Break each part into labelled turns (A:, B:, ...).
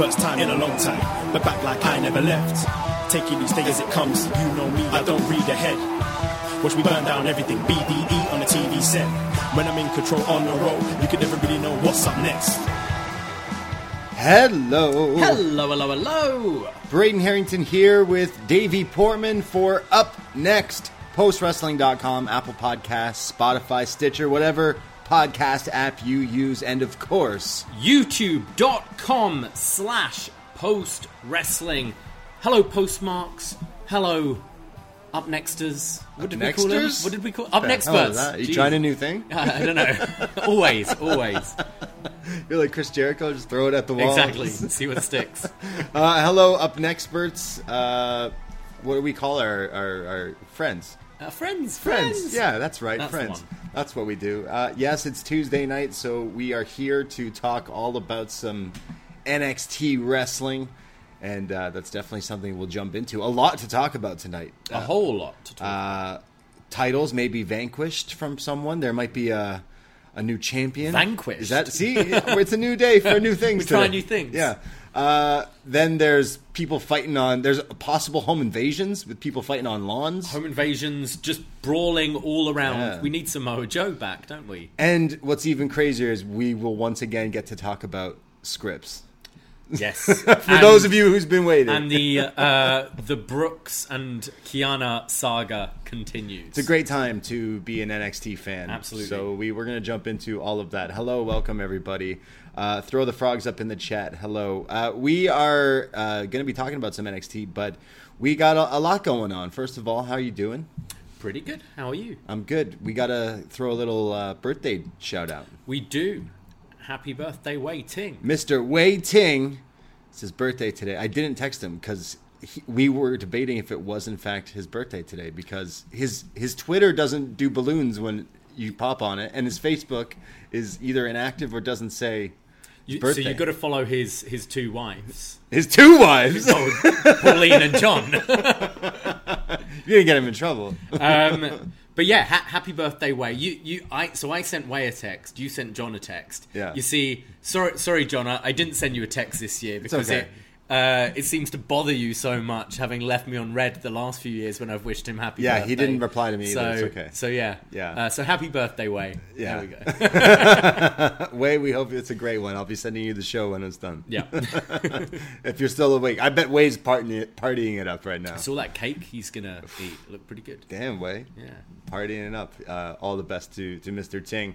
A: First time in a long time, but back like I never left. Taking each day as it comes, you know me, I don't read ahead. Watch me burn down everything, BDE on the TV set. When I'm in control on the road, you can never really know what's up next.
B: Hello.
C: Hello, hello, hello.
B: Braden Herrington here with Davie Portman for Up Next. PostWrestling.com, Apple Podcasts, Spotify, Stitcher, whatever podcast app you use, and of course,
C: YouTube.com slash post wrestling. Hello, postmarks. Hello, up nexters. What did we call them? What did we call up
B: What the
C: next
B: hell is
C: birds?
B: that? Are you trying a new thing?
C: I don't know. always, always.
B: You're like Chris Jericho, just throw it at the wall.
C: Exactly. See what sticks.
B: Uh, hello, Up Nexperts. Uh, what do we call our, our, our friends?
C: Uh, friends,
B: Friends.
C: friends.
B: Yeah, that's right.
C: That's
B: friends. That's what we do. Uh, yes, it's Tuesday night, so we are here to talk all about some NXT wrestling. And uh, that's definitely something we'll jump into. A lot to talk about tonight.
C: A whole lot to talk.
B: Uh, titles may be vanquished from someone. There might be a a new champion.
C: Vanquished?
B: Is that see? it's a new day for new things.
C: We try
B: today.
C: new things.
B: Yeah. Uh, then there's people fighting on. There's possible home invasions with people fighting on lawns.
C: Home invasions, just brawling all around.
B: Yeah.
C: We need Samoa Joe back, don't we?
B: And what's even crazier is we will once again get to talk about scripts.
C: Yes.
B: For those of you who's been waiting,
C: and the uh, the Brooks and Kiana saga continues.
B: it's a great time to be an NXT fan.
C: Absolutely.
B: So we we're gonna jump into all of that. Hello, welcome everybody. Uh, throw the frogs up in the chat. Hello. Uh, we are uh, gonna be talking about some NXT, but we got a, a lot going on. First of all, how are you doing?
C: pretty good. How are you?
B: I'm good. We gotta throw a little uh, birthday shout out.
C: We do. Happy birthday, Wei Ting.
B: Mr. Wei Ting. It's his birthday today. I didn't text him because we were debating if it was in fact his birthday today because his his Twitter doesn't do balloons when you pop on it, and his Facebook is either inactive or doesn't say
C: You, so you've got to follow his his two wives,
B: his two wives.
C: oh, Pauline and John.
B: you didn't get him in trouble.
C: Um, but yeah, ha- happy birthday, Wei. You, you, I. So I sent Wei a text. You sent John a text.
B: Yeah.
C: You see, sorry, sorry, John. I, I didn't send you a text this year because
B: okay.
C: it. Uh, it seems to bother you so much, having left me on red the last few years when I've wished him happy. Birthday.
B: Yeah,
C: birthday.
B: he didn't reply to me
C: So,
B: either. It's okay.
C: So yeah,
B: Yeah.
C: Uh, so happy birthday, Wei.
B: Yeah.
C: There we go.
B: Way, we hope it's a great one. I'll be sending you the show when it's done.
C: Yeah.
B: if you're still awake, I bet Way's partying it, partying it up right now.
C: Saw that cake he's gonna eat. Look pretty good.
B: Damn, Way.
C: Yeah.
B: partying it up. Uh, all the best to, to Mr. Ting.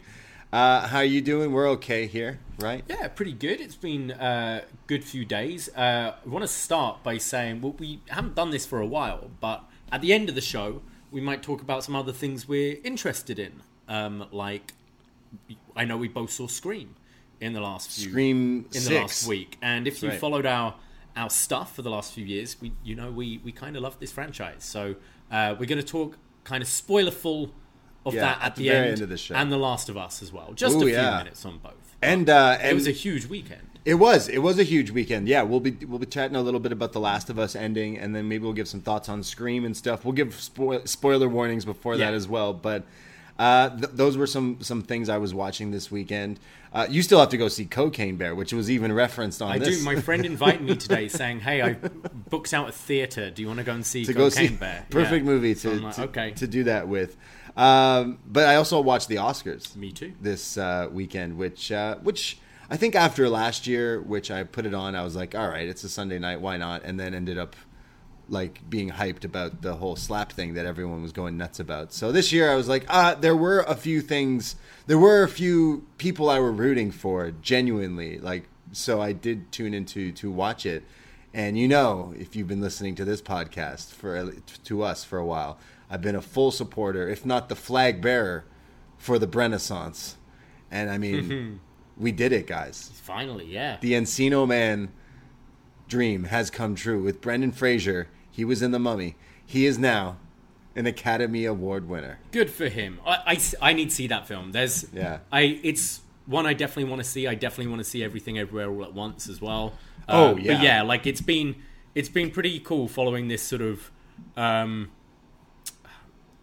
B: Uh, how you doing? We're okay here, right?
C: Yeah, pretty good. It's been a good few days. Uh, I want to start by saying, well, we haven't done this for a while, but at the end of the show, we might talk about some other things we're interested in. Um, like, I know we both saw Scream in the last few
B: Scream
C: in the last week, and if you
B: right.
C: followed our our stuff for the last few years, we you know we we kind of love this franchise. So uh, we're going to talk kind of spoiler full of
B: Yeah,
C: that at,
B: at the
C: the,
B: very
C: end,
B: end of the show.
C: and The Last of Us as well. Just
B: Ooh,
C: a few
B: yeah.
C: minutes on both.
B: And uh, and
C: it was a huge weekend.
B: It was. It was a huge weekend. Yeah, we'll be we'll be chatting a little bit about The Last of Us ending, and then maybe we'll give some thoughts on Scream and stuff. We'll give spo- spoiler warnings before that as well. But uh, th- those were some some things I was watching this weekend. Uh, you still have to go see Cocaine Bear, which was even referenced on
C: I
B: this.
C: do. My friend invited me today, saying, "Hey, I booked out a theater. Do you want to go and see
B: to go
C: Cocaine
B: see
C: Bear?"
B: perfect
C: Yeah.
B: movie to
C: I'm like,
B: to,
C: okay.
B: to do that with. Um, but I also watched the Oscars.
C: Me too.
B: This uh, weekend, which uh, which I think after last year, which I put it on, I was like, all right, it's a Sunday night, why not? And then ended up like being hyped about the whole slap thing that everyone was going nuts about. So this year I was like, ah, there were a few things, there were a few people I were rooting for genuinely. Like, so I did tune into to watch it. And you know, if you've been listening to this podcast for to us for a while, I've been a full supporter, if not the flag bearer, for the Renaissance. And I mean, we did it, guys.
C: Finally, yeah.
B: The Encino Man dream has come true with Brendan Fraser. He was in The Mummy. He is now an Academy Award winner.
C: Good for him. I, I, I need to see that film. There's
B: Yeah.
C: I it's one I definitely want to see. I definitely want to see everything everywhere all at once as well.
B: Oh,
C: Uh,
B: yeah.
C: But yeah, like it's been it's been pretty cool following this sort of um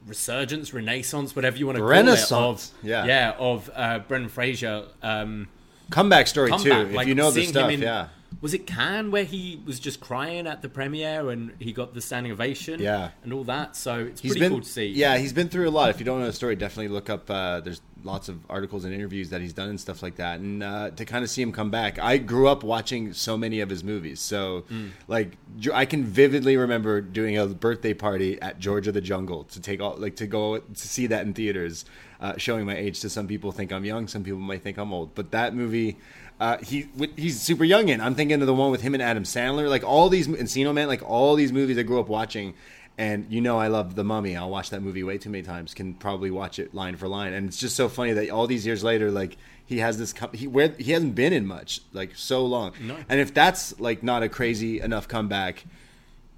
C: resurgence, renaissance, whatever you want to
B: Renaissance,
C: call it. Of,
B: yeah.
C: yeah, of uh, Brendan Fraser. Um,
B: Comeback story
C: comeback,
B: too.
C: like
B: if you know the stuff,
C: in-
B: yeah.
C: Was it Cannes where he was just crying at the premiere and he got the standing ovation?
B: Yeah.
C: and all that. So it's
B: He's
C: pretty
B: been
C: cool to see.
B: Yeah, he's been through a lot. If you don't know the story, definitely look up. Uh, there's lots of articles and interviews that he's done and stuff like that. And uh, to kind of see him come back, I grew up watching so many of his movies. So,
C: Mm.
B: like, I can vividly remember doing a birthday party at George of the Jungle to take all like to go to see that in theaters. Uh, showing my age to some people think I'm young, some people might think I'm old. But that movie. Uh, he he's super young in. I'm thinking of the one with him and Adam Sandler, like all these Encino Man, like all these movies I grew up watching, and you know I love The Mummy. I'll watch that movie way too many times. Can probably watch it line for line, and it's just so funny that all these years later, like he has this com- he where he hasn't been in much like so long.
C: No.
B: And if that's like not a crazy enough comeback,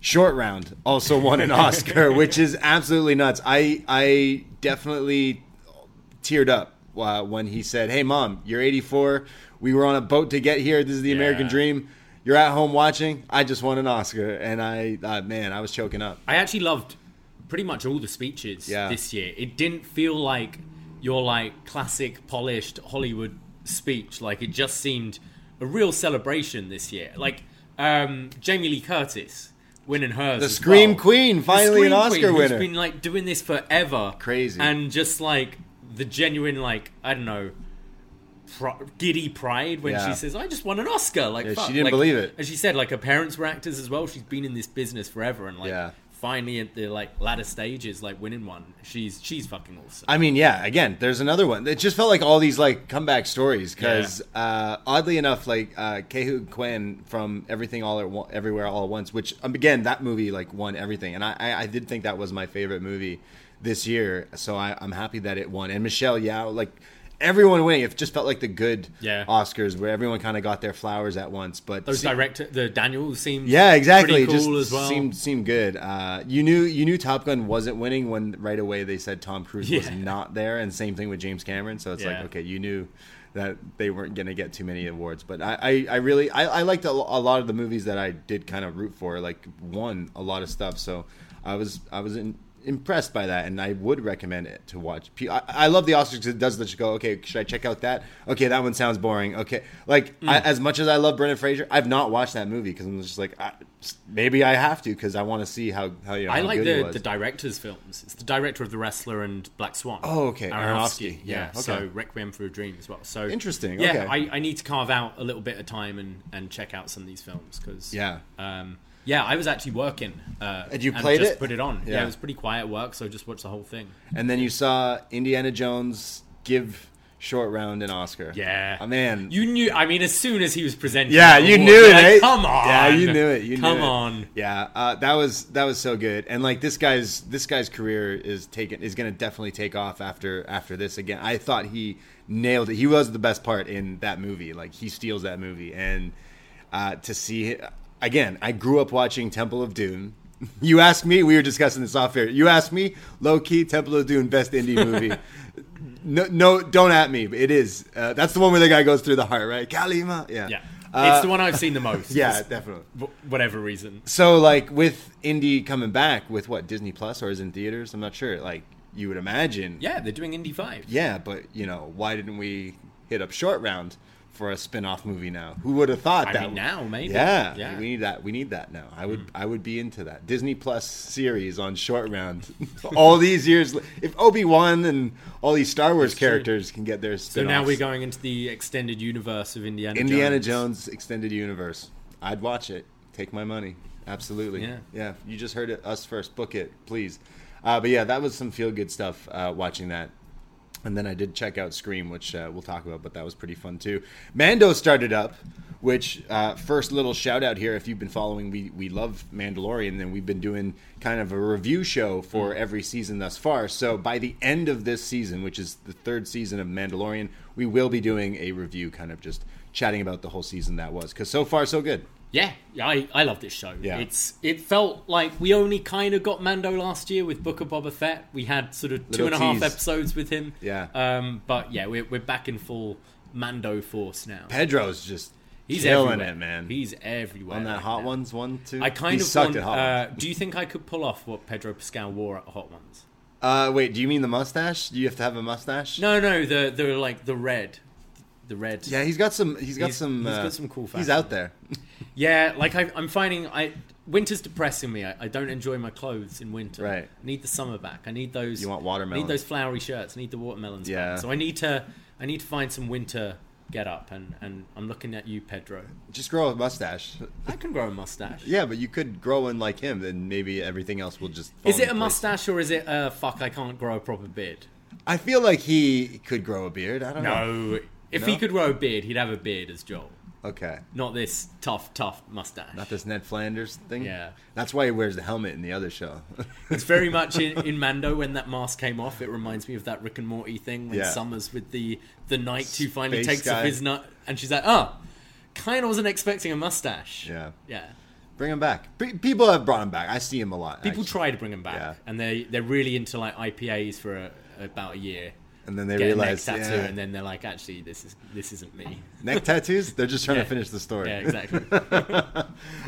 B: Short Round also won an Oscar, which is absolutely nuts. I I definitely teared up uh, when he said, "Hey, mom, you're 84. We were on a boat to get here. This is the American dream. You're at home watching. I just won an Oscar." And I, uh, man, I was choking up.
C: I actually loved pretty much all the speeches
B: Yeah.
C: this year. It didn't feel like your like classic polished Hollywood speech. Like it just seemed a real celebration this year. Like um, Jamie Lee Curtis winning hers.
B: The Scream
C: well.
B: Queen, finally an Oscar
C: Queen,
B: winner.
C: Who's been like doing this forever.
B: Crazy.
C: And just like the genuine like I don't know. Pri- giddy pride when
B: Yeah.
C: she says, "I just won an Oscar!" Like,
B: Yeah, she didn't
C: Like,
B: believe it.
C: And she said, like, her parents were actors as well. She's been in this business forever, and like,
B: Yeah.
C: finally at the like latter stages, like winning one. She's she's fucking awesome.
B: I mean, yeah. Again, there's another one. It just felt like all these like comeback stories because uh, oddly enough, like uh, Ke Huy Quan from Everything All at One, Everywhere All at Once, which um, again that movie like won everything, and I, I I did think that was my favorite movie this year. So I, I'm happy that it won. And Michelle Yeoh, like everyone winning, it just felt like the good
C: Yeah.
B: Oscars where everyone kind of got their flowers at once. But
C: Those
B: see-
C: director, the Daniels seemed
B: yeah, exactly.
C: cool
B: just
C: as well.
B: seemed seemed good. Uh, you knew you knew Top Gun wasn't winning when right away they said Tom Cruise was not there, and same thing with James Cameron. So it's
C: Yeah.
B: like okay, you knew that they weren't going to get too many awards. But I, I, I really I, I liked a, a lot of the movies that I did kind of root for. Like won a lot of stuff, so I was I was in, impressed by that, and I would recommend it to watch. I, I love the Oscars because it does let you go. Okay, should I check out that? Okay, that one sounds boring. Okay, like
C: Mm.
B: I, as much as I love Brendan Fraser, I've not watched that movie because I'm just like I, maybe I have to because I want to see how how you know,
C: I
B: how
C: like the, the director's films. It's the director of The Wrestler and Black Swan.
B: Oh, okay.
C: Aronofsky.
B: Aronofsky.
C: Yeah.
B: Yeah,
C: So. Requiem for a Dream as well. So
B: Interesting,
C: Yeah,
B: okay.
C: I, I need to carve out a little bit of time and, and check out some of these films because
B: Yeah.
C: um, yeah, I was actually working. Uh,
B: And you played
C: just
B: it?
C: Put it on. Yeah.
B: Yeah.
C: it was pretty quiet work, so I just watched the whole thing.
B: and then you saw Indiana Jones give Short Round an Oscar.
C: Yeah,
B: oh, man.
C: You knew. I mean, as soon as he was presenting,
B: Yeah, you knew it.
C: like,
B: eh?
C: Come on.
B: Yeah, you knew it. You knew
C: Come
B: it.
C: on.
B: Yeah, uh, that was that was so good. And like this guy's this guy's career is taken is going to definitely take off after after this again. I thought he nailed it. He was the best part in that movie. Like he steals that movie. And uh, to see again, I grew up watching Temple of Doom. You asked me, we were discussing this off air. You asked me, low key, Temple of Doom, best indie movie. no, no, don't at me. It is. Uh, that's the one where the guy goes through the heart, right? Kali Ma. Yeah.
C: Yeah,
B: Uh,
C: it's the one I've seen the most.
B: Yeah, definitely.
C: whatever reason.
B: So like with indie coming back with what Disney Plus or is in theaters, I'm not sure. Like you would imagine.
C: Yeah, they're doing Indie Five.
B: Yeah, but you know why didn't we hit up Short Round for a spin-off movie now. Who would have thought
C: I
B: that?
C: mean, now, maybe.
B: Yeah,
C: Yeah.
B: we need that. We need that now. I would I would be into that. Disney Plus series on Short Round. all these years if Obi-Wan and all these Star Wars
C: true.
B: characters can get their
C: So now we're going into the extended universe of Indiana.
B: Indiana
C: Jones.
B: Jones extended universe. I'd watch it. Take my money. Absolutely.
C: Yeah.
B: Yeah. You just heard it us first. Book it, please. Uh, but yeah, that was some feel good stuff uh, watching that. And then I did check out Scream, which uh, we'll talk about, but that was pretty fun too. Mando started up, which uh, first little shout out here. If you've been following, we we love Mandalorian, and we've been doing kind of a review show for every season thus far. So by the end of this season, which is the third season of Mandalorian, we will be doing a review, kind of just chatting about the whole season that was. Because so far so good.
C: Yeah, yeah, I, I love this show.
B: Yeah.
C: It's it felt like we only kind of got Mando last year with Book of Boba Fett. We had sort of two
B: Little
C: and a half
B: tease.
C: episodes with him.
B: Yeah.
C: Um, but yeah, we're we're back in full Mando force now.
B: Pedro's just
C: He's
B: killing
C: everywhere.
B: it, man.
C: He's everywhere.
B: on that
C: right
B: Hot
C: now.
B: Ones one, two.
C: I kind
B: he
C: of
B: sucked
C: want.
B: at Hot
C: uh,
B: Ones.
C: do you think I could pull off what Pedro Pascal wore at Hot Ones?
B: Uh, wait, do you mean the mustache? Do you have to have a mustache?
C: No, no, the the like the red, the red.
B: Yeah, he's got some. He's got
C: He's-
B: some.
C: he's
B: uh,
C: got some cool
B: He's out there.
C: Yeah, like I, I'm finding I winter's depressing me. I, I don't enjoy my clothes in winter.
B: Right.
C: I need the summer back. I need those.
B: You want watermelon.
C: need those flowery shirts. I need the watermelons.
B: Yeah.
C: Back. So I need to. I need to find some winter get up, and and I'm looking at you, Pedro.
B: Just grow a mustache.
C: I can grow a mustache.
B: Yeah, but you could grow one like him, then maybe everything else will just. fall
C: Is it a
B: place.
C: mustache or is it a fuck? I can't grow a proper beard.
B: I feel like he could grow a beard. I don't know.
C: No. If
B: No?
C: he could grow a beard, he'd have a beard as Joel.
B: Okay.
C: Not this tough, tough mustache.
B: Not this Ned Flanders thing.
C: Yeah.
B: That's why he wears the helmet in the other show.
C: It's very much in, in Mando when that mask came off. It reminds me of that Rick and Morty thing when
B: Yeah.
C: Summers with the the knight who finally
B: Space
C: takes off his nut, and she's like, "Oh, kind of wasn't expecting a mustache."
B: yeah.
C: yeah.
B: Bring him back. Pe- People have brought him back. I see him a lot.
C: People
B: actually.
C: try to bring him back,
B: Yeah.
C: and they they're really into like IPAs for a, about a year.
B: And then they
C: Get
B: realize
C: a neck tattoo,
B: yeah.
C: and then they're like, "Actually, this is this isn't me."
B: neck tattoos. They're just trying
C: Yeah.
B: to finish the story.
C: Yeah, exactly.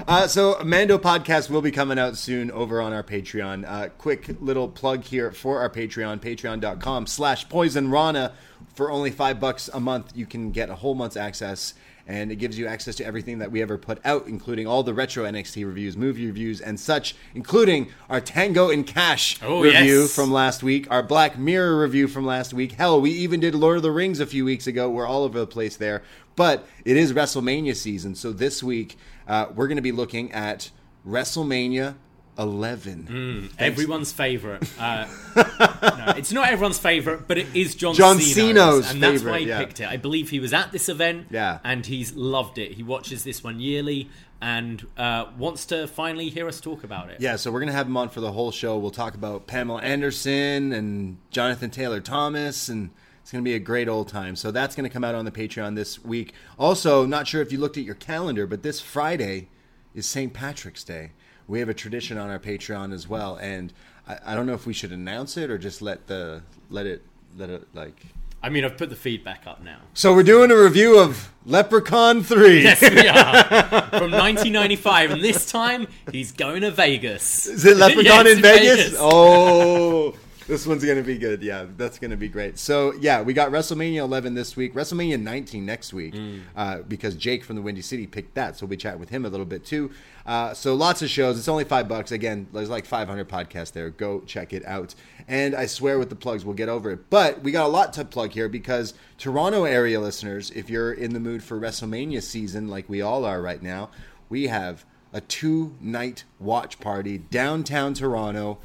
B: Uh, so Mando podcast will be coming out soon over on our Patreon. Uh, quick little plug here for our Patreon, patreon.com slash poison rana. For only five bucks a month, you can get a whole month's access and it gives you access to everything that we ever put out, including all the retro NXT reviews, movie reviews, and such, including our Tango and Cash
C: Oh,
B: review
C: yes.
B: from last week, our Black Mirror review from last week. Hell, we even did Lord of the Rings a few weeks ago. We're all over the place there. But it is WrestleMania season, so this week uh, we're going to be looking at WrestleMania 11.
C: everyone's favorite. Uh, no, it's not everyone's favorite, but it is John,
B: John
C: and that's
B: favorite,
C: why he
B: yeah.
C: picked it. I believe he was at this event,
B: Yeah.
C: and he's loved it. He watches this one yearly and uh, wants to finally hear us talk about it.
B: Yeah, so we're going to have him on for the whole show. We'll talk about Pamela Anderson and Jonathan Taylor Thomas, and it's going to be a great old time. So that's going to come out on the Patreon this week. Also, not sure if you looked at your calendar, but this Friday is St. Patrick's Day. We have a tradition on our Patreon as well, and I, I don't know if we should announce it or just let the let it let it like.
C: I mean, I've put the feedback up now.
B: So we're doing a review of Leprechaun Three.
C: Yes, we are from 1995, and this time he's going to Vegas.
B: Is it Leprechaun
C: it's
B: in Vegas? Oh, this one's gonna be good. Yeah, that's gonna be great. So yeah, we got WrestleMania 11 this week, WrestleMania 19 next week, uh, because Jake from the Windy City picked that. So we chat with him a little bit too. Uh, so lots of shows. It's only five bucks. Again, there's like 500 podcasts there. Go check it out. And I swear with the plugs, we'll get over it. But we got a lot to plug here because Toronto area listeners, if you're in the mood for WrestleMania season, like we all are right now, we have a two night watch party downtown Toronto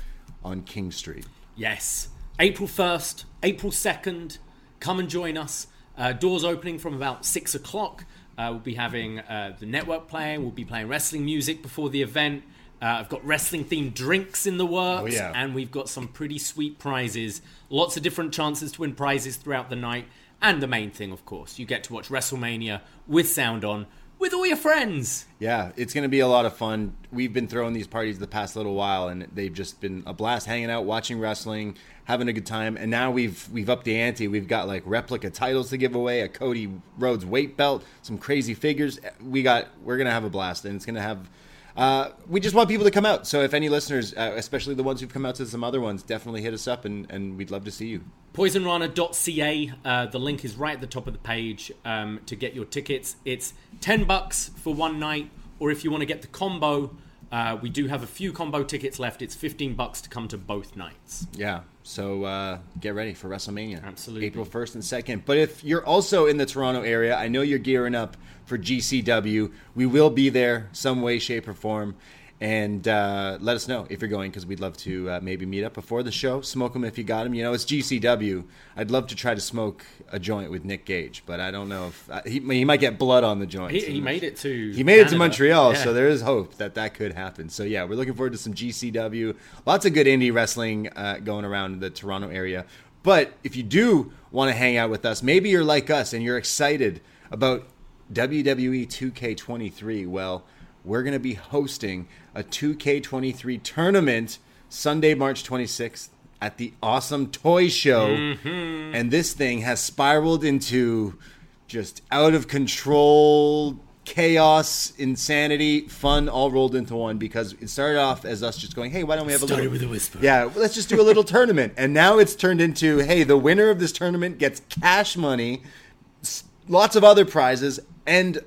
B: on King Street.
C: Yes. April 1st, April 2nd, come and join us. Uh, doors opening from about 6 o'clock. Uh, we'll be having uh, the network playing. We'll be playing wrestling music before the event. Uh, I've got wrestling themed drinks in the works.
B: Oh, yeah.
C: And we've got some pretty sweet prizes. Lots of different chances to win prizes throughout the night. And the main thing, of course, you get to watch WrestleMania with sound on with all your friends.
B: Yeah, it's going to be a lot of fun. We've been throwing these parties the past little while, and they've just been a blast hanging out, watching wrestling, having a good time. And now we've we've upped the ante. We've got like replica titles to give away, a Cody Rhodes weight belt, some crazy figures. We got we're gonna have a blast, and it's gonna have uh, we just want people to come out. So if any listeners, uh, especially the ones who've come out to some other ones, definitely hit us up, and, and we'd love to see you.
C: Poisonrana.ca. Uh, the link is right at the top of the page um, to get your tickets. It's ten bucks for one night, or if you want to get the combo, uh, we do have a few combo tickets left. It's fifteen bucks to come to both nights.
B: Yeah. So uh, get ready for WrestleMania.
C: Absolutely.
B: April 1st and 2nd. But if you're also in the Toronto area, I know you're gearing up for GCW. We will be there some way, shape, or form. And uh, let us know if you're going because we'd love to uh, maybe meet up before the show. Smoke them if you got them. You know, it's GCW. I'd love to try to smoke a joint with Nick Gage, but I don't know if uh, he, he might get blood on the joint.
C: He, he made it to
B: He made it to Montreal,
C: Yeah.
B: so there is hope that that could happen. So yeah, we're looking forward to some GCW. Lots of good indie wrestling uh, going around the Toronto area. But if you do want to hang out with us, maybe you're like us and you're excited about WWE 2K23. Well, we're going to be hosting a 2K23 tournament Sunday, March 26th at the Awesome Toy Show.
C: Mm-hmm.
B: And this thing has spiraled into just out of control chaos, insanity, fun all rolled into one because it started off as us just going, "Hey, why don't we have a
C: Started
B: little
C: with a whisper.
B: Yeah, let's just do a little tournament." And now it's turned into, "Hey, the winner of this tournament gets cash money, lots of other prizes and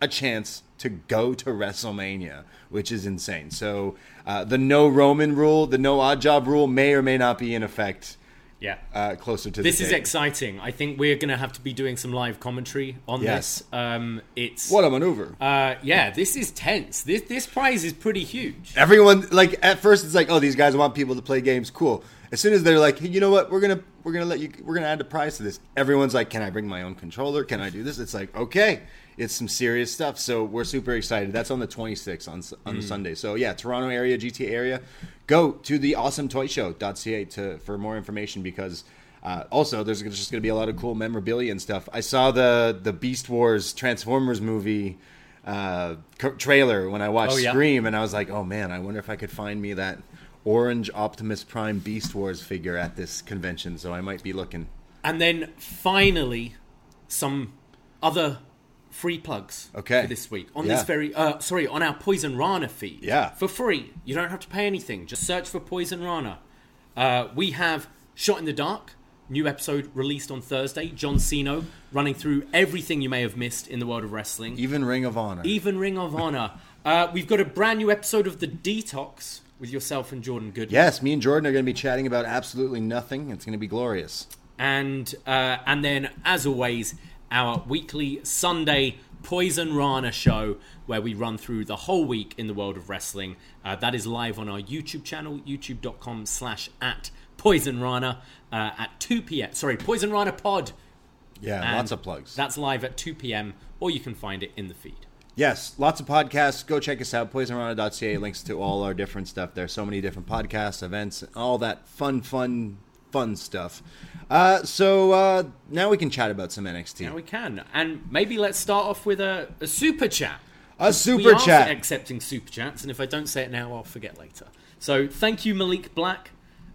B: a chance to go to WrestleMania, which is insane." So, uh, the no Roman rule, the no odd job rule may or may not be in effect
C: Yeah.
B: uh, closer to
C: This is
B: date.
C: exciting. I think we're going to have to be doing some live commentary on
B: Yes.
C: this. Um, it's
B: What a maneuver.
C: Uh, yeah, this is tense. This this prize is pretty huge.
B: Everyone like at first it's like, oh, these guys want people to play games. Cool. As soon as they're like, hey, you know what, we're gonna we're gonna let you we're gonna add the prize to this. Everyone's like, can I bring my own controller? Can I do this? It's like, okay, it's some serious stuff. So we're super excited. That's on the 26th on on the Sunday. So yeah, Toronto area, GTA area, go to the awesometoyshow.ca to for more information because. Uh, also, there's just going to be a lot of cool memorabilia and stuff. I saw the the Beast Wars Transformers movie uh, trailer when I watched
C: Oh, yeah.
B: Scream, and I was like, oh man, I wonder if I could find me that orange Optimus Prime Beast Wars figure at this convention. So I might be looking.
C: And then finally, some other free plugs
B: Okay.
C: for this week on
B: Yeah.
C: this very uh, sorry on our Poison Rana feed.
B: Yeah.
C: for free. You don't have to pay anything. Just search for Poison Rana. Uh, we have Shot in the Dark. New episode released on Thursday. John Siino running through everything you may have missed in the world of wrestling.
B: Even Ring of Honor.
C: Even Ring of Honor. Uh, we've got a brand new episode of The Detox with yourself and Jordan Goodman.
B: yes, me and Jordan are going to be chatting about absolutely nothing. It's going to be glorious.
C: and uh, and then as always our weekly sunday poison rana show where we run through the whole week in the world of wrestling uh, that is live on our youtube channel youtube.com slash at poison rana uh, at 2 p.m sorry poison rana pod
B: Yeah,
C: And
B: lots of plugs.
C: that's live at 2 p.m or you can find it in the feed
B: Yes, lots of podcasts. Go check us out. PoisonRana.ca links to all our different stuff. There's so many different podcasts, events, all that fun, fun, fun stuff. Uh, so uh, now we can chat about some NXT.
C: now we can and maybe let's start off with a, a super chat
B: A super chat.
C: accepting super chats, and if I don't say it now, I'll forget later. So thank you, Malik Black,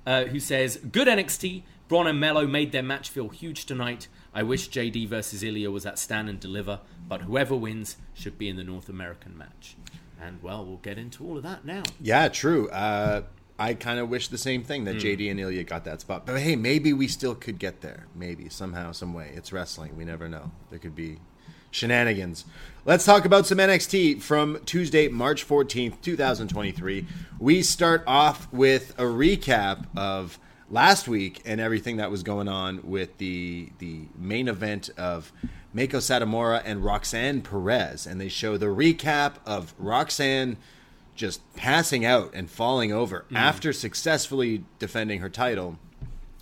C: uh, who says, "Good NXT. Bron and Melo made their match feel huge tonight. I wish JD versus Ilya was at Stand and Deliver, but whoever wins should be in the North American match." And well, we'll get into all of that now.
B: Yeah, true. Uh, I kind of wish the same thing that hmm. JD and Ilya got that spot. But hey, maybe we still could get there. Maybe somehow, some way. It's wrestling. We never know. There could be shenanigans. Let's talk about some NXT from Tuesday, March 14th, 2023. We start off with a recap of last week and everything that was going on with the the main event of Meiko Satomura and Roxanne Perez and they show the recap of Roxanne just passing out and falling over mm. after successfully defending her title.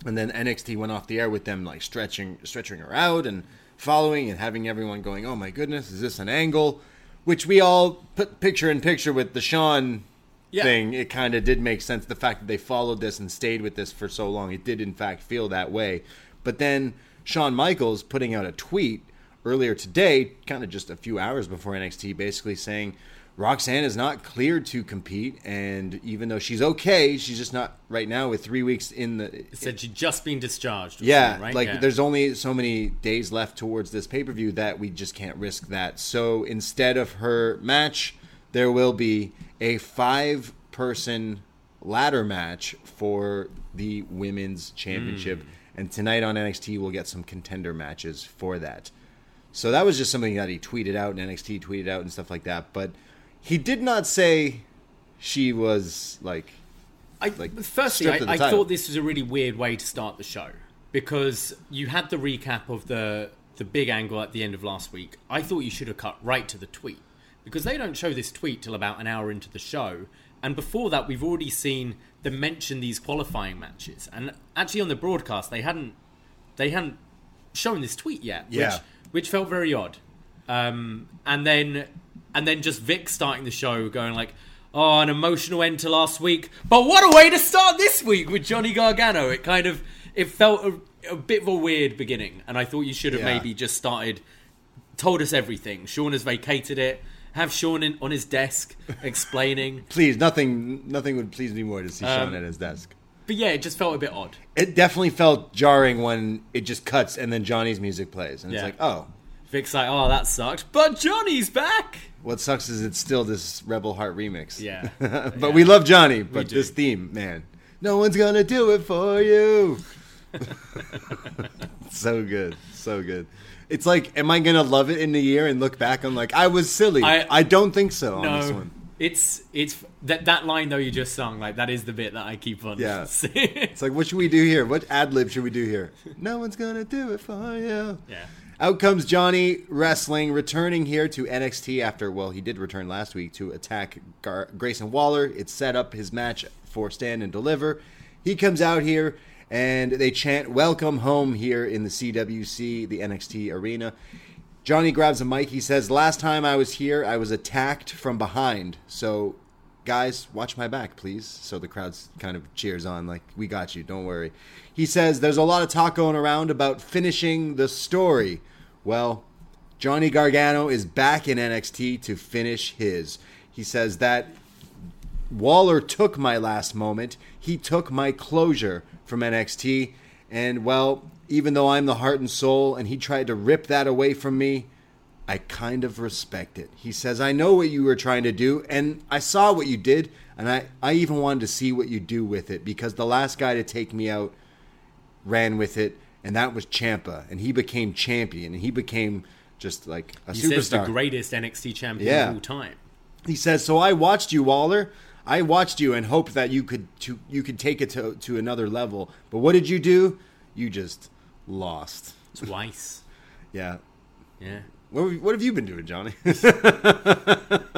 B: And then NXT went off the air with them like stretching stretching her out and following and having everyone going, "Oh my goodness, is this an angle?" Which we all put picture in picture with the Sean
C: Yeah.
B: thing. It kind of did make sense. The fact that they followed this and stayed with this for so long, it did in fact feel that way. But then Shawn Michaels putting out a tweet earlier today, kind of just a few hours before NXT, basically saying Roxanne is not cleared to compete, and even though she's okay, she's just not right now with three weeks in the.
C: It said she'd just been discharged.
B: Yeah,
C: right?
B: like
C: Yeah.
B: there's only so many days left towards this pay per view that we just can't risk that. So instead of her match, there will be a five person ladder match for the women's championship. Hmm. And tonight on NXT, we'll get some contender matches for that. So that was just something that he tweeted out and NXT tweeted out and stuff like that. But he did not say she was like
C: I,
B: like,
C: firstly, I, I thought this was a really weird way to start the show because you had the recap of the the big angle at the end of last week. I thought you should have cut right to the tweet because they don't show this tweet till about an hour into the show, and before that, we've already seen them mention these qualifying matches, and actually on the broadcast they hadn't they hadn't shown this tweet yet,
B: Yeah.
C: which which felt very odd. Um, and then and then just Vic starting the show going like, "Oh, an emotional end to last week, but what a way to start this week with Johnny Gargano." It kind of it felt a, a bit of a weird beginning, and I thought you should have
B: Yeah.
C: maybe just started, told us everything. Sean has vacated it. Have Sean in, on his desk explaining,
B: please nothing nothing would please me more to see
C: Um,
B: Sean at his desk.
C: but yeah, it just felt a bit odd.
B: It definitely felt jarring when it just cuts and then Johnny's music plays and it's like, oh,
C: Vic's like, "Oh, that sucked," but Johnny's back.
B: What sucks is it's still this Rebel Heart remix.
C: Yeah.
B: but
C: Yeah.
B: we love Johnny. But this theme, man, no one's gonna do it for you. so good, so good. It's like, am I gonna love it in a year and look back on like I was silly? I,
C: I-
B: don't think so on this
C: No,
B: one.
C: it's it's that that line though you just sung like that is the bit that I keep on.
B: Yeah. It's like, what should we do here? What ad lib should we do here? No one's gonna do it for you.
C: yeah.
B: Out comes Johnny Wrestling, returning here to NXT after, well, he did return last week to attack Gar- Grayson Waller. It set up his match for Stand and Deliver. He comes out here and they chant, Welcome home here in the CWC, the NXT arena. Johnny grabs a mic. He says, Last time I was here, I was attacked from behind. So, guys, watch my back, please. So the crowd kind of cheers on, like, We got you, don't worry. He says, There's a lot of talk going around about finishing the story. Well, Johnny Gargano is back in NXT to finish his. He says that Waller took my last moment. He took my closure from NXT. And, well, even though I'm the heart and soul and he tried to rip that away from me, I kind of respect it. He says, I know what you were trying to do, and I saw what you did, and I, I even wanted to see what you do with it because the last guy to take me out ran with it, and that was Ciampa, and he became champion, and he became just like a
C: He
B: superstar.
C: says the greatest NXT champion
B: Yeah.
C: of all time.
B: He says, "So I watched you, Waller. I watched you and hoped that you could to, you could take it to to another level. But what did you do? You just lost.
C: Twice.
B: Yeah.
C: Yeah.
B: What have, what have you been doing, Johnny?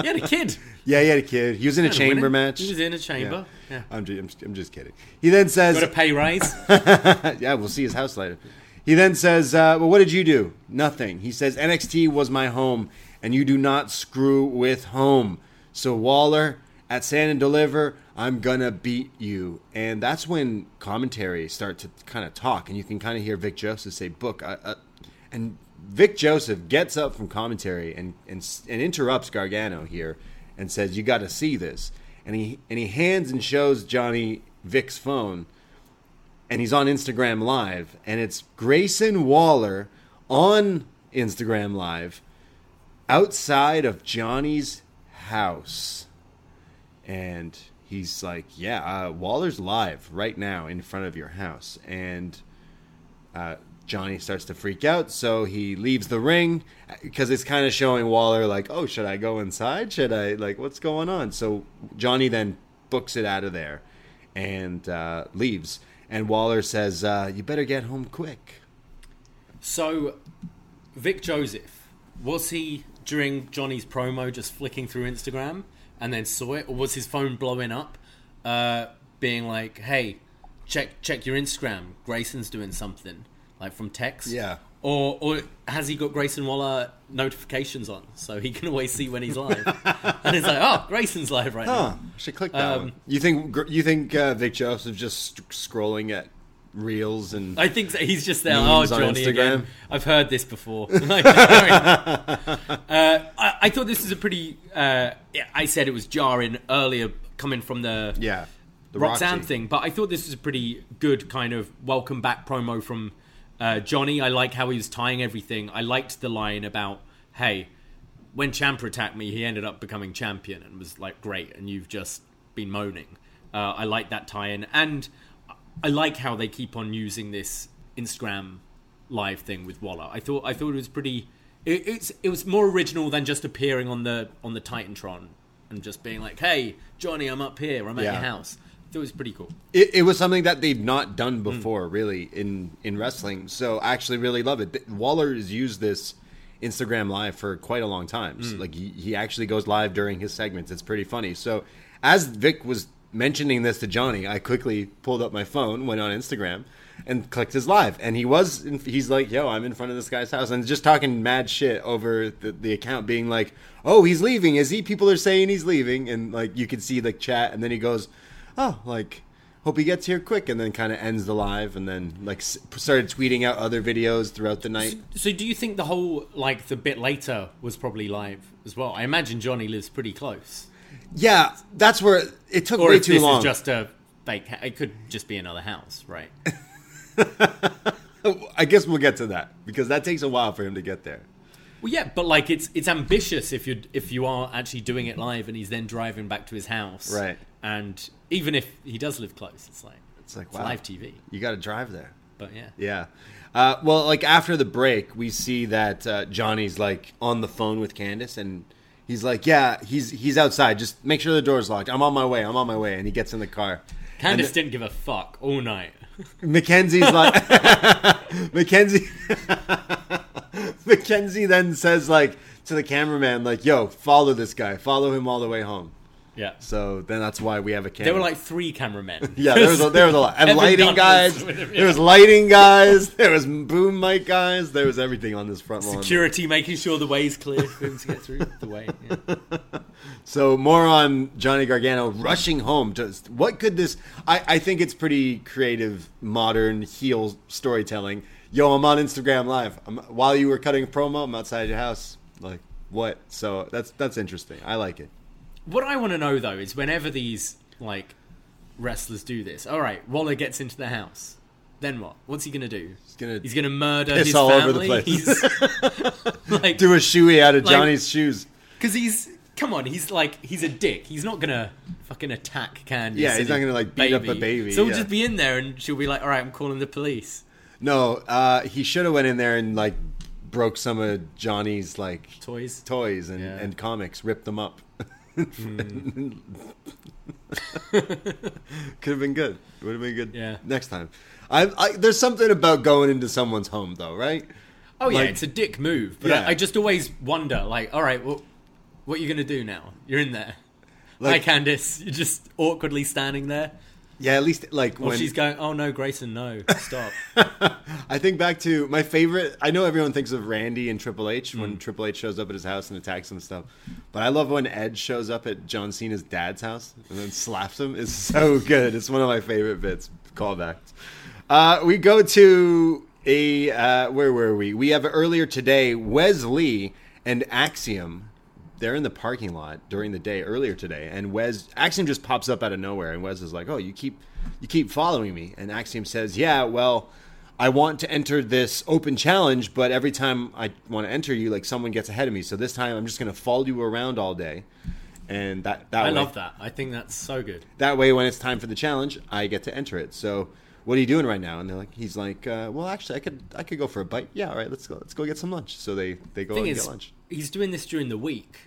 C: He had a kid.
B: yeah, he had a kid. He was in a
C: a
B: chamber match.
C: He was in a chamber. Yeah.
B: I'm, just, I'm, just- I'm just kidding. He then says,
C: Got a pay raise.
B: yeah, we'll see his house later. He then says, uh, Well, what did you do? Nothing. He says, NXT was my home, and you do not screw with home. So, Waller, at Stand and Deliver, I'm going to beat you. And that's when commentary start to kind of talk, and you can kind of hear Vic Joseph say, Book. Uh, uh, and Vic Joseph gets up from commentary and, and, and interrupts Gargano here and says, You got to see this. And he, and he hands and shows Johnny Vic's phone and he's on Instagram Live, and it's Grayson Waller on Instagram Live outside of Johnny's house. And he's like, Yeah, uh, Waller's live right now in front of your house. And uh, Johnny starts to freak out, so he leaves the ring because it's kind of showing Waller, like, Oh, should I go inside? Should I, like, what's going on? So Johnny then books it out of there and uh, leaves. And Waller says, uh, "You better get home quick."
C: So, Vic Joseph, was he during Johnny's promo just flicking through Instagram and then saw it, or was his phone blowing up, uh, being like, "Hey, check check your Instagram. Grayson's doing something," like from text.
B: Yeah.
C: Or or has he got Grayson Waller notifications on so he can always see when he's live? and it's like, oh, Grayson's live right
B: Huh?
C: now.
B: Should click that
C: Um,
B: one. You think you think uh, Vic Joseph's just st- scrolling at reels and
C: I think so. he's just there. Oh, Johnny again. I've heard this before. Like, uh, I, I thought this was a pretty. Uh, I said it was jarring earlier, coming from the
B: yeah, the
C: Roxanne
B: Roxy.
C: thing, but I thought this was a pretty good kind of welcome back promo from uh, Johnny. I like how he was tying everything. I liked the line about, "Hey, when Ciampa attacked me, he ended up becoming champion and was like great. And you've just been moaning. Uh, I like that tie-in, and I like how they keep on using this Instagram live thing with Waller. I thought I thought it was pretty. It, it's it was more original than just appearing on the on the Titantron and just being like, "Hey, Johnny, I'm up here. I'm at
B: Yeah.
C: your house." It was pretty cool.
B: It, it was something that they've not done mm. before, really, in in wrestling. So I actually really love it. Waller has used this Instagram live for quite a long time. So, mm. like he, he actually goes live during his segments. It's pretty funny. So as Vic was mentioning this to Johnny, I quickly pulled up my phone, went on Instagram, and clicked his live. And he was in, he's like, "Yo, I'm in front of this guy's house," and just talking mad shit over the, the account, being like, "Oh, he's leaving. Is he?" People are saying he's leaving, and like you could see the chat, and then he goes, "Oh, like." Hope he gets here quick, and then kind of ends the live, and then like started tweeting out other videos throughout the night.
C: So, do you think the whole like the bit later was probably live as well? I imagine Johnny lives pretty close.
B: Yeah, that's where it took
C: Or
B: way too
C: this
B: long.
C: is just a fake, ha- it could just be another house, right?
B: I guess we'll get to that because that takes a while for him to get there.
C: Well, yeah, but like it's it's ambitious if you if you are actually doing it live and he's then driving back to his house,
B: Right.
C: And even if he does live close, it's like
B: It's like
C: it's
B: wow,
C: live TV.
B: You got to drive there.
C: But yeah,
B: Yeah. Uh, well, like after the break, we see that uh, Johnny's like on the phone with Candice, and he's like, "Yeah, he's he's outside. Just make sure the door's locked. I'm on my way. I'm on my way." And he gets in the car.
C: Candice
B: And
C: didn't give a fuck all night.
B: McKenzie's like McKenzie McKenzie then says like to the cameraman like yo follow this guy follow him all the way home
C: Yeah,
B: so then that's why we have a camera
C: there were like three cameramen.
B: yeah there was a, there was a lot and lighting guys
C: was him,
B: there was lighting guys there was boom mic guys there was everything on this front lawn
C: security making sure the way's clear for him to get through the way. Yeah.
B: So more on Johnny Gargano rushing home. Just what could this? I, I think it's pretty creative, modern heel storytelling. Yo, I'm on Instagram Live. I'm, while you were cutting a promo, I'm outside your house. Like what? So that's that's interesting. I like it.
C: What I want to know though is whenever these like wrestlers do this, all right, Waller gets into the house. Then what? What's he gonna do? He's
B: gonna
C: he's gonna murder his
B: all over
C: family.
B: the place.
C: He's like
B: Do a shoey out of
C: Like-
B: Johnny's shoes.
C: because he's come on. He's like he's a dick. He's not gonna fucking attack Candy.
B: Yeah, he's not gonna, like, beat up a baby,
C: So he'll just be in there and she'll be like, all right, I'm calling the police.
B: No, uh, he should have went in there and like broke some of Johnny's like
C: Toys.
B: toys and,
C: Yeah.
B: and comics, ripped them up.
C: Hmm.
B: Could have been good. Would have been good.
C: Yeah.
B: Next time. I, I there's something about going into someone's home though, right?
C: Oh yeah,
B: Like-
C: it's a dick move. But
B: Yeah.
C: I, I just always wonder, like, all right, well, what are you gonna do now? You're in there.
B: Like-
C: Hi, Candice. You're just awkwardly standing there.
B: Yeah, at least like
C: Or
B: when
C: she's going, oh no, Grayson, no, stop.
B: I think back to my favorite. I know everyone thinks of Randy and Triple H when
C: Hmm.
B: Triple H shows up at his house and attacks him and stuff. But I love when Edge shows up at John Cena's dad's house and then slaps him. It's so good. It's one of my favorite bits. Callbacks. Uh, we go to a uh, where were we? We have earlier today Wes Lee and Axiom. They're in the parking lot during the day earlier today, and Wes Axiom just pops up out of nowhere, and Wes is like, "Oh, you keep you keep following me," and Axiom says, "Yeah, well." I want to enter this open challenge, but every time I want to enter you, like someone gets ahead of me. So this time, I'm just going to follow you around all day, and that that
C: I
B: way,
C: love that. I think that's so good.
B: that way, when it's time for the challenge, I get to enter it. So, what are you doing right now? And they're like, he's like, uh, well, actually, I could I could go for a bite. Yeah, all right, let's go. Let's go get some lunch. So they they go and
C: is,
B: get lunch.
C: he's doing this during the week,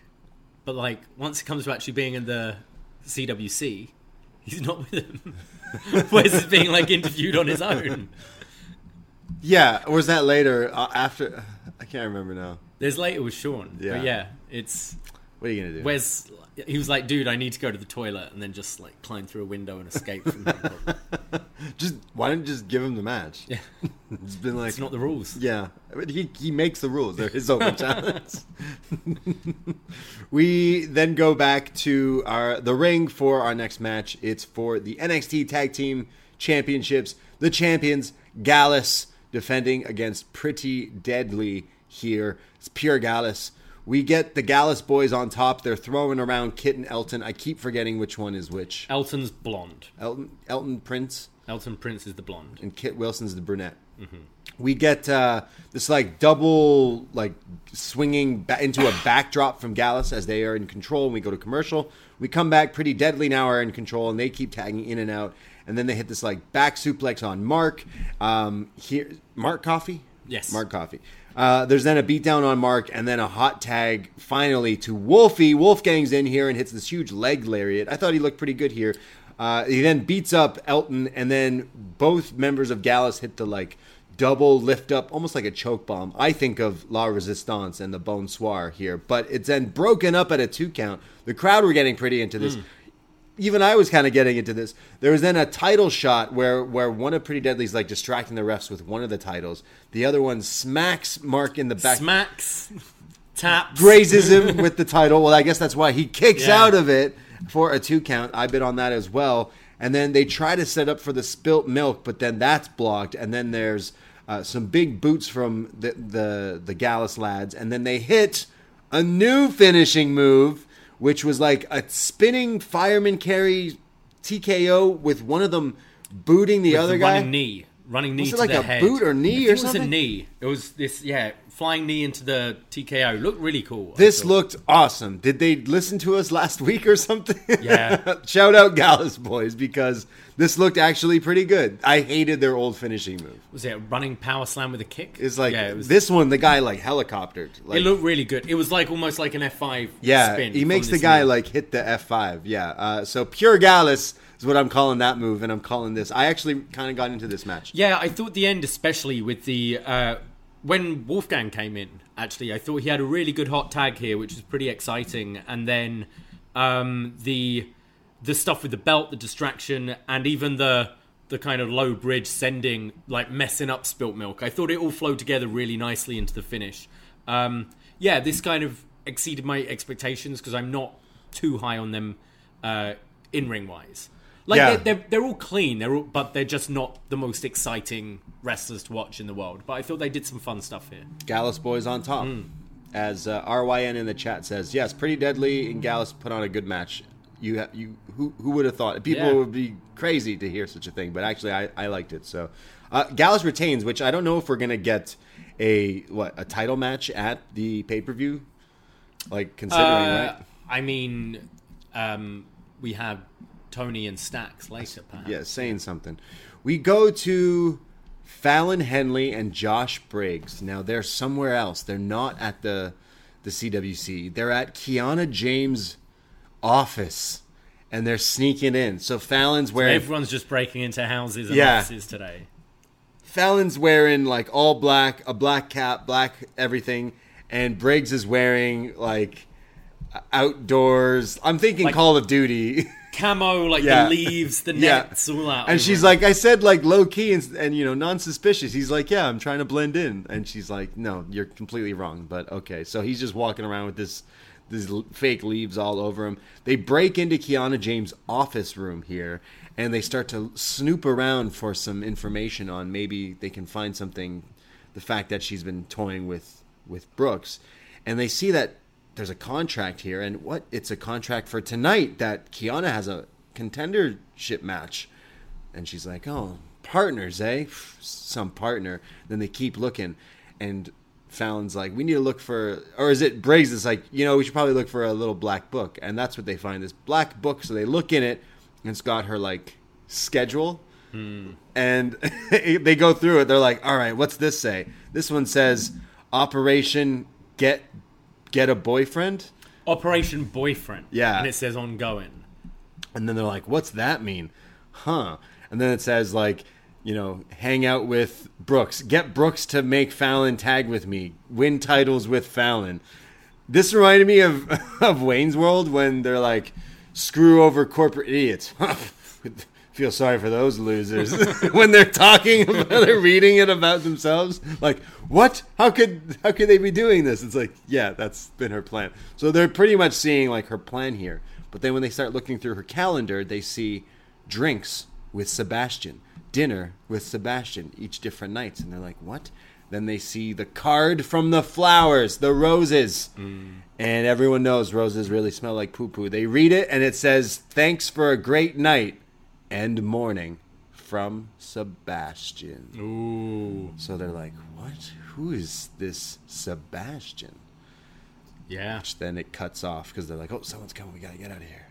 C: but like once it comes to actually being in the CWC, he's not with him. Wes is being like interviewed on his own.
B: Yeah, or was that later uh, after? I can't remember now.
C: There's later with Sean,
B: Yeah.
C: but yeah, it's
B: What are you gonna do?
C: Wes. He was like, "Dude, I need to go to the toilet," and then just like climb through a window and escape from him.
B: just why don't you just give him the match?
C: Yeah.
B: it's been like
C: It's not the rules.
B: Yeah, he he makes the rules. They're his open challenge. we then go back to our the ring for our next match. It's for the NXT Tag Team Championships. The champions Gallus defending against Pretty Deadly here. It's pure Gallus. We get the Gallus boys on top. They're throwing around Kit and Elton. I keep forgetting which one is which.
C: Elton's blonde.
B: Elton Elton Prince
C: Elton Prince is the blonde.
B: and Kit Wilson's the brunette. We get uh, this like double like swinging ba- into a backdrop from Gallus as they are in control, and we go to commercial. We come back, pretty deadly now are in control, and they keep tagging in and out, and then they hit this like back suplex on Mark. Um, here, Mark Coffey.
C: Yes.
B: Mark Coffey. Uh, there's then a beatdown on Mark, and then a hot tag finally to Wolfie. Wolfgang's in here and hits this huge leg lariat. I thought he looked pretty good here. Uh, he then beats up Elton, and then both members of Gallus hit the like double lift up, almost like a choke bomb. I think of La Resistance and the Bonsoir here, but it's then broken up at a two count. The crowd were getting pretty into this even I was kind of getting into this. There was then a title shot where where one of Pretty Deadly's like distracting the refs with one of the titles. The other one smacks Mark in the back,
C: Smacks, taps.
B: grazes him with the title. Well, I guess that's why he kicks
C: Yeah.
B: out of it for a two count. I bid on that as well. And then they try to set up for the spilt milk, but then that's blocked. And then there's uh, some big boots from the, the the Gallus lads, and then they hit a new finishing move, which was like a spinning fireman carry TKO with one of them booting the
C: with
B: other
C: the
B: guy.
C: running knee, running knee
B: Was it like
C: the
B: a
C: head.
B: boot or knee or
C: it was a knee. It was this, yeah, flying knee into the TKO. Looked really cool.
B: This looked awesome. Did they listen to us last week or something?
C: Yeah.
B: Shout out Gallus boys because this looked actually pretty good. I hated their old finishing move.
C: was it a running power slam with a kick?
B: It's like
C: yeah, it was.
B: this one, the guy like helicoptered. Like,
C: it looked really good. It was like almost like an F5
B: yeah,
C: spin.
B: he makes the guy
C: move.
B: like hit the F5. Yeah. Uh, so pure Gallus is what I'm calling that move, and I'm calling this. I actually kind of got into this match.
C: Yeah, I thought the end, especially with the uh, when Wolfgang came in. Actually, I thought he had a really good hot tag here, which was pretty exciting. And then um, the the stuff with the belt, the distraction, and even the the kind of low bridge sending, like messing up spilt milk. I thought it all flowed together really nicely into the finish. Um, yeah, this kind of exceeded my expectations because I'm not too high on them uh, in ring wise. Like
B: Yeah.
C: they're, they're they're all clean, they're all, but they're just not the most exciting wrestlers to watch in the world. But I thought they did some fun stuff here.
B: Gallus boys on top.
C: Hmm.
B: As uh, RYN in the chat says, yes, pretty deadly, and Gallus put on a good match. You, you, who, who would have thought? People
C: Yeah.
B: would be crazy to hear such a thing, but actually, I, I liked it. So, uh, Gallus retains, which I don't know if we're gonna get a what a title match at the pay per view. Like considering,
C: Uh,
B: right?
C: I mean, um, we have Tony and Stacks later, perhaps.
B: Yeah, saying something. We go to Fallon Henley and Josh Briggs. Now they're somewhere else. They're not at the the CWC. They're at Kiana James' office, and they're sneaking in. So Fallon's wearing
C: Everyone's just breaking into houses and
B: Yeah.
C: offices today.
B: Fallon's wearing like all black, a black cap, black everything, and Briggs is wearing like outdoors. I'm thinking
C: Like-
B: Call of Duty.
C: Camo, like
B: Yeah.
C: the leaves, the
B: Yeah.
C: nets, all that.
B: And she's like, I said like low key and, and you know non suspicious. He's like, yeah, I'm trying to blend in. And she's like, no, you're completely wrong. But okay, so he's just walking around with this these fake leaves all over him. They break into Kiana James' office room here, and they start to snoop around for some information on maybe they can find something. The fact that she's been toying with with Brooks, and they see that there's a contract here, and what it's a contract for tonight that Kiana has a contendership match. And she's like, "Oh, partners, eh? Some partner." Then they keep looking, and Fallon's like, "We need to look for," or is it Briggs? Is like, you know, we should probably look for a little black book, and that's what they find this black book. So they look in it, and it's got her like schedule, hmm. and they go through it. They're like, "All right, what's this say?" This one says, "Operation Get Get a Boyfriend."
C: Operation Boyfriend.
B: Yeah.
C: And it says ongoing.
B: And then they're like, what's that mean? Huh. And then it says, like, you know, hang out with Brooks. Get Brooks to make Fallon tag with me. Win titles with Fallon. This reminded me of, of Wayne's World when they're like, screw over corporate idiots. Feel sorry for those losers when they're talking about they're reading it about themselves. Like, what? How could how could they be doing this? It's like, yeah, that's been her plan. So they're pretty much seeing like her plan here. But then when they start looking through her calendar, they see drinks with Sebastian, dinner with Sebastian, each different nights, and they're like, what? Then they see the card from the flowers, the roses. Mm. And everyone knows roses really smell like poo poo. They read it and it says, Thanks for a great night and morning, from Sebastian.
C: Ooh,
B: So they're like, what? Who is this Sebastian?
C: yeah.
B: Which then it cuts off because they're like, oh, someone's coming. We got to get out of here.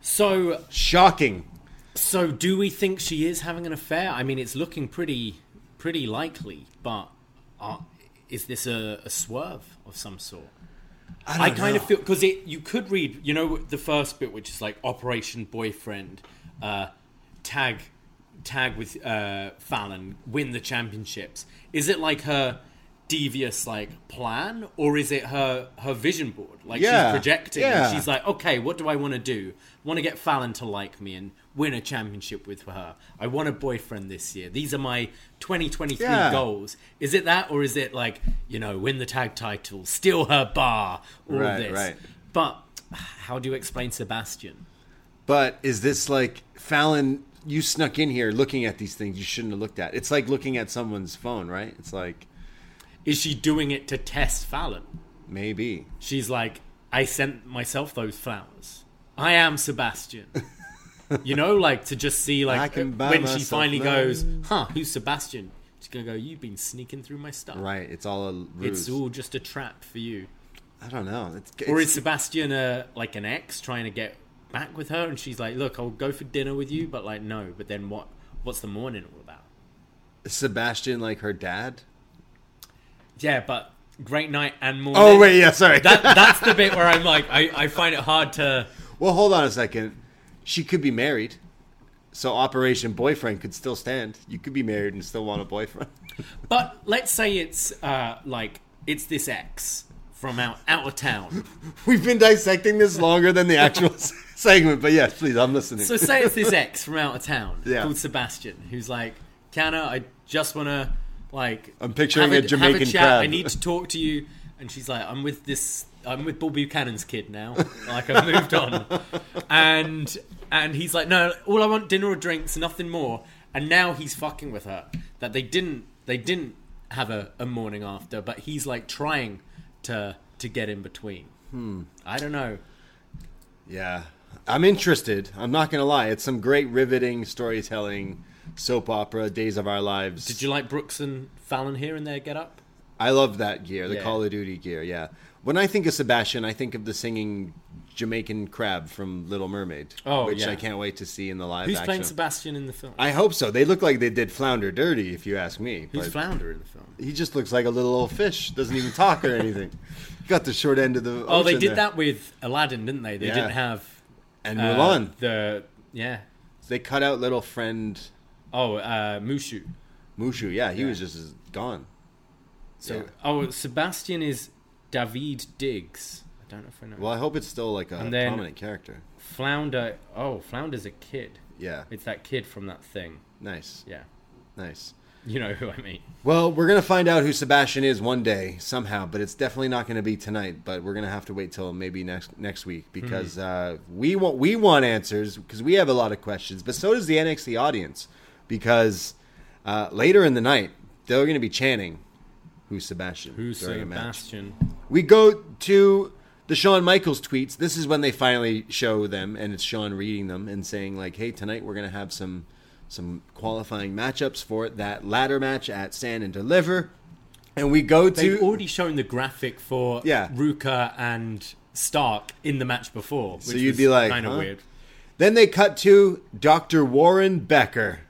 C: So,
B: Shocking.
C: So do we think she is having an affair? I mean, it's looking pretty, pretty likely. But uh, is this a, a swerve of some sort? I,
B: don't
C: kind of feel because it you could read you know the first bit which is like Operation Boyfriend, uh, tag tag with uh, Fallon, win the championships. Is it like her devious like plan, or is it her her vision board? Like
B: Yeah,
C: she's projecting.
B: yeah.
C: And she's like, okay, what do I want to do? Want to get Fallon to like me and win a championship with her. I want a boyfriend this year. These are my 2023
B: Yeah.
C: goals. Is it that, or is it like you know, win the tag title, steal her bar, all
B: Right,
C: this?
B: right.
C: But how do you explain Sebastian?
B: But is this like Fallon? You snuck in here looking at these things you shouldn't have looked at. It's like looking at someone's phone, right? It's like
C: Is she doing it to test Fallon?
B: maybe.
C: She's like, I sent myself those flowers. I am Sebastian. you know, like to just see like when she finally goes, huh, who's Sebastian? She's gonna go, You've been sneaking through my stuff.
B: Right. It's all a ruse.
C: It's all just a trap for you.
B: I don't know. It's,
C: Or is Sebastian a, like an ex trying to get back with her and she's like, Look, I'll go for dinner with you, but like no, but then what what's the morning all about?
B: Sebastian like her dad?
C: Yeah, but great night and morning.
B: Oh wait, yeah, sorry.
C: that that's the bit where I'm like, I, I find it hard to.
B: well, hold on a second. She could be married, so Operation Boyfriend could still stand. You could be married and still want a boyfriend.
C: But let's say it's uh like it's this ex from out out of town.
B: We've been dissecting this longer than the actual segment, but yes, please, I'm listening.
C: So say it's this ex from out of town
B: Yeah.
C: called Sebastian, who's like, Canna, I just want to like.
B: I'm picturing
C: have
B: a Jamaican
C: a chat.
B: crab.
C: I need to talk to you, and she's like, I'm with this. I'm with Bob Buchanan's kid now. Like I've moved on, and and he's like, no, all I want dinner or drinks, nothing more. And now he's fucking with her. That they didn't they didn't have a, a morning after, but he's like trying to to get in between. Hmm. I don't know.
B: Yeah, I'm interested. I'm not gonna lie. It's some great riveting storytelling, soap opera, Days of Our Lives.
C: Did you like Brooks and Fallon here in their get up?
B: I love that gear, the
C: Yeah.
B: Call of Duty gear. Yeah. When I think of Sebastian, I think of the singing Jamaican crab from Little Mermaid.
C: Oh,
B: which
C: yeah.
B: I can't wait to see in the live
C: Who's
B: action.
C: playing Sebastian in the film?
B: I hope so. They look like they did Flounder dirty, if you ask me.
C: Who's Flounder in the film?
B: he just looks like a little old fish. Doesn't even talk or anything. Got the short end of the.
C: Oh, they did
B: there.
C: that with Aladdin, didn't they? They
B: Yeah.
C: didn't have
B: And
C: uh,
B: Mulan.
C: The yeah.
B: They cut out little friend
C: Oh, uh, Mushu.
B: Mushu. Yeah, he
C: Yeah.
B: was just gone.
C: So
B: Yeah.
C: oh, Sebastian is David Diggs. I don't know if I know.
B: Well, I hope it's still like a prominent character.
C: Flounder. Oh, Flounder's a kid.
B: Yeah.
C: It's that kid from that thing.
B: Nice.
C: Yeah,
B: Nice.
C: you know who I mean.
B: Well, we're gonna find out who Sebastian is one day somehow, but it's definitely not gonna be tonight. But we're gonna have to wait till maybe next next week because uh, we want we want answers because we have a lot of questions, but so does the NXT audience because uh, later in the night they're gonna be chanting who's Sebastian
C: Who's
B: during a match.
C: Sebastian?
B: We go to the Shawn Michaels tweets. This is when they finally show them, and it's Shawn reading them and saying like, "Hey, tonight we're gonna have some some qualifying matchups for that ladder match at Stand and Deliver." And we go to.
C: They've already shown the graphic for
B: Yeah.
C: Ruca and Stark in the match before.
B: So you'd be like,
C: kind of
B: huh?
C: weird.
B: then they cut to Dr. Warren Becker.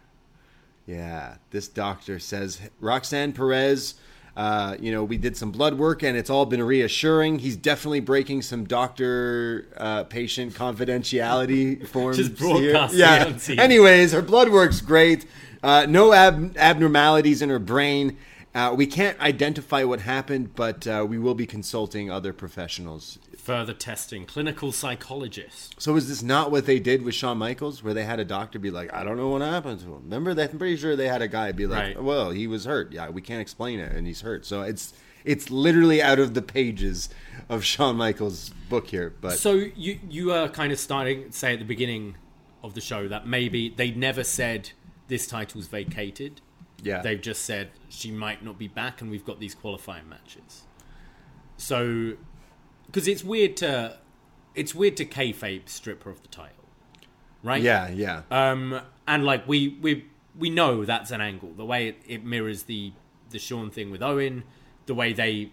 B: Yeah, this doctor says Roxanne Perez. Uh, you know, we did some blood work and it's all been reassuring. He's definitely breaking some doctor uh, patient confidentiality forms.
C: Just
B: here. Yeah. Anyways, her blood work's great. Uh, no ab- abnormalities in her brain. Uh, we can't identify what happened, but uh, we will be consulting other professionals
C: Further testing, clinical psychologist.
B: so is this not what they did with Shawn Michaels, where they had a doctor be like, "I don't know what happened to him." Remember that? I'm pretty sure they had a guy be like,
C: Right.
B: "Well, he was hurt. Yeah, we can't explain it, and he's hurt." So it's it's literally out of the pages of Shawn Michaels' book here. But
C: So you you are kind of starting say at the beginning of the show that maybe they never said this title's vacated.
B: yeah,
C: They've just said she might not be back, and we've got these qualifying matches. So, because it's weird to it's weird to kayfabe strip her of the title, right?
B: Yeah, yeah.
C: Um, and like we we we know that's an angle. The way it, it mirrors the the Shawn thing with Owen, the way they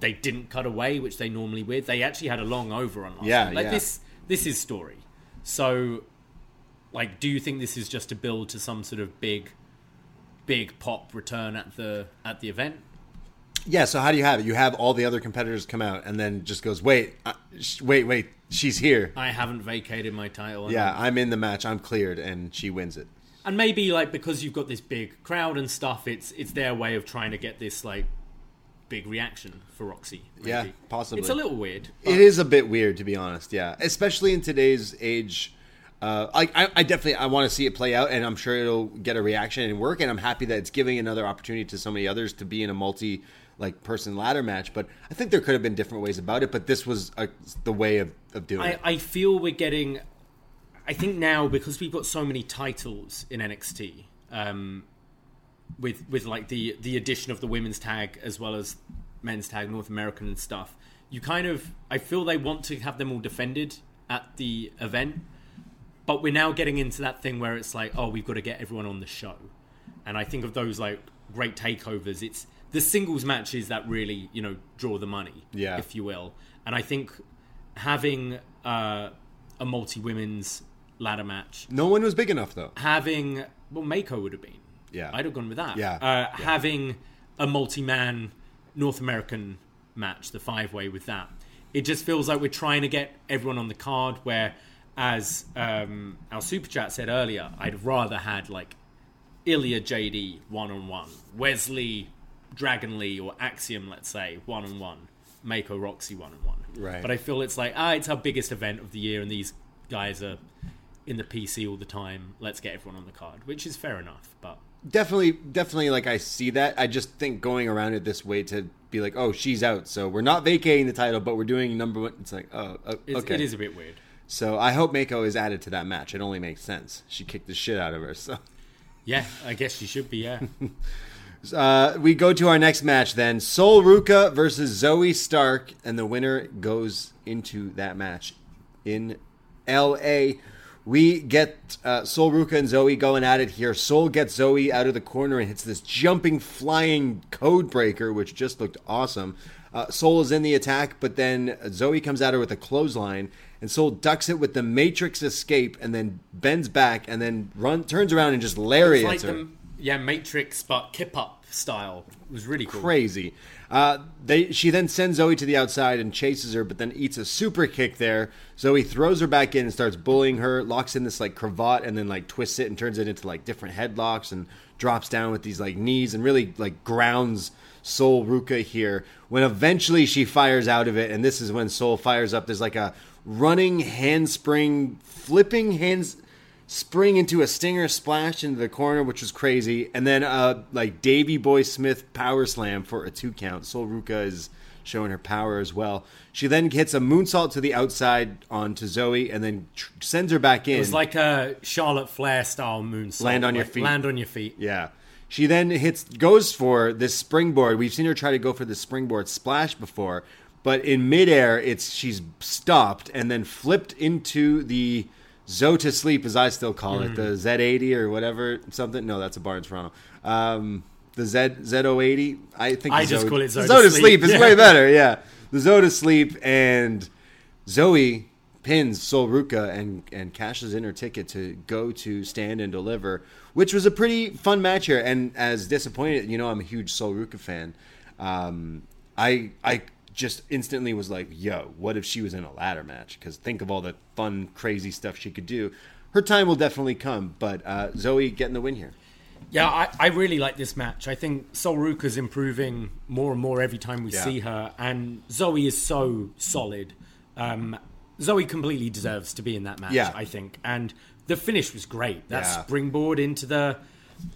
C: they didn't cut away, which they normally would. They actually had a long over on last
B: Yeah.
C: Like
B: yeah.
C: this this is story. So like do you think this is just a build to some sort of big big pop return at the at the event?
B: Yeah, so how do you have it? You have all the other competitors come out and then just goes, wait, uh, sh- wait, wait, she's here.
C: I haven't vacated my title.
B: Yeah, I'm in the match. I'm cleared, and she wins it.
C: and maybe like because you've got this big crowd and stuff, it's it's their way of trying to get this like big reaction for Roxy. maybe.
B: Yeah, possibly.
C: It's a little weird.
B: It is a bit weird, to be honest. Yeah, especially in today's age. Uh, I, I, I definitely I want to see it play out, and I'm sure it'll get a reaction and work. And I'm happy that it's giving another opportunity to so many others to be in a multi like person ladder match. But I think there could have been different ways about it. But this was uh the way of, of doing
C: I,
B: it.
C: I feel we're getting. I think now because we've got so many titles in NXT, um, with with like the the addition of the women's tag as well as men's tag, North American and stuff. You kind of, I feel they want to have them all defended at the event, but we're now getting into that thing where it's like, oh, we've got to get everyone on the show, and I think of those like great takeovers. It's the singles matches that really, you know, draw the money,
B: Yeah.
C: if you will, and I think having uh, a multi women's ladder match
B: no one was big enough though.
C: having well Meiko would have been.
B: Yeah.
C: I'd have gone with that.
B: Yeah.
C: Uh, Having a multi-man North American match, the five-way with that, it just feels like we're trying to get everyone on the card. Where, as um, our super chat said earlier, I'd rather had like Ilya JD one-on-one, Wes Lee Dragon Lee or Axiom, let's say one-on-one, Meiko Roxy one-on-one.
B: Right.
C: But I feel it's like ah, it's our biggest event of the year, and these guys are in the PC all the time. Let's get everyone on the card, which is fair enough. But
B: definitely definitely like i see that i just think going around it this way to be like oh she's out so we're not vacating the title but we're doing number one it's like oh o-
C: it's,
B: okay
C: it is a bit weird.
B: so i hope meiko is added to that match it only makes sense she kicked the shit out of her so
C: Yeah, I guess she should be. Yeah,
B: uh, we go to our next match then sol ruca versus zoey stark and the winner goes into that match in la we get uh, Sol Ruca and Zoey going at it here. Sol gets Zoey out of the corner and hits this jumping, flying code breaker, which just looked awesome. Uh, Sol is in the attack, but then Zoey comes at her with a clothesline, and Sol ducks it with the Matrix escape, and then bends back, and then run turns around and just
C: it's
B: lariats
C: like
B: her.
C: the yeah Matrix, but kip up style. It was really cool.
B: crazy. Uh, they she then sends Zoey to the outside and chases her, but then eats a super kick there. Zoey throws her back in and starts bullying her, locks in this like cravat, and then like twists it and turns it into like different headlocks and drops down with these like knees and really like grounds Sol Ruca here. When eventually she fires out of it, and this is when Sol fires up. There's like a running handspring, flipping hands spring into a stinger splash into the corner, which was crazy, and then uh like Davy Boy Smith power slam for a two count. Sol Ruca is showing her power as well. She then hits a moonsault to the outside onto Zoey, and then tr- sends her back in.
C: It was like a Charlotte Flair style moonsault.
B: Land on your feet.
C: Land on your feet.
B: Yeah. She then hits goes for this springboard. We've seen her try to go for the springboard splash before, but in midair it's she's stopped and then flipped into the Zota sleep as I still call it, the Z80 or whatever something. No, that's a Barnes Toronto. Um, the Z Z080. I think
C: I just
B: Zo-
C: call it Zota
B: Zota
C: Sleep.
B: sleep. is
C: Yeah.
B: way better. Yeah, the Zota sleep and Zoey pins Sol Ruca and and cashes in her ticket to go to stand and deliver, which was a pretty fun match here. And as disappointed, you know, I'm a huge Sol Ruca fan. Um, I I just instantly was like, yo, what if she was in a ladder match? Because think of all the fun, crazy stuff she could do. Her time will definitely come, but uh, Zoey getting the win here.
C: Yeah, I, I really like this match. I think Sol Ruca's improving more and more every time we
B: Yeah.
C: see her, and Zoey is so solid. Um, Zoey completely deserves to be in that match,
B: Yeah.
C: I think. And the finish was great. That
B: Yeah.
C: springboard into the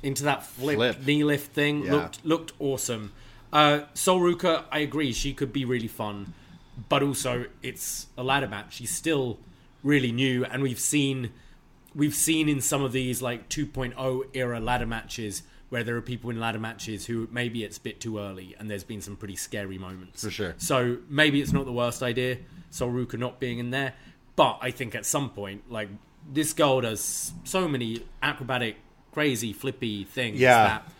C: into that flip,
B: Flip.
C: knee lift thing looked looked awesome. Uh, Sol Ruca, I agree, she could be really fun, but also it's a ladder match. She's still really new, and we've seen we've seen in some of these like 2.0 era ladder matches where there are people in ladder matches who maybe it's a bit too early and there's been some pretty scary moments.
B: For sure.
C: So maybe it's not the worst idea, Sol Ruca not being in there, but I think at some point, like this girl does so many acrobatic, crazy, flippy things.
B: Yeah.
C: That,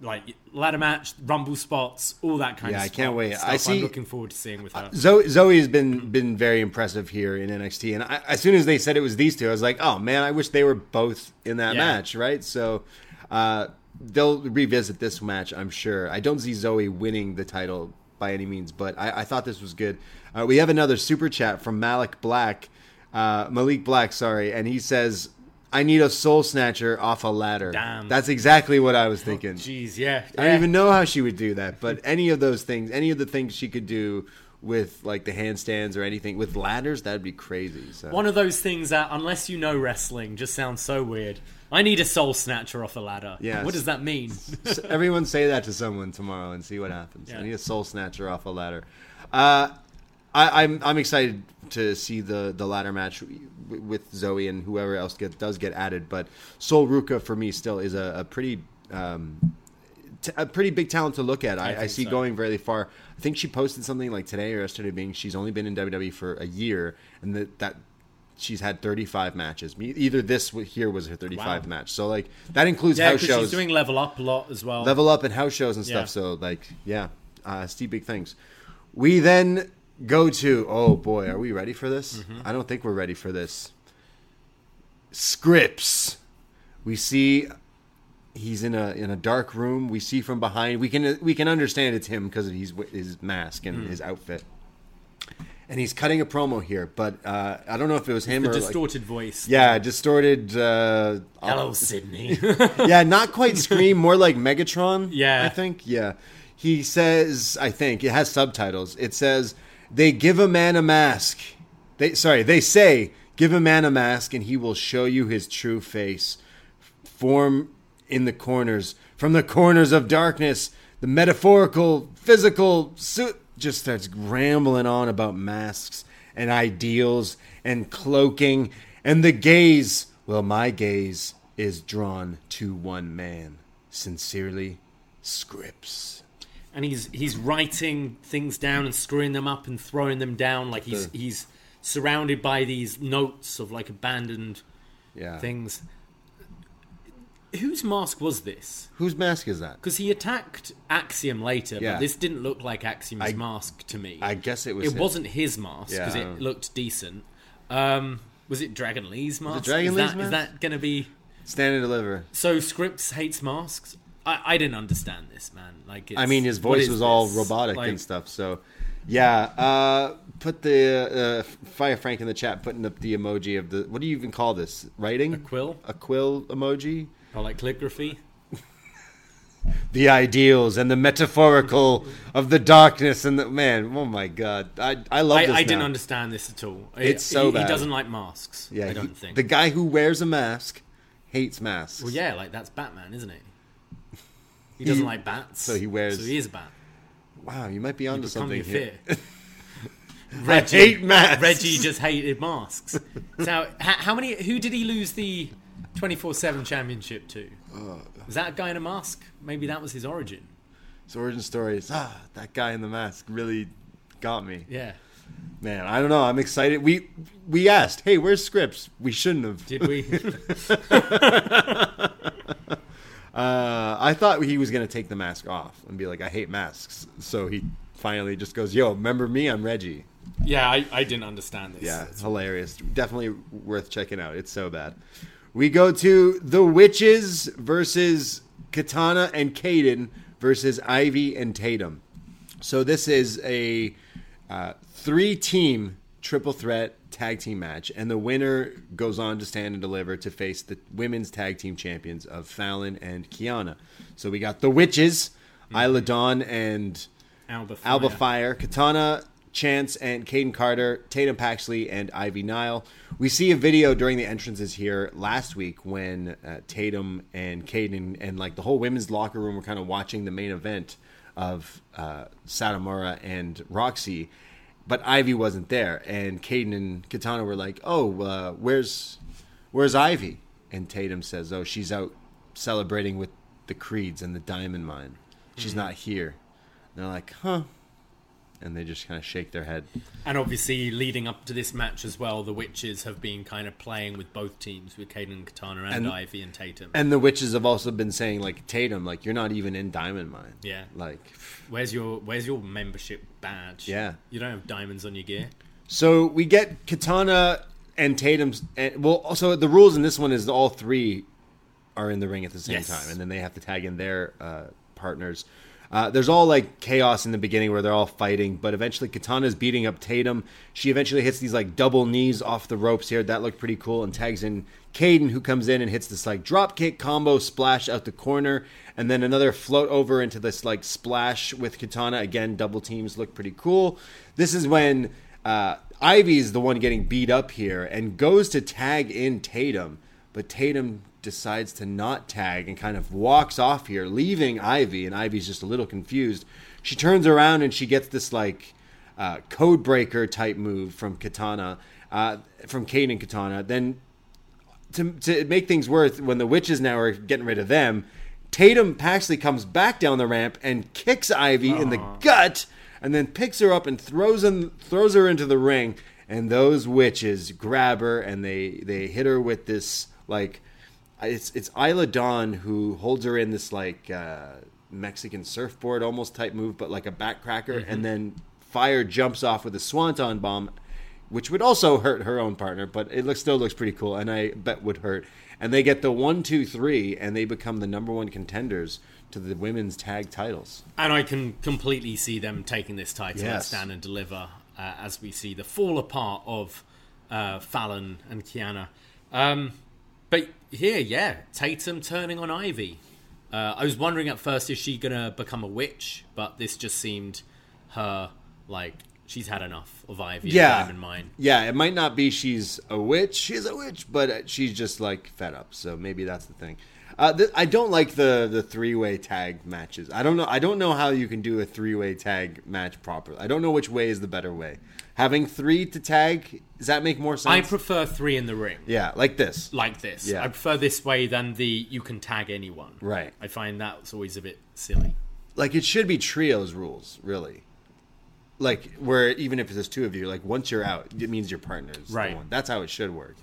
C: like ladder match, rumble spots, all that kind
B: Yeah,
C: of
B: I can't wait.
C: Stuff
B: I see-
C: I'm looking forward to seeing with her.
B: Zoey Zoey has been been very impressive here in NXT, and I, as soon as they said it was these two, I was like, oh man, I wish they were both in that
C: Yeah.
B: match, right? So uh, they'll revisit this match, I'm sure. I don't see Zoey winning the title by any means, but I, I thought this was good. Uh, we have another super chat from Malik Black, uh, Malik Black, sorry, and he says. I need a soul snatcher off a ladder.
C: Damn.
B: That's exactly what I was thinking.
C: Jeez, yeah.
B: I don't even know how she would do that, but any of those things, any of the things she could do with like the handstands or anything with ladders, that'd be crazy. So
C: One of those things that, unless you know wrestling, just sounds so weird. I need a soul snatcher off a ladder.
B: Yeah.
C: What does that mean?
B: Everyone say that to someone tomorrow and see what happens.
C: Yeah.
B: I need a soul snatcher off a ladder. Uh, I, I'm I'm excited to see the the ladder match with Zoey and whoever else get, does get added. But Sol Ruca for me still is a, a pretty. Um, t- a pretty big talent to look at. I, I,
C: think
B: see
C: so.
B: going very far. I think she posted something like today or yesterday, being she's only been in WWE for a year, and that that she's had 35 matches. Either this here was her 35th
C: Wow.
B: match, so like that includes
C: yeah,
B: house shows
C: she's doing level up a lot as well.
B: level up and house shows and stuff.
C: Yeah.
B: So like, yeah, uh, Steve, big things. We then go to oh boy, are we ready for this?
C: Mm-hmm.
B: I don't think we're ready for this. Scrypts. We see he's in a in a dark room. We see from behind. We can we can understand it's him because of his his mask and his outfit. And he's cutting a promo here, but uh, I don't know if it was him
C: the
B: or like,
C: distorted voice.
B: yeah, distorted. Uh,
C: Hello, Sydney.
B: yeah, not quite Scream, more like Megatron.
C: Yeah.
B: I think. Yeah, he says. I think it has subtitles. It says they give a man a mask. They sorry, they say give a man a mask and he will show you his true face. Form in the corners, from the corners of darkness, the metaphorical, physical suit just starts rambling on about masks and ideals and cloaking and the gaze. Well, my gaze is drawn to one man. Sincerely, Scrypts.
C: And he's he's writing things down and screwing them up and throwing them down like he's
B: The-
C: he's surrounded by these notes of like abandoned
B: Yeah.
C: things. Whose mask was this?
B: Whose mask is that?
C: Because he attacked Axiom later,
B: Yeah.
C: but this didn't look like Axiom's
B: I-
C: mask to me.
B: I guess it was.
C: it
B: him.
C: wasn't his mask because
B: Yeah.
C: it looked decent. Um, was it Dragon Lee's mask?
B: Dragon
C: is
B: Lee's
C: that,
B: mask?
C: Is that going to be
B: Stand and deliver.
C: so? Scrypts hates masks. I, I didn't understand this, man. Like, it's,
B: I mean, his voice was all robotic
C: Like,
B: and stuff. So, yeah. Uh, put the uh, Fire Frank in the chat, putting up the emoji of the. What do you even call this? Writing?
C: A quill
B: A quill emoji?
C: or like calligraphy.
B: The ideals and the metaphorical of the darkness and the man. Oh my god, I I love
C: I,
B: this.
C: I didn't understand this at all.
B: It's
C: He-
B: so bad.
C: He doesn't like masks.
B: Yeah,
C: I don't think.
B: the guy who wears a mask hates masks.
C: well, yeah, like that's Batman, isn't it? He doesn't like bats,
B: so he wears-
C: So he is a bat.
B: Wow, you might be onto
C: Become
B: something here.
C: fear.
B: I hate masks.
C: Reggie just hated masks. So, how, how many? Who did he lose the twenty four seven championship to?
B: Uh,
C: Was that a guy in a mask? Maybe that was his origin.
B: His origin story is ah, that guy in the mask really got me.
C: Yeah.
B: Man, I don't know. I'm excited. We we asked, hey, where's Scrypts? We shouldn't have.
C: Did we?
B: Uh, I thought he was gonna take the mask off and be like, I hate masks. So he finally just goes, Yo, remember me? I'm Reggie.
C: yeah, I, I didn't understand this.
B: Yeah, it's hilarious. Definitely worth checking out. It's so bad. We go to the Witches versus Katana and Kayden versus Ivy and Tatum. So this is a uh, three-team triple threat tag team match, and the winner goes on to stand and deliver to face the women's tag team champions of Fallon and Kiana. So we got the Witches, Isla Dawn and
C: Alba. Fyre.
B: Alba Fyre, Katana, Chance, and Kayden Carter, Tatum Paxley, and Ivy Nile. We see a video during the entrances here last week when uh, Tatum and Kayden and like the whole women's locker room were kind of watching the main event of uh, Satomura and Roxy, but Ivy wasn't there, and Kayden and Katana were like, "Oh, uh, where's where's Ivy?" And Tatum says, "Oh, she's out celebrating with the Creeds and the Diamond Mine. She's not here." And they're like, "Huh." And they just kind of shake their head.
C: And obviously, leading up to this match as well, the Witches have been kind of playing with both teams, with Kayden and Katana and,
B: And-
C: Ivy and Tatum.
B: And the witches have also been saying like Tatum, like you're not even in Diamond Mine.
C: Yeah.
B: Like
C: where's your Where's your membership badge?
B: Yeah.
C: you don't have diamonds on your gear.
B: So we get Katana and Tatum's. And, well, also the rules in this one is all three are in the ring at the same
C: Yes.
B: time, and then they have to tag in their uh, partners. Uh, there's all like chaos in the beginning where they're all fighting, but eventually Katana's beating up Tatum. She eventually hits these like double knees off the ropes here. That looked pretty cool, and tags in Kayden, who comes in and hits this like drop kick combo splash out the corner, and then another float over into this like splash with Katana. Again, double teams look pretty cool. This is when uh, Ivy is the one getting beat up here and goes to tag in Tatum, but Tatum decides to not tag and kind of walks off here, leaving Ivy, and Ivy's just a little confused. She turns around and she gets this like uh, code breaker type move from Katana, uh, from Kane and Katana. Then to, to make things worse, when the witches now are getting rid of them, Tatum Paxley comes back down the ramp and kicks Ivy in the gut, and then picks her up and throws in, throws her into the ring. And those witches grab her and they they hit her with this like it's it's Isla Dawn who holds her in this like uh, Mexican surfboard almost type move, but like a backcracker, and then Fyre jumps off with a swanton bomb, which would also hurt her own partner, but it looks still looks pretty cool, and I bet would hurt. And they get the one, two, three, and they become the number one contenders to the women's tag titles.
C: And I can completely see them taking this title and stand and deliver uh, as we see the fall apart of uh, Fallon and Kiana. Um, but here, yeah, Tatum turning on Ivy. Uh, I was wondering at first is she gonna become a witch, but this just seemed her like she's had enough of Ivy.
B: Yeah.
C: Diamond Mine.
B: Yeah, it might not be she's a witch. She's a witch, but uh, she's just like fed up. So maybe that's the thing. Uh, th- I don't like the the three way tag matches. I don't know. I don't know how you can do a three way tag match properly. I don't know which way is the better way. Having three to tag does that make more sense?
C: I prefer three in the ring.
B: yeah, like this.
C: Like this,
B: Yeah.
C: I prefer this way than the you can tag anyone.
B: Right.
C: I find that's always a bit silly.
B: Like it should be trios rules, really. Like where even if there's two of you, like once you're out, it means your partner's
C: Right. Hmm.
B: one. That's how it should work.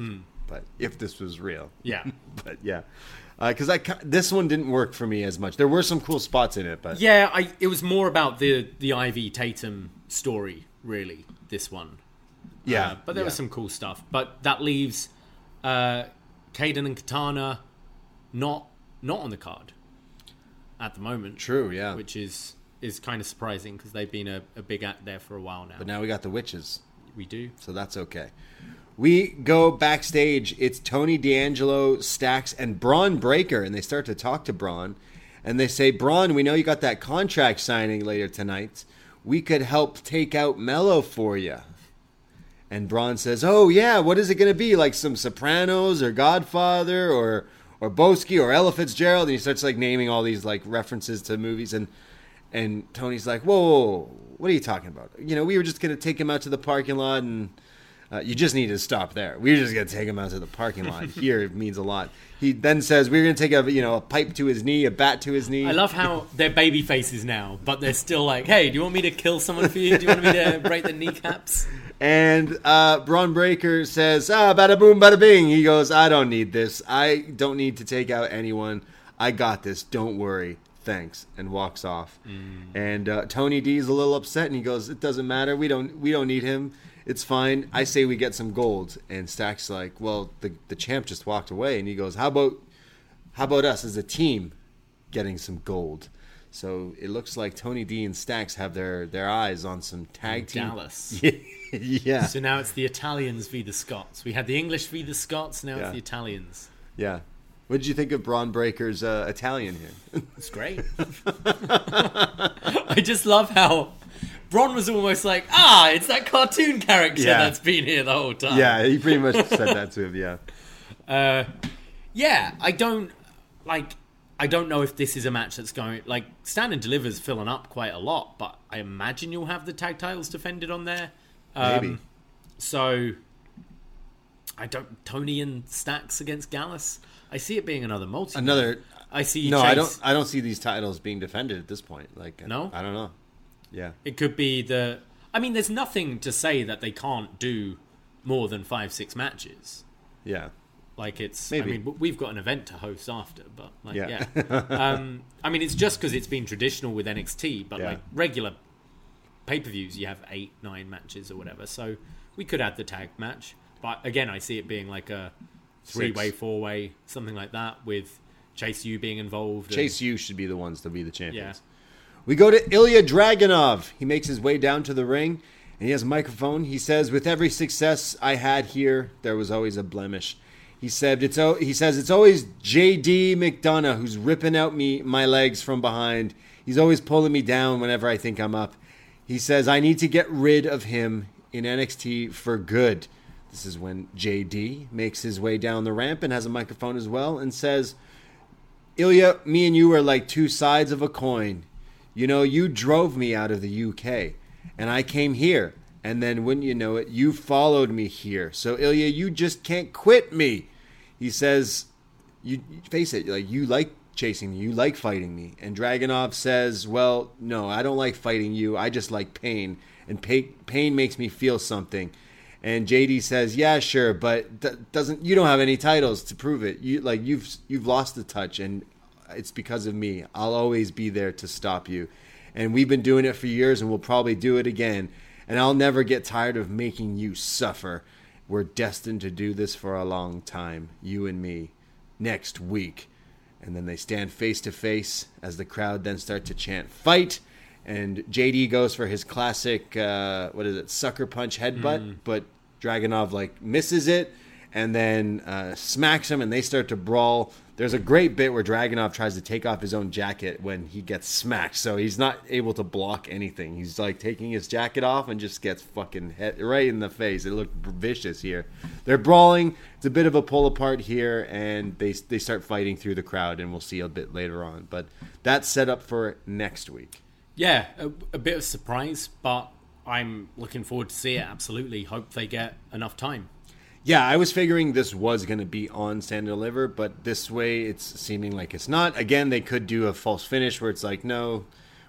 B: But if this was real,
C: Yeah.
B: but yeah, because I this one didn't work for me as much. There were some cool spots in it, but
C: Yeah, I it was more about the the Ivy Tatum story, really. This one,
B: yeah.
C: Uh, but there
B: yeah.
C: was some cool stuff. But that leaves uh, Kayden and Katana not not on the card at the moment.
B: true. Yeah,
C: which is is kind of surprising because they've been a, a big act there for a while now.
B: but now we got the witches,
C: we do.
B: so that's okay. We go backstage. It's Tony D'Angelo, Stacks, and Bron Breakker, and they start to talk to Bron, and they say, "Bron, we know you got that contract signing later tonight. We could help take out Melo for you." And Bron says, "Oh yeah, what is it going to be? Like some Sopranos or Godfather or or Boski or Ella Fitzgerald?" And he starts like naming all these like references to movies, and and Tony's like, "Whoa, whoa, whoa, what are you talking about? You know, we were just going to take him out to the parking lot, and uh, you just need to stop there. We were just to take him out to the parking lot. Here it means a lot." He then says, "We're going to take a you know a pipe to his knee, a bat to his knee."
C: I love how they're baby faces now, but they're still like, "Hey, do you want me to kill someone for you? Do you want me to break the kneecaps?"
B: And uh, Bron Breakker says, ah, bada boom, bada bing. He goes, I don't need this. I don't need to take out anyone. I got this. Don't worry. Thanks. And walks off. And uh, Tony D's a little upset, and he goes, It doesn't matter. We don't. We don't need him. It's fine. I say we get some gold. And Stack's like, Well, the the champ just walked away. And he goes, How about how about us as a team getting some gold? So it looks like Tony D and Stacks have their, their eyes on some tag team.
C: Gallus.
B: yeah.
C: So now it's the Italians v the Scots. We had the English v the Scots. Now
B: Yeah.
C: it's the Italians.
B: Yeah. What did you think of Bron Breakker's uh, Italian here?
C: It's great. I just love how Bron was almost like, ah, it's that cartoon character
B: Yeah.
C: that's been here the whole time.
B: yeah, he pretty much said that to him. Yeah.
C: Uh, yeah, I don't like. I don't know if this is a match that's going like Stand and Delivers filling up quite a lot, but I imagine you'll have the tag titles defended on there. Um,
B: Maybe.
C: So I don't Tony and Stacks against Gallus. I see it being another multi.
B: Another.
C: I see.
B: No, I don't. I don't see these titles being defended at this point. Like,
C: No?
B: I don't know. Yeah.
C: It could be the I mean, there's nothing to say that they can't do more than five, six matches.
B: Yeah.
C: Like it's,
B: Maybe.
C: I mean, we've got an event to host after, but like,
B: Yeah.
C: yeah. um, I mean, it's just because it's been traditional with NXT, but
B: Yeah.
C: like regular pay per views, you have eight, nine matches or whatever. So we could add the tag match, but again, I see it being like a three way, four way, something like that, with Chase U being involved. and-
B: Chase U should be the ones to be the
C: yeah.
B: champions. We go to Ilya Dragunov. He makes his way down to the ring and he has a microphone. He says, "With every success I had here, there was always a blemish." He said, "It's o- he says it's always JD McDonagh who's ripping out me my legs from behind. He's always pulling me down whenever I think I'm up." He says, "I need to get rid of him in NXT for good." This is when JD makes his way down the ramp and has a microphone as well and says, Ilya, me and you are like two sides of a coin. You know, you drove me out of the UK, and I came here, and then wouldn't you know it, you followed me here. So Ilya, you just can't quit me. He says, "You face it, like you like chasing me, you like fighting me." And Dragunov says, "Well, no, I don't like fighting you. I just like pain, and pa- pain makes me feel something." And JD says, "Yeah, sure, but d- doesn't you don't have any titles to prove it. You like you've you've lost the touch, and it's because of me. I'll always be there to stop you. And we've been doing it for years, and we'll probably do it again. And I'll never get tired of making you suffer. We're destined to do this for a long time, you and me. Next week." And then they stand face to face as the crowd then start to chant "fight." And JD goes for his classic, uh, what is it, sucker punch headbutt, but Dragunov like misses it and then uh, smacks him, and they start to brawl. There's a great bit where Dragunov tries to take off his own jacket when he gets smacked, so he's not able to block anything. He's like taking his jacket off and just gets fucking hit right in the face. It looked vicious here. They're brawling. It's a bit of a pull apart here, and they they start fighting through the crowd, and we'll see a bit later on. But that's set up for next week.
C: Yeah, a, a bit of surprise, but I'm looking forward to see it. Absolutely, hope they get enough time.
B: Yeah, I was figuring this was going to be on Stand and Deliver, but this way it's seeming like it's not. Again, they could do a false finish where it's like, no,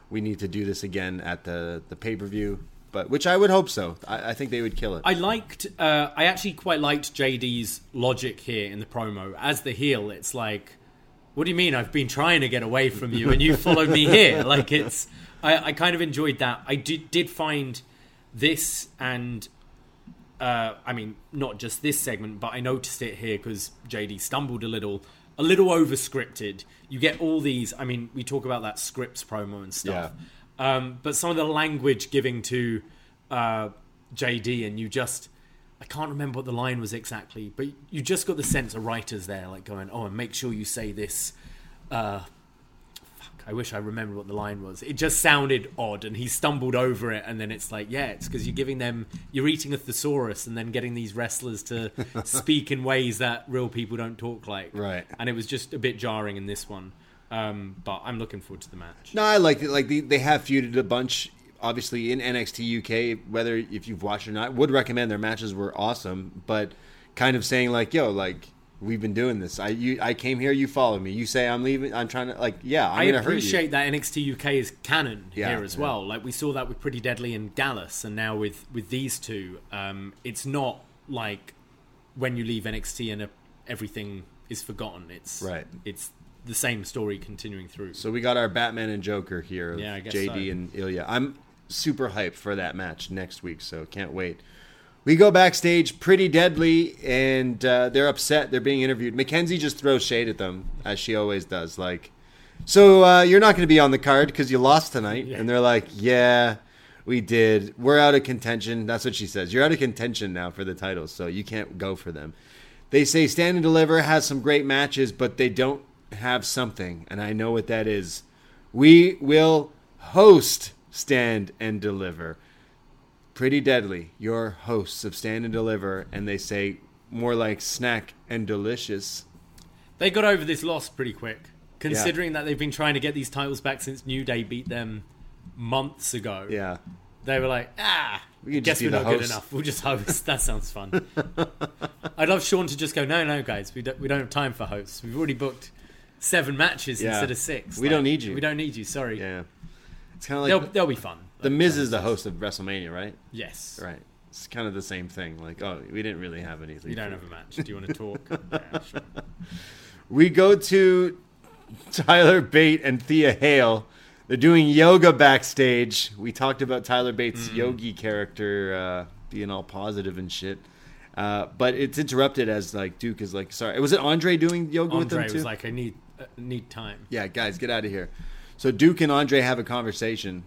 B: we need to do this again at the the pay per view. But which I would hope so. I, I think they would kill it.
C: I liked. Uh, I actually quite liked JD's logic here in the promo. As the heel, it's like, what do you mean? I've been trying to get away from you, and you followed me here. Like it's. I, I kind of enjoyed that. I did did find this and. Uh, I mean, not just this segment, but I noticed it here because JD stumbled a little, a little over scripted. You get all these. I mean, we talk about that scripts promo and stuff. Um, but some of the language giving to uh, JD, and you just, I can't remember what the line was exactly, but you just got the sense of writers there, like going, oh, and make sure you say this. Uh, I wish I remember what the line was. It just sounded odd, and he stumbled over it, and then it's like, yeah, it's because you're giving them, you're eating a thesaurus, and then getting these wrestlers to speak in ways that real people don't talk like.
B: Right.
C: And it was just a bit jarring in this one. Um, but I'm looking forward to the match.
B: No, I like it. Like they, they have feuded a bunch, obviously in NXT UK. Whether if you've watched or not, would recommend their matches were awesome. But kind of saying like, yo, like we've been doing this. I you I came here, you follow me. You say I'm leaving. I'm trying to like, yeah, I'm
C: I
B: gonna hurt you.
C: appreciate that NXT UK is canon
B: Yeah,
C: here as
B: yeah.
C: well. Like we saw that with Pretty Deadly and Gallus, and now with with these two, um, it's not like when you leave NXT and uh, everything is forgotten. It's
B: Right.
C: It's the same story continuing through.
B: So we got our Batman and Joker here,
C: Yeah, I guess
B: JD
C: so.
B: and Ilya. I'm super hyped for that match next week, so can't wait. We go backstage, pretty deadly, and uh, they're upset. They're being interviewed. McKenzie just throws shade at them, as she always does. Like, so uh, you're not going to be on the card because you lost tonight, and they're like, yeah. We did. We're out of contention. That's what she says. You're out of contention now for the titles, so you can't go for them. They say Stand and Deliver has some great matches, but they don't have something, and I know what that is. We will host Stand and Deliver. Pretty Deadly, your hosts of Stand and Deliver, and they say more like snack and delicious.
C: They got over this loss pretty quick, considering that they've been trying to get these titles back since New Day beat them months ago.
B: Yeah.
C: They were like, ah,
B: We
C: guess we're not good enough. We'll just host. that sounds fun. I'd love Shawn to just go, no, no, guys, we don't, we don't have time for hosts. We've already booked seven matches
B: Yeah.
C: instead of six.
B: We don't need you."
C: We don't need you. Sorry.
B: Yeah. It's kind of
C: They'll,
B: like
C: they'll be fun.
B: The Miz is the host of WrestleMania, right?
C: Yes.
B: Right. It's kind of the same thing. Like, oh, we didn't really have anything.
C: You don't have a match. Do you want to talk? yeah, sure.
B: We go to Tyler Bate and Thea Hale. They're doing yoga backstage. We talked about Tyler Bate's
C: Mm.
B: yogi character uh, being all positive and shit. Uh, but it's interrupted as like Duke is like, sorry, was it Andre doing yoga with them too?
C: was like, I need uh, need time.
B: yeah, guys, get out of here. So Duke and Andre have a conversation,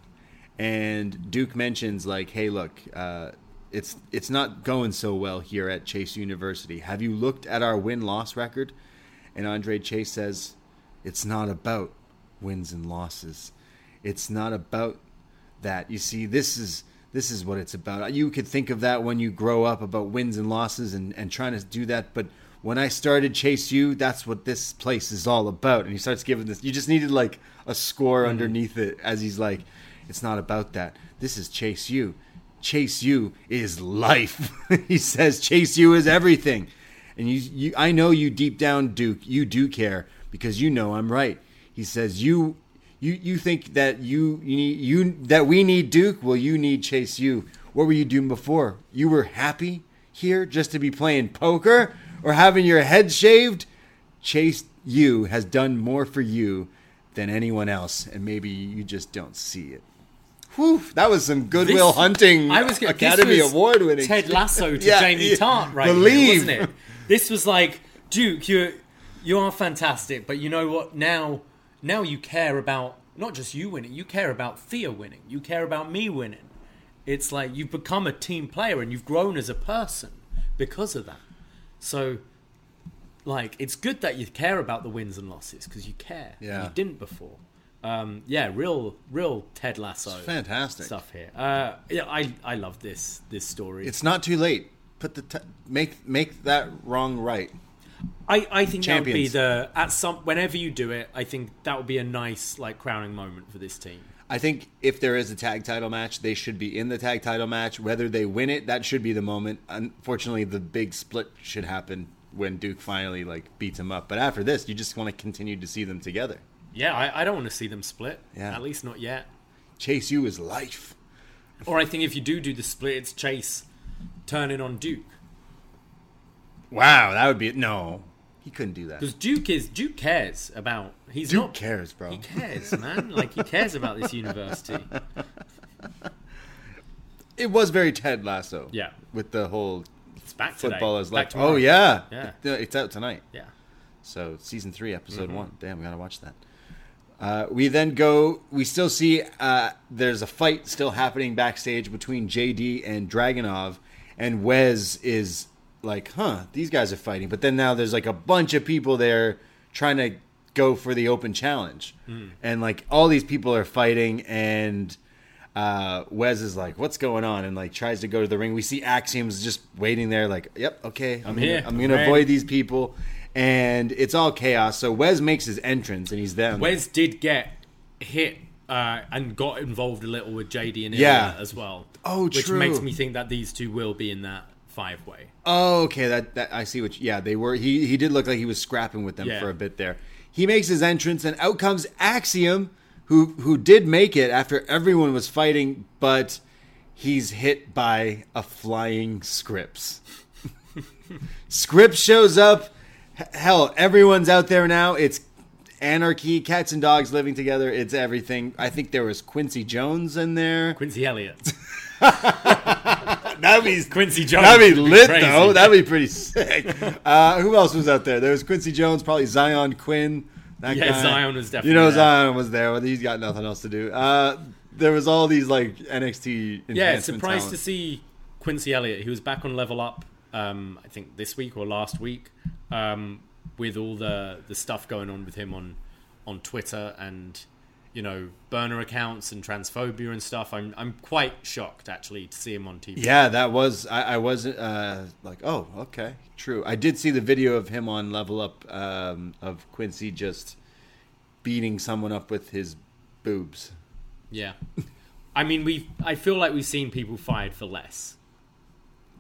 B: and Duke mentions like, "Hey, look, uh, it's it's not going so well here at Chase University. Have you looked at our win loss record?" And Andre Chase says, "It's not about wins and losses. It's not about that. You see, this is." This is what it's about. You could think of that when you grow up about wins and losses and, and trying to do that, but when I started Chase U, that's what this place is all about. And he starts giving this. You just needed like a score underneath it as he's like, it's not about that. This is Chase U. Chase U is life. he says Chase U is everything. And you, you, I know you deep down, Duke, you do care because you know I'm right. He says you, you, you think that you, you need you that we need Duke. Well, you need Chase U. What were you doing before? You were happy here just to be playing poker or having your head shaved? Chase U has done more for you than anyone else, and maybe you just don't see it. Whew, that was some Goodwill
C: This-
B: Hunting
C: I was
B: Academy
C: was
B: Award winning.
C: Ted Lasso to
B: Yeah,
C: Jamie
B: yeah.
C: Tartt, right?
B: Believe.
C: Here, wasn't it? This was like Duke. You you are fantastic, but you know what? Now now you care about not just you winning. You care about Thea winning. You care about me winning. It's like you've become a team player and you've grown as a person because of that. So. Like it's good that you care about the wins and losses because you care.
B: Yeah.
C: you didn't before. Um, yeah, real, real Ted Lasso
B: fantastic.
C: stuff here. Uh, yeah, I I love this this story.
B: It's not too late. Put the t- make make that wrong right.
C: I I think that would be the at some whenever you do it, I think that would be a nice like crowning moment for this team.
B: I think if there is a tag title match, they should be in the tag title match. Whether they win it, that should be the moment. Unfortunately, the big split should happen when Duke finally like beats him up. But after this, you just want to continue to see them together.
C: Yeah, I, I don't want to see them split.
B: Yeah.
C: At least not yet.
B: Chase U is life.
C: Or I think if you do do the split, it's Chase turning on Duke
B: Wow, that would be no. He couldn't do that.
C: because Duke is Duke cares about. He's
B: Duke
C: not
B: cares, bro.
C: He cares, man. like he cares about this university.
B: It was very Ted Lasso.
C: Yeah.
B: with the whole
C: It's back today.
B: football is like. Oh yeah,
C: Yeah.
B: It- it's out tonight.
C: Yeah.
B: So season three, episode
C: Mm-hmm.
B: one. Damn, we gotta watch that. Uh, we then go. We still see uh, there's a fight still happening backstage between JD and Dragunov, and Wes is like, "Huh, these guys are fighting." But then now there's like a bunch of people there trying to go for the open challenge,
C: Hmm.
B: and like all these people are fighting, and uh, Wes is like, "What's going on?" and like tries to go to the ring. We see Axiom's just waiting there, like, "Yep, okay, I'm,
C: here.
B: gonna, I'm gonna
C: Ready."
B: avoid these people." And it's all chaos. So Wes makes his entrance, and he's them.
C: Wes did get hit uh, and got involved a little with JD and
B: Yeah.
C: As well.
B: Oh,
C: which
B: true.
C: makes me think that these two will be in that five way.
B: Oh, okay. That, that I see Which yeah, they were. He he did look like he was scrapping with them
C: Yeah.
B: for a bit there. He makes his entrance, and out comes Axiom, who who did make it after everyone was fighting, but he's hit by a flying Scrypts. Scrypts shows up. H- Hell, everyone's out there now. It's anarchy, cats and dogs living together. It's everything. I think there was Quincy Jones in there.
C: Quincy Elliott.
B: That'd be
C: Quincy Jones.
B: That'd be
C: would
B: lit
C: crazy.
B: though. That'd be pretty sick. Uh, who else was out there? There was Quincy Jones, probably Zion Quinn. That
C: Yeah,
B: guy.
C: Zion was definitely
B: You know,
C: there.
B: Zion was there. Well, he's got nothing else to do. Uh, there was all these like NXT.
C: Yeah, surprised
B: talent.
C: to see Quincy Elliott. He was back on Level Up. Um, I think this week or last week, um, with all the the stuff going on with him on on Twitter and you know burner accounts and transphobia and stuff. I'm I'm quite shocked actually to see him on TV.
B: Yeah, that was. I, I was uh, like, oh, okay, true. I did see the video of him on Level Up um, of Quincy just beating someone up with his boobs.
C: Yeah. I mean, we. I feel like we've seen people fired for less,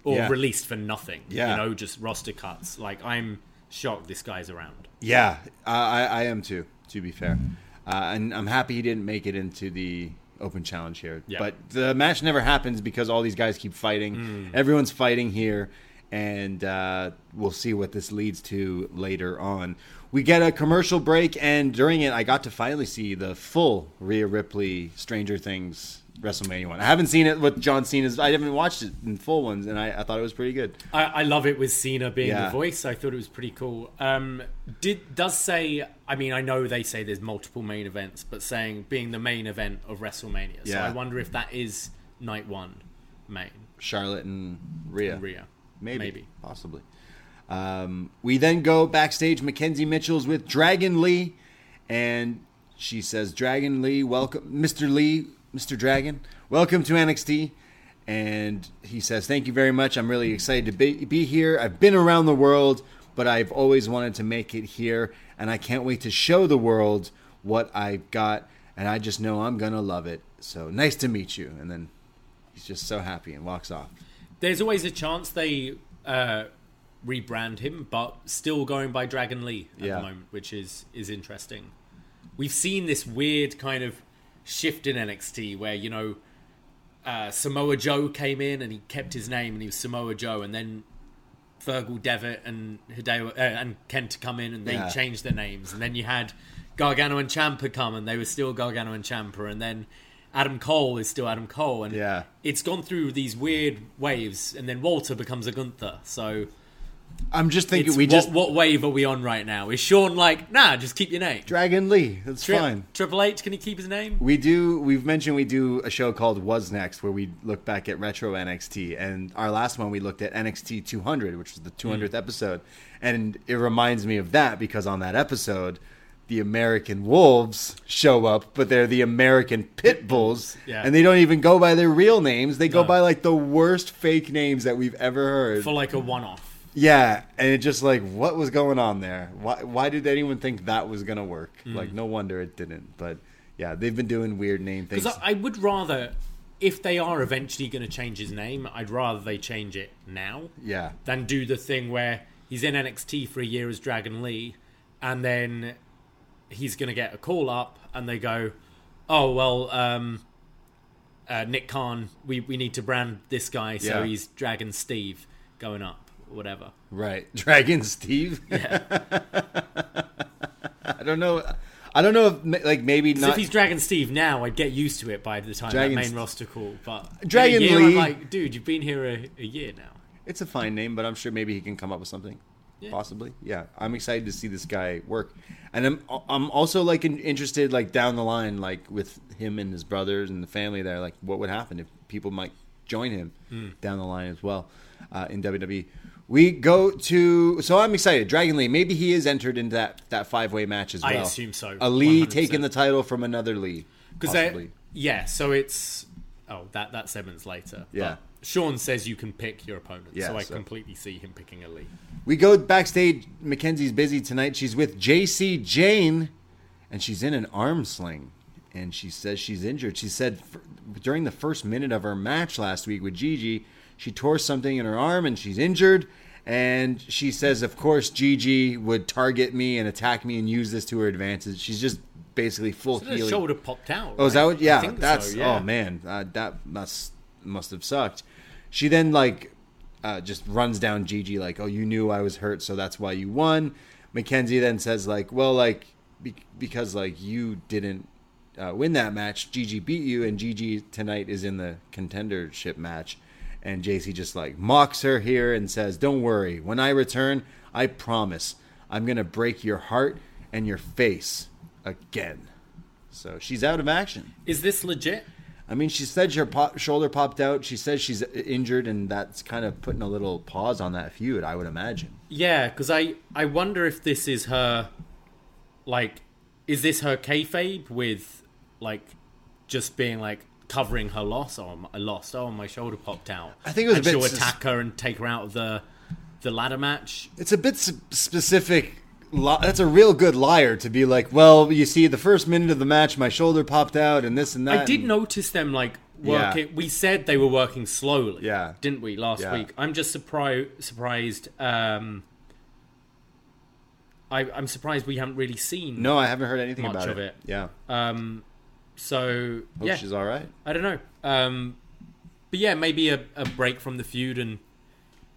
C: or
B: Yeah.
C: released for nothing.
B: Yeah.
C: You know, just roster cuts. Like I'm shocked this guy's around.
B: Yeah, I, I am too. To be fair, uh, and I'm happy he didn't make it into the open challenge here.
C: Yeah.
B: But the match never happens because all these guys keep fighting.
C: Hmm.
B: Everyone's fighting here, and uh, we'll see what this leads to later on. We get a commercial break, and during it, I got to finally see the full Rhea Ripley Stranger Things WrestleMania one. I haven't seen it with John Cena's. I haven't watched it in full ones, and I, I thought it was pretty good.
C: I, I love it with Cena being
B: Yeah.
C: the voice. I thought it was pretty cool. Um, did does say? I mean, I know they say there's multiple main events, but saying being the main event of WrestleMania. So
B: Yeah.
C: I wonder if that is night one main.
B: Charlotte and Rhea.
C: Rhea.
B: Maybe.
C: Maybe.
B: Possibly. Um, we then go backstage. McKenzie Mitchell's with Dragon Lee, and she says, Dragon Lee, welcome. Mr. Lee, Mr. Dragon, welcome to NXT. And he says, Thank you very much. I'm really excited to be, be here. I've been around the world, but I've always wanted to make it here. And I can't wait to show the world what I've got. And I just know I'm going to love it. So nice to meet you. And then he's just so happy and walks off.
C: There's always a chance they uh, rebrand him, but still going by Dragon Lee at
B: Yeah.
C: the moment, which is is interesting. We've seen this weird kind of shift in NXT where you know uh, Samoa Joe came in and he kept his name and he was Samoa Joe, and then Fergal Devitt and Hideo uh, and Kent come in and they
B: Yeah.
C: changed their names, and then you had Gargano and Ciampa come and they were still Gargano and Ciampa, and then Adam Cole is still Adam Cole, and
B: Yeah.
C: it's gone through these weird waves, and then Walter becomes a Gunther. So
B: I'm just thinking
C: it's
B: we
C: what,
B: just.
C: what wave are we on right now? Is Shawn like, nah, just keep your name?
B: Dragon Lee. That's
C: Tri-
B: fine.
C: Triple H, can he keep his name?
B: We do. We've mentioned we do a show called Was Next, where we look back at retro NXT, and our last one we looked at NXT 200, which was the 200th
C: Mm.
B: episode, and it reminds me of that because on that episode, the American Wolves show up, but they're the American Pit Bulls,
C: Yeah.
B: and they don't even go by their real names. They go
C: No.
B: by like the worst fake names that we've ever heard.
C: For like a one-off.
B: Yeah, and it just like what was going on there? Why why did anyone think that was gonna work?
C: Mm.
B: Like no wonder it didn't. But yeah, they've been doing weird name things.
C: Because I, I would rather, if they are eventually going to change his name, I'd rather they change it now
B: yeah,
C: than do the thing where he's in NXT for a year as Dragon Lee, and then he's going to get a call up, and they go, "Oh well, um, uh, Nick Khan, we we need to brand this guy, so
B: Yeah.
C: he's Dragon Steve going up, whatever."
B: right. Dragon Steve.
C: Yeah.
B: I don't know. I don't know if like maybe not.
C: if he's Dragon Steve now, I'd get used to it by the time
B: Dragon
C: that main
B: St-
C: roster call. But
B: Dragon
C: year, I'm like, dude, you've been here a, a year now.
B: It's a fine name, but I'm sure maybe he can come up with something.
C: Yeah.
B: Possibly, yeah. I'm excited to see this guy work, and I'm I'm also like interested like down the line, like with him and his brothers and the family there, like what would happen if people might join him
C: Hmm.
B: down the line as well uh, in WWE. We go to so I'm excited. Dragon Lee, maybe he is entered into that that five way match as well.
C: I assume so,
B: A Lee
C: 100%.
B: taking the title from another Lee,
C: Because yeah, so it's oh that that segment's later.
B: Yeah.
C: But Shawn says you can pick your opponent,
B: Yeah,
C: so I
B: so-
C: completely see him picking a Lee.
B: We go backstage. McKenzie's busy tonight. She's with Jacy Jayne, and she's in an arm sling. And she says she's injured. She said f during the first minute of her match last week with Gigi, she tore something in her arm and she's injured. And she says, of course, Gigi would target me and attack me and use this to her advantage. She's just basically full
C: So the
B: healing.
C: shoulder popped out.
B: Oh, is that what? Yeah,
C: think so,
B: that's.
C: yeah.
B: Oh man, uh, that must must have sucked. She then like uh, just runs down Gigi like, "Oh, you knew I was hurt, so that's why you won." McKenzie then says like, "Well, like be- because like you didn't uh, win that match, Gigi beat you, and Gigi tonight is in the contendership match." And Jacy just like mocks her here and says, "Don't worry, when I return, I promise I'm gonna break your heart and your face again." So she's out of action.
C: Is this legit?
B: I mean, she said her pop, shoulder popped out. She says she's injured, and that's kind of putting a little pause on that feud, I would imagine.
C: Yeah, because I I wonder if this is her, like, is this her kayfabe with like just being like covering her loss? Oh, I lost. Oh, my shoulder popped out.
B: I think it was a
C: and
B: bit
C: she'll
B: sus-
C: attack her and take her out of the the ladder match.
B: It's a bit specific. That's a real good liar to be like, well, you see, the first minute of the match, my shoulder popped out, and this and that.
C: I did
B: and-
C: notice them like
B: Yeah.
C: working. We said they were working slowly.
B: Yeah.
C: didn't we last
B: Yeah.
C: week? I'm just surprised. Surprised. Um, I, I'm surprised we haven't really seen.
B: No, I haven't heard anything
C: Much
B: about
C: of
B: it.
C: it.
B: Yeah.
C: Um, So
B: Hope
C: yeah,
B: she's all right.
C: I don't know. Um, but yeah, maybe a, a break from the feud and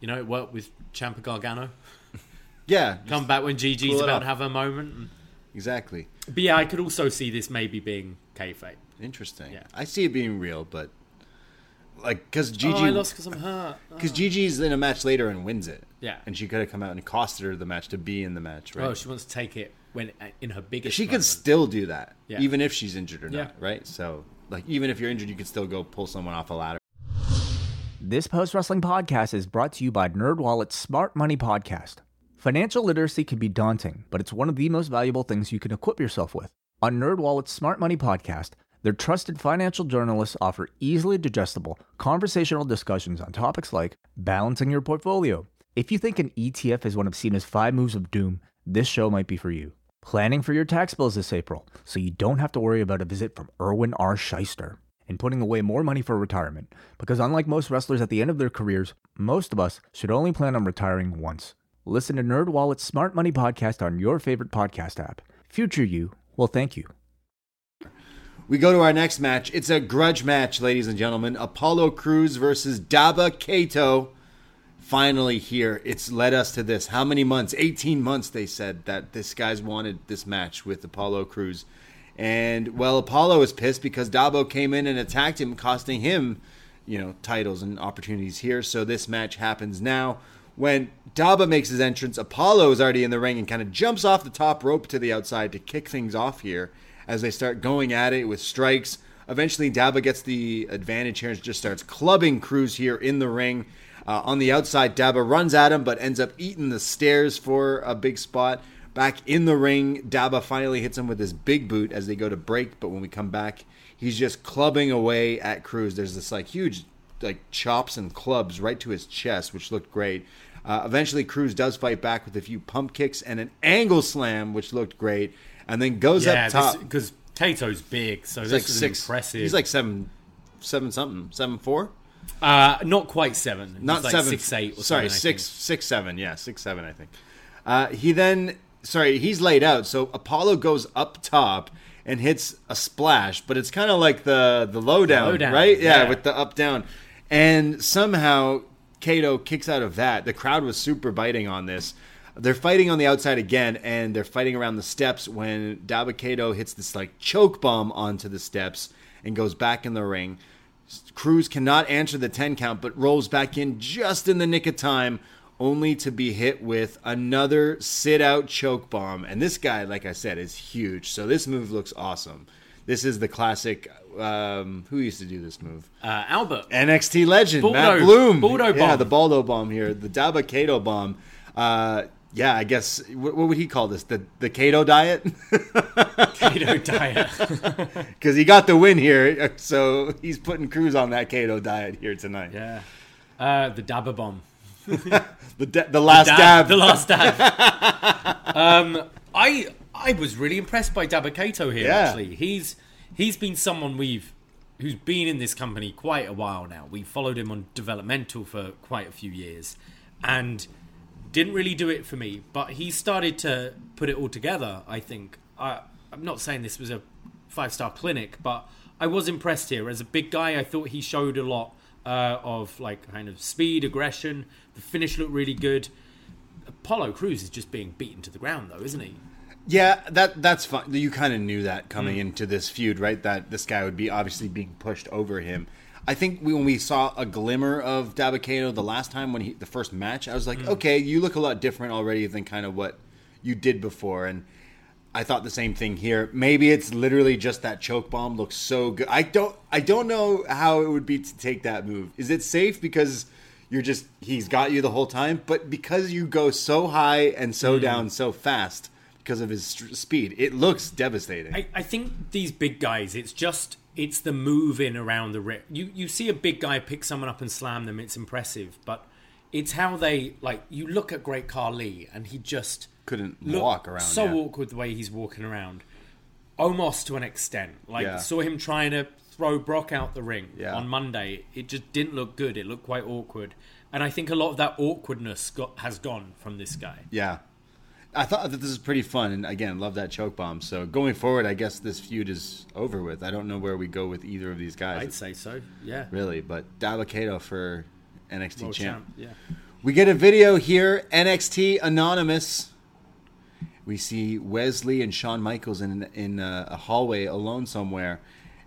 C: you know it worked with Ciampa Gargano.
B: Yeah,
C: Come back when Gigi's about to have a moment. And,
B: exactly.
C: but yeah, I could also see this maybe being kayfabe.
B: Interesting.
C: Yeah.
B: I see it being real, but like because
C: oh, I
B: Gigi,
C: lost because I'm hurt.
B: because Gigi's in a match later and wins it.
C: Yeah.
B: and she could have come out and costed her the match to be in the match, right?
C: Oh, she wants to take it when uh, in her biggest.
B: she could
C: moment.
B: still do that,
C: Yeah.
B: even if she's injured or
C: Yeah.
B: not, right? So, like, even if you're injured, you can still go pull someone off a ladder.
D: This post wrestling podcast is brought to you by NerdWallet's Smart Money Podcast. Financial literacy can be daunting, but it's one of the most valuable things you can equip yourself with. On NerdWallet's Smart Money Podcast, their trusted financial journalists offer easily digestible, conversational discussions on topics like balancing your portfolio. If you think an ETF is one of Cena's five moves of doom, this show might be for you. Planning for your tax bills this April, so you don't have to worry about a visit from Irwin R. Schyster and putting away more money for retirement. Because unlike most wrestlers at the end of their careers, most of us should only plan on retiring once. Listen to NerdWallet's Smart Money Podcast on your favorite podcast app. Future you will thank you.
B: We go to our next match. It's a grudge match, ladies and gentlemen. Apollo Crews versus Dabba Kato. Finally, here. It's led us to this. How many months? 18 months, they said, that this guy's wanted this match with Apollo Crews. And, well, Apollo is pissed because Dabba came in and attacked him, costing him, you know, titles and opportunities here. So this match happens now. When Dabba makes his entrance, Apollo is already in the ring and kind of jumps off the top rope to the outside to kick things off here as they start going at it with strikes. Eventually, Dabba gets the advantage here and just starts clubbing Crews here in the ring. Uh, on the outside, Dabba runs at him but ends up eating the stairs for a big spot. Back in the ring, Dabba finally hits him with his big boot as they go to break. But when we come back, he's just clubbing away at Crews. There's this like huge like chops and clubs right to his chest, which looked great. Uh, eventually, Crews does fight back with a few pump kicks and an angle slam, which looked great, and then goes
C: Yeah,
B: up top.
C: because Kato's big, so
B: He's
C: this
B: like
C: is
B: six.
C: impressive.
B: He's like seven, seven something, seven four.
C: Uh, not quite seven,
B: Not
C: like
B: seven.
C: six eight. Or
B: sorry,
C: I
B: six, seven. Yeah, six, seven. I think. Uh, he then, sorry, he's laid out. So Apollo goes up top and hits a splash, but it's kind of like the the lowdown,
C: Lowdown,
B: right? Yeah,
C: yeah.
B: with the up down, and somehow Kato kicks out of that. The crowd was super biting on this. They're fighting on the outside again, and they're fighting around the steps when Dabba Kato hits this like choke bomb onto the steps and goes back in the ring. Crews cannot answer the 10 count, but rolls back in just in the nick of time, only to be hit with another sit out choke bomb. And this guy, like I said, is huge. So this move looks awesome. This is the classic. Um, who used to do this move?
C: Uh, Albert.
B: NXT legend
C: Baldo-
B: Matt Bloom.
C: Baldo
B: yeah, the Baldo bomb here, the Daba Kato bomb. Uh, yeah, I guess what, what would he call this? The the Kato diet?
C: Kato diet.
B: Because he got the win here, so he's putting Crews on that Kato diet here tonight.
C: yeah. Uh, the dabber bomb.
B: The da- the last
C: Dab-
B: dab.
C: The last dab. um, I I was really impressed by Dabba Kato here.
B: Yeah.
C: Actually, he's he's been someone we've who's been in this company quite a while now. We followed him on developmental for quite a few years, and didn't really do it for me. But he started to put it all together. I think. I, I'm not saying this was a five star clinic, but I was impressed here. As a big guy, I thought he showed a lot uh, of like kind of speed, aggression. The finish looked really good. Apollo Crews is just being beaten to the ground, though, isn't he?
B: Yeah, that that's fine. You kind of knew that coming
C: Mm.
B: into this feud, right? That this guy would be obviously being pushed over him. I think we, when we saw a glimmer of Dabba Kato the last time when he the first match, I was
C: Mm.
B: like, okay, you look a lot different already than kind of what you did before, and I thought the same thing here. Maybe it's literally just that choke bomb looks so good. I don't I don't know how it would be to take that move. Is it safe because you're just he's got you the whole time, but because you go so high and so down so fast because of his st- speed, it looks devastating.
C: I, I think these big guys, it's just it's the move in around the ring. You you see a big guy pick someone up and slam them, it's impressive, but it's how they like. You look at Great Khali, and he just
B: Couldn't walk around.
C: So
B: yeah.
C: awkward the way he's walking around. Almost to an extent. Like
B: Yeah.
C: saw him trying to throw Brock out the ring
B: Yeah.
C: on Monday. It just didn't look good. It looked quite awkward. And I think a lot of that awkwardness got has gone from this guy.
B: Yeah. I thought that this is pretty fun, and again, love that choke bomb. So going forward, I guess this feud is over with. I don't know where we go with either of these guys,
C: I'd say so. Yeah.
B: really. But Dabba-Kato for NXT champ.
C: champ. Yeah.
B: We get a video here, NXT Anonymous. We see Wes Lee and Shawn Michaels in in a, a hallway alone somewhere,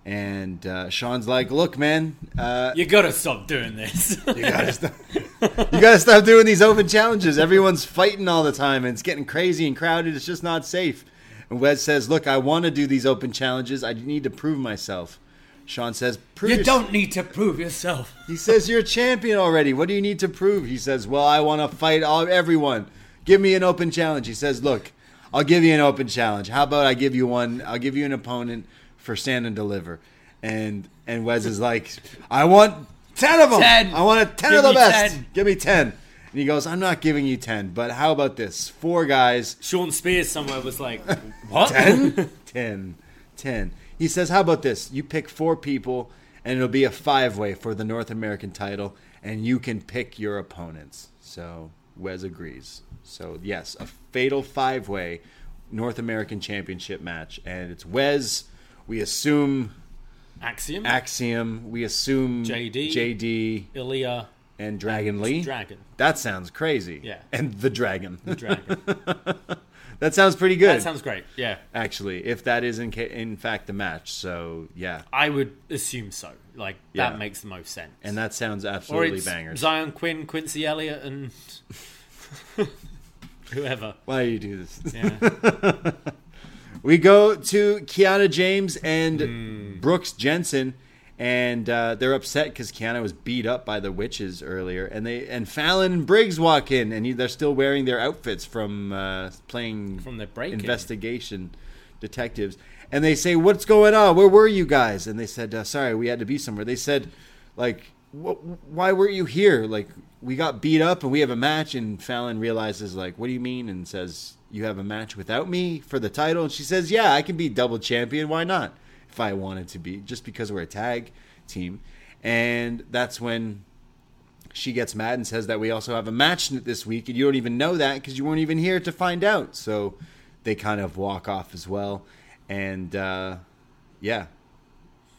B: and uh, Shawn's like, "Look, man, uh,
C: You gotta stop doing this.
B: you gotta stop. you gotta stop doing these open challenges. Everyone's fighting all the time, and it's getting crazy and crowded. It's just not safe." And Wes says, "Look, I want to do these open challenges. I need to prove myself." Shawn says, "Prove
C: you don't need to prove yourself.
B: he says, "You're a champion already. What do you need to prove?" He says, "Well, I want to fight all everyone. Give me an open challenge." He says, "Look, I'll give you an open challenge. How about I give you one? I'll give you an opponent for stand and deliver." And and Wes is like, "I want ten of them.
C: 10.
B: I want a ten
C: Give
B: of the
C: me
B: best.
C: 10."
B: Give me ten. And he goes, "I'm not giving you ten, but how about this? Four guys,
C: Shawn Spears somewhere was like, what?
B: 10? 10. 10. He says, How about this? You pick four people, and it'll be a five way for the North American title, and you can pick your opponents. So Wes agrees. So, yes, a fatal five way North American Championship match. And it's Wes. We assume
C: Axiom,
B: Axiom. We assume
C: JD.
B: JD
C: Ilja,
B: and Dragon Lee.
C: Dragon,
B: that sounds crazy.
C: Yeah.
B: And the Dragon.
C: The Dragon.
B: that sounds pretty good.
C: that sounds great. Yeah,
B: actually, if that is in, ca- in fact the match. So yeah,
C: I would assume so. Like
B: Yeah.
C: that makes the most sense.
B: and that sounds absolutely bangers.
C: Zion Quinn, Quincy Elliott, and whoever.
B: Why do you do this?
C: Yeah.
B: We go to Kiana James and
C: Hmm.
B: Brooks Jensen, and uh, they're upset because Kiana was beat up by the witches earlier, and they and Fallon and Briggs walk in, and he, they're still wearing their outfits from uh, playing
C: From their break-in.
B: investigation detectives, and they say, "What's going on? Where were you guys?" And they said, uh, "Sorry, we had to be somewhere." They said, "Like, why weren't you here? Like, we got beat up and we have a match." And Fallon realizes, like, "What do you mean?" And says, "You have a match without me for the title." And she says, "Yeah, I can be double champion. Why not? If I wanted to be, just because we're a tag team." And that's when she gets mad and says that we also have a match this week, and you don't even know that because you weren't even here to find out. So they kind of walk off as well, and uh, yeah.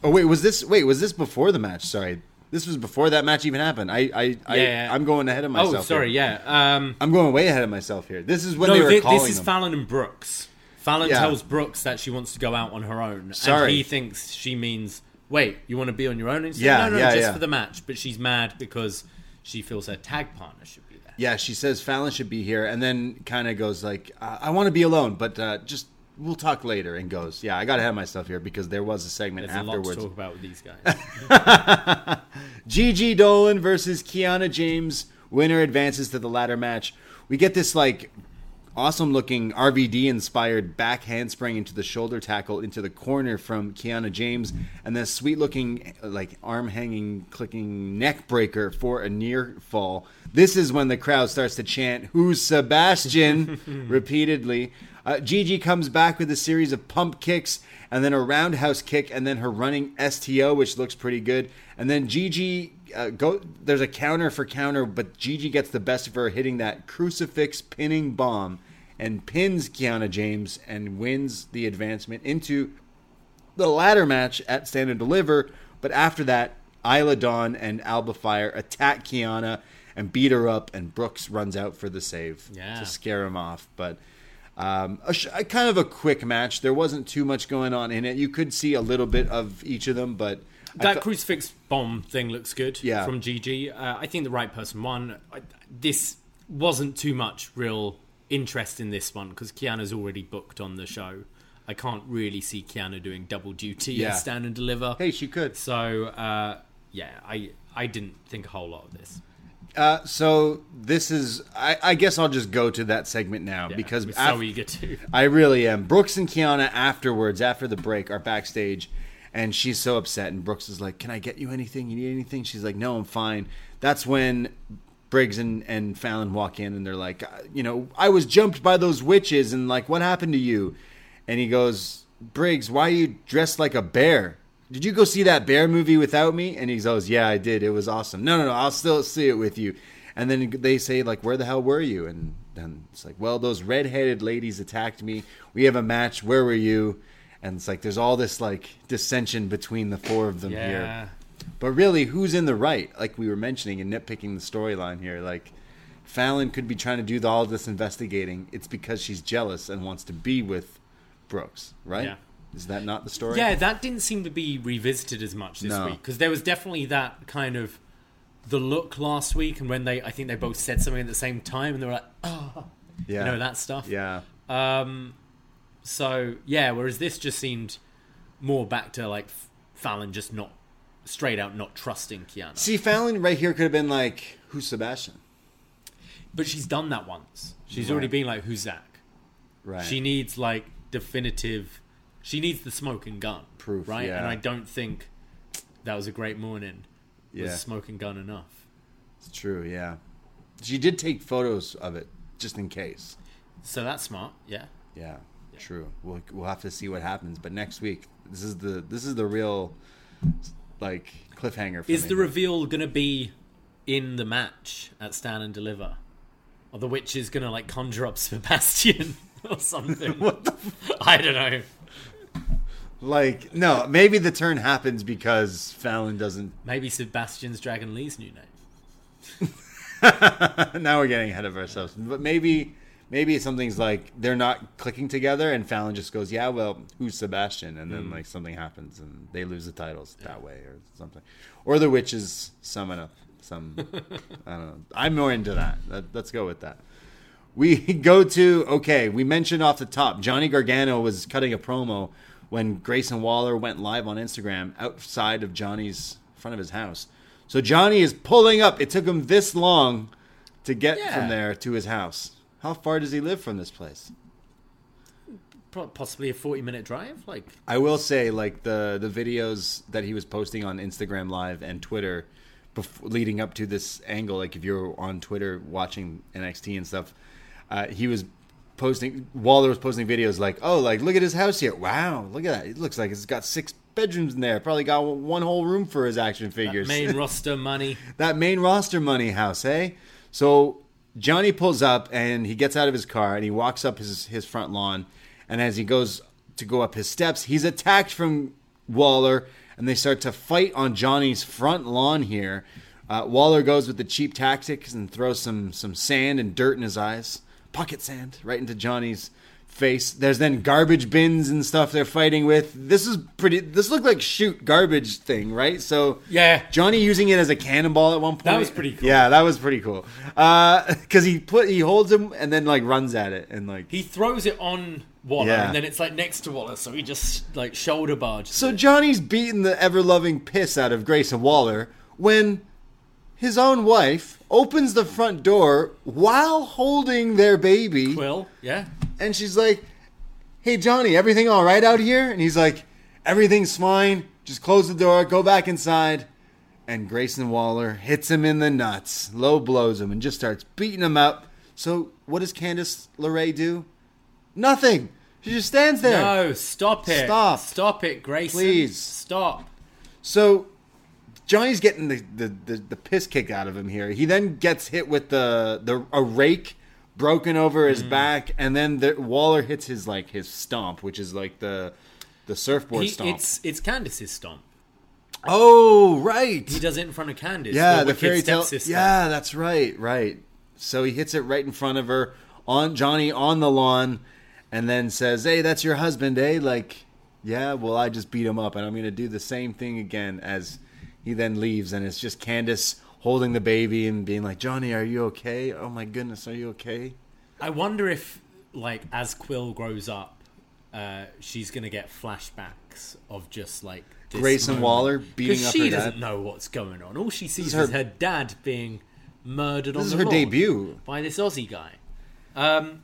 B: Oh wait, was this wait was this before the match? Sorry, this was before that match even happened. I I, I
C: Yeah.
B: I'm going ahead of myself.
C: oh, sorry.
B: here.
C: Yeah. Um,
B: I'm going way ahead of myself here. This is when
C: no,
B: they were
C: thi-
B: calling
C: this is
B: them.
C: Fallon and Brooks. Fallon
B: Yeah.
C: tells Brooks that she wants to go out on her own,
B: Sorry.
C: and he thinks she means, "Wait, you want to be on your own?" And
B: Yeah,
C: like, no, no,
B: yeah,
C: just for the match. But she's mad because she feels her tag partner should be there.
B: yeah, she says Fallon should be here, and then kind of goes like, "I, I want to be alone, but uh, just we'll talk later." And goes, "Yeah, I got to have myself here because there was a segment
C: There's
B: afterwards."
C: a lot to talk about with these guys.
B: Gigi Dolin versus Kiana James. Winner advances to the ladder match. We get this like awesome looking RVD inspired back handspring into the shoulder tackle into the corner from Kiana James, and then sweet looking like arm hanging clicking neck breaker for a near fall. This is when the crowd starts to chant "Who's Sebastian?" repeatedly. Uh, Gigi comes back with a series of pump kicks and then a roundhouse kick and then her running STO, which looks pretty good. And then Gigi uh, go. There's a counter for counter, but Gigi gets the best of her, hitting that crucifix pinning bomb and pins Kiana James and wins the advancement into the ladder match at Stand and Deliver. But after that, Isla Dawn and Alba Fyre attack Kiana and beat her up, and Brooks runs out for the save
C: Yeah.
B: to scare him off. But um, a, sh- a kind of a quick match. There wasn't too much going on in it. You could see a little bit of each of them, but
C: that crucifix bomb thing looks good.
B: Yeah.
C: From Gigi, uh, I think the right person won. I, this wasn't too much real interest in this one because Kiana's already booked on the show. I can't really see Kiana doing double duty
B: Yeah.
C: stand and deliver.
B: hey, she could.
C: So uh, yeah, I I didn't think a whole lot of this.
B: Uh, so this is. I, I guess I'll just go to that segment now
C: Yeah,
B: because
C: I'm
B: af-
C: so eager to.
B: I really am. Brooks and Kiana afterwards, after the break, are backstage, and she's so upset. And Brooks is like, "Can I get you anything? You need anything?" She's like, "No, I'm fine." That's when Briggs and, and Fallon walk in, and they're like, uh, "You know, I was jumped by those witches, and like, what happened to you?" And he goes, "Briggs, why are you dressed like a bear?" Did you go see that bear movie without me? And he goes, "Yeah, I did. It was awesome." No, no, no. I'll still see it with you. And then they say, like, "Where the hell were you?" And then it's like, well, those redheaded ladies attacked me. We have a match. Where were you? And it's like there's all this like dissension between the four of them
C: Yeah.
B: here. But really, who's in the right? Like we were mentioning and nitpicking the storyline here. Like Fallon could be trying to do all this investigating. It's because she's jealous and wants to be with Brooks, right?
C: Yeah.
B: Is that not the story?
C: Yeah, that didn't seem to be revisited as much this
B: No.
C: week because there was definitely that kind of the look last week, and when they, I think they both said something at the same time, and they were like, oh,
B: yeah.
C: you know, that stuff.
B: Yeah.
C: Um, so yeah, whereas this just seemed more back to like Fallon just not straight out not trusting Kiana,
B: See, Fallon right here could have been like, "Who's Sebastian?"
C: but she's done that once. She's
B: Right.
C: already been like, "Who's Zach?"
B: Right.
C: She needs like definitive. She needs the smoking gun
B: Proof,
C: right?
B: yeah.
C: And I don't think that was a great morning.
B: yeah,
C: Was smoking gun enough?
B: it's true. Yeah, she did take photos of it just in case.
C: So that's smart. Yeah.
B: Yeah, true. We'll we'll have to see what happens. But next week, this is the this is the real like cliffhanger. For
C: Is
B: me.
C: the reveal gonna be in the match at Stand and Deliver, or the witch is gonna like conjure up Sebastian or something? what the? I don't know.
B: Like no? Maybe the turn happens because Fallon doesn't.
C: Maybe Sebastian's Dragon Lee's new name.
B: now we're getting ahead of ourselves. But maybe maybe something's like they're not clicking together, and Fallon just goes, "Yeah, well, who's Sebastian?" And then hmm. like something happens, and they lose the titles that way, or something. Or the witches summon up some. I don't know. I'm more into that. Let, let's go with that. We go to okay. We mentioned off the top, Johnny Gargano was cutting a promo when Grayson Waller went live on Instagram outside of Johnny's front of his house. So Johnny is pulling up. It took him this long to get
C: Yeah.
B: from there to his house. How far does he live from this place?
C: Possibly a forty-minute drive. Like
B: I will say, like the the videos that he was posting on Instagram Live and Twitter, before, leading up to this angle. Like if you're on Twitter watching NXT and stuff, uh, he was posting. Waller was posting videos like, "Oh, like look at his house here. Wow, look at that. It looks like it's got six bedrooms in there. Probably got one whole room for his action figures.
C: main roster money.
B: that main roster money house, eh? So Johnny pulls up and he gets out of his car and he walks up his his front lawn, and as he goes to go up his steps, he's attacked from Waller, and they start to fight on Johnny's front lawn here. Uh, Waller goes with the cheap tactics and throws some some sand and dirt in his eyes, pocket sand, right into Johnny's face. There's then garbage bins and stuff they're fighting with. This is pretty. This looked like shoot garbage thing, right? So
C: Yeah.
B: Johnny using it as a cannonball at one point.
C: That was pretty cool.
B: Yeah, that was pretty cool. Uh, because he put he holds him and then like runs at it and like.
C: He throws it on Waller,
B: Yeah.
C: and then it's like next to Waller, so he just like shoulder barges.
B: so
C: it.
B: Johnny's beating the ever loving piss out of Grayson Waller when his own wife opens the front door while holding their baby,
C: Quill, yeah.
B: and she's like, "Hey Johnny, everything all right out here?" And he's like, "Everything's fine. Just close the door, go back inside." And Grayson Waller hits him in the nuts, low blows him, and just starts beating him up. So what does Candice LeRae do? Nothing. She just stands there.
C: No, stop it.
B: Stop.
C: Stop it, Grayson.
B: Please.
C: Stop.
B: So Johnny's getting the, the, the, the piss kick out of him here. He then gets hit with the, the a rake broken over
C: Mm.
B: his back, and then the, Waller hits his like his stomp, which is like the the surfboard
C: He,
B: stomp.
C: it's it's Candice's stomp.
B: oh right,
C: He does it in front of Candace.
B: yeah,
C: the,
B: the fairy tale.
C: stepsister.
B: Yeah, that's right, right. So he hits it right in front of her on Johnny on the lawn, and then says, "Hey, that's your husband, eh?" Like, yeah. Well, I just beat him up, and I'm going to do the same thing again. As he then leaves, and it's just Candice holding the baby and being like, "Johnny, are you okay? Oh my goodness, are you okay?"
C: I wonder if, like, as Quill grows up, uh, she's gonna get flashbacks of just like
B: Grayson
C: moment.
B: Waller beating up
C: she
B: her
C: doesn't know what's going on. All she sees
B: is
C: is
B: her-
C: her, dad being murdered on
B: This is
C: the
B: her debut.
C: by this Aussie guy. Um,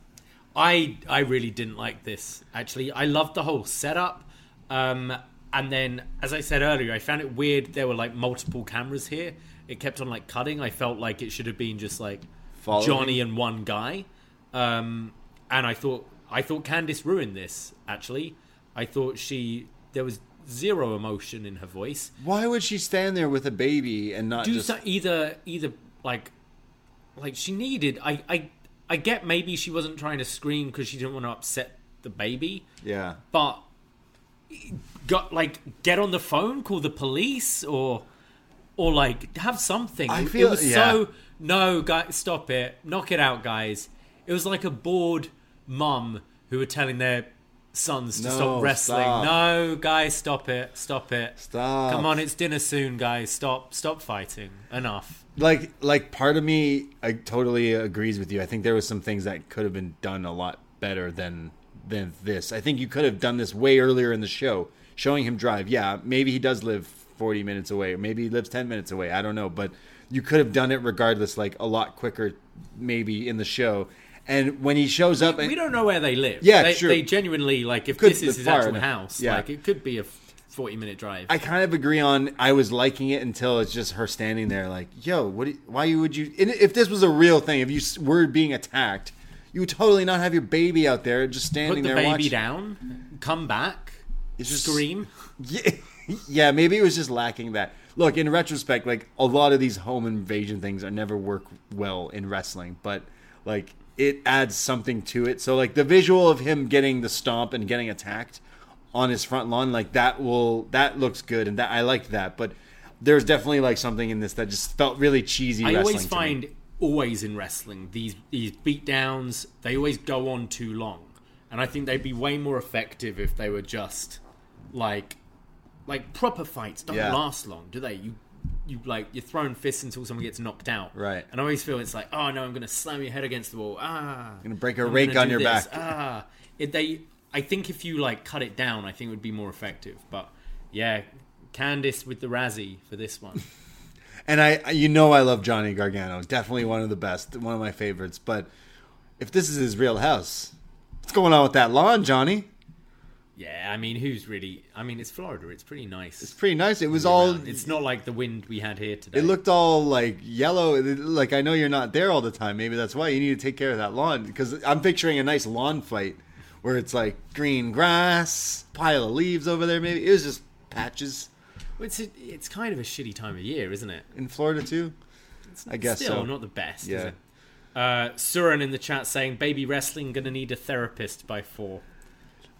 C: I I really didn't like this. Actually, I loved the whole setup. Um, and then, as I said earlier, I found it weird. There were like multiple cameras here. It kept on like cutting. I felt like it should have been just like
B: Following.
C: Johnny and one guy. Um, and I thought I thought Candice ruined this. Actually, I thought she there was zero emotion in her voice.
B: Why would she stand there with a baby and not
C: Do
B: just?
C: so, either either like like she needed. I I I get maybe she wasn't trying to scream because she didn't want to upset the baby,
B: Yeah.
C: but got like get on the phone, call the police, or or like have something.
B: I
C: It-
B: feel-
C: it was
B: yeah.
C: so no, guys, stop it, knock it out, guys. It was like a bored mum who were telling their sons to
B: No,
C: stop wrestling.
B: stop.
C: No, guys, stop it, stop it.
B: Stop.
C: Come on, it's dinner soon, guys. Stop, stop fighting. Enough.
B: like like part of me I totally agrees with you. I think there was some things that could have been done a lot better than than this. I think you could have done this way earlier in the show, showing him drive. Yeah, maybe he does live 40 minutes away, or maybe he lives 10 minutes away. I don't know, but you could have done it regardless like a lot quicker maybe in the show. And when he shows up and
C: We don't know where they live.
B: Yeah,
C: they,
B: sure.
C: they genuinely like if
B: Could
C: this is his actual
B: enough.
C: house.
B: Yeah.
C: Like it could be a forty-minute drive.
B: I kind of agree on. I was liking it until it's just her standing there, like, "Yo, what? You, why would you? And if this was a real thing, if you were being attacked, you would totally not have your baby out there just standing
C: Put the
B: there
C: baby
B: watching.
C: down, come back,
B: It's just-
C: scream.
B: Yeah, yeah, maybe it was just lacking that. Look, in retrospect, like a lot of these home invasion things are never work well in wrestling, but like it adds something to it. So like the visual of him getting the stomp and getting attacked on his front lawn, like that will that looks good, and that I liked that. But there's definitely like something in this that just felt really cheesy.
C: I always find always in wrestling these these beatdowns they always go on too long, and I think they'd be way more effective if they were just like like proper fights don't
B: Yeah.
C: last long, do they? You you like you're throwing fists until someone gets knocked out,
B: Right.
C: And I always feel it's like, oh no, I'm gonna slam your head against the wall. Ah,
B: Gonna break a
C: I'm
B: rake on your
C: this.
B: back.
C: Ah, it, they. I think if you like cut it down, I think it would be more effective. But yeah, Candice with the Razzie for this one.
B: And I, you know, I love Johnny Gargano. Definitely one of the best, one of my favorites. But if this is his real house, what's going on with that lawn, Johnny?
C: Yeah, I mean, who's really? I mean, it's Florida. It's pretty nice.
B: It's pretty nice. It was all.
C: It's not like the wind we had here today.
B: It looked all like yellow. Like I know you're not there all the time. Maybe that's why you need to take care of that lawn. Because I'm picturing a nice lawn fight where it's like green grass, pile of leaves over there. Maybe it was just patches
C: It's a, it's kind of a shitty time of year, isn't it?
B: in Florida too. I guess
C: Still
B: so.
C: not the best.
B: Yeah.
C: Is it? Uh, Suran in the chat saying, "Baby wrestling gonna need a therapist by four.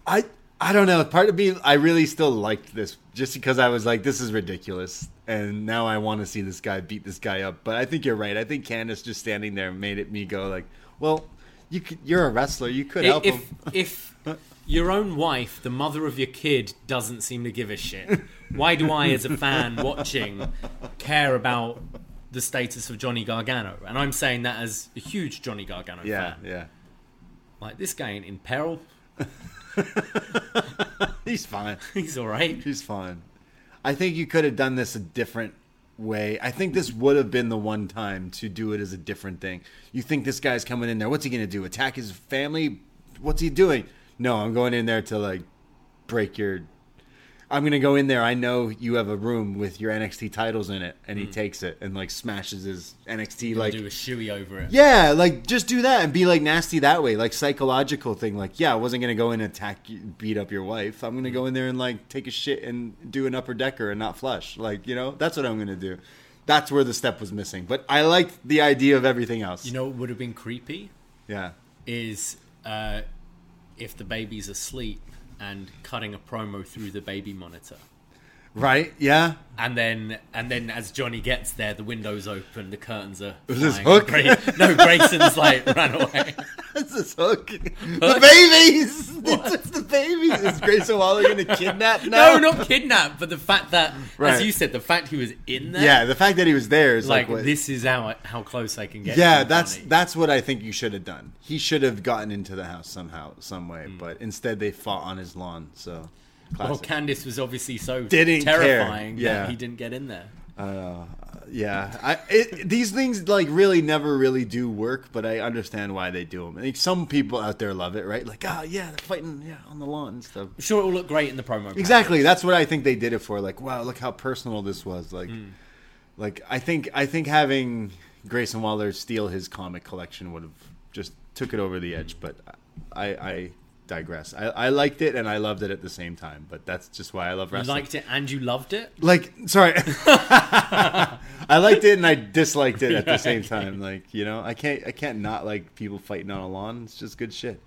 B: I I don't know. Part of me, I really still liked this just because I was like, this is ridiculous, and now I want to see this guy beat this guy up. But I think you're right. I think Candice just standing there made it me go like, well, you could, you're a wrestler. You could help
C: if
B: him.
C: if your own wife, the mother of your kid, doesn't seem to give a shit, why do I, as a fan watching, care about the status of Johnny Gargano? And I'm saying that as a huge Johnny Gargano
B: Yeah,
C: fan.
B: yeah.
C: Like this guy ain't in peril.
B: He's fine.
C: He's all right.
B: He's fine. I think you could have done this a different way. I think this would have been the one time to do it as a different thing. You think this guy's coming in there? What's he gonna do? Attack his family? What's he doing? No, I'm going in there to like break your. I'm gonna go in there. I know you have a room with your NXT titles in it, and he takes it and like smashes his NXT like
C: do a shoey over it.
B: yeah, like just do that and be like nasty that way, like psychological thing. Like, yeah, I wasn't gonna go in and attack, you, beat up your wife. I'm gonna go in there and like take a shit and do an upper decker and not flush. Like, you know, that's what I'm gonna do. That's where the step was missing. But I liked the idea of everything else.
C: You know what would have been creepy
B: yeah,
C: is uh, if the baby's asleep and cutting a promo through the baby monitor.
B: right? Yeah,
C: And then, and then, as Johnny gets there, the windows open, the curtains are.
B: Was this. Hook?
C: Gra- no, Grayson's like ran away.
B: that's this hook. The babies. It's, it's the babies. Is Grayson Waller gonna kidnap now?
C: No, not kidnap, but the fact that,
B: Right.
C: as you said, the fact he was in there.
B: Yeah, the fact that he was there is
C: like,
B: like, what,
C: this is how how close I can get.
B: Yeah,
C: to
B: that's that's what I think you should have done. He should have gotten into the house somehow, some way,
C: Hmm.
B: but instead they fought on his lawn. So,
C: Well. Candice was obviously so
B: Didn't care.
C: terrifying
B: Yeah.
C: that he didn't get in there.
B: Yeah, I, it, these things like really never really do work, but I understand why they do them. I think some people out there love it, right? Like, oh yeah, they're fighting yeah on the lawn and stuff.
C: I'm sure it will look great in the promo.
B: Exactly, that's what I think they did it for. Like, wow, look how personal this was. Like,
C: Hmm.
B: like I think I think having Grayson Waller steal his comic collection would have just took it over the edge. But I I digress. I, I liked it and I loved it at the same time, but that's just why I love
C: You
B: wrestling.
C: liked it and you loved it.
B: like, sorry, I liked it and I disliked it at the same time. Like, you know, I can't I can't not like people fighting on a lawn. It's just good shit.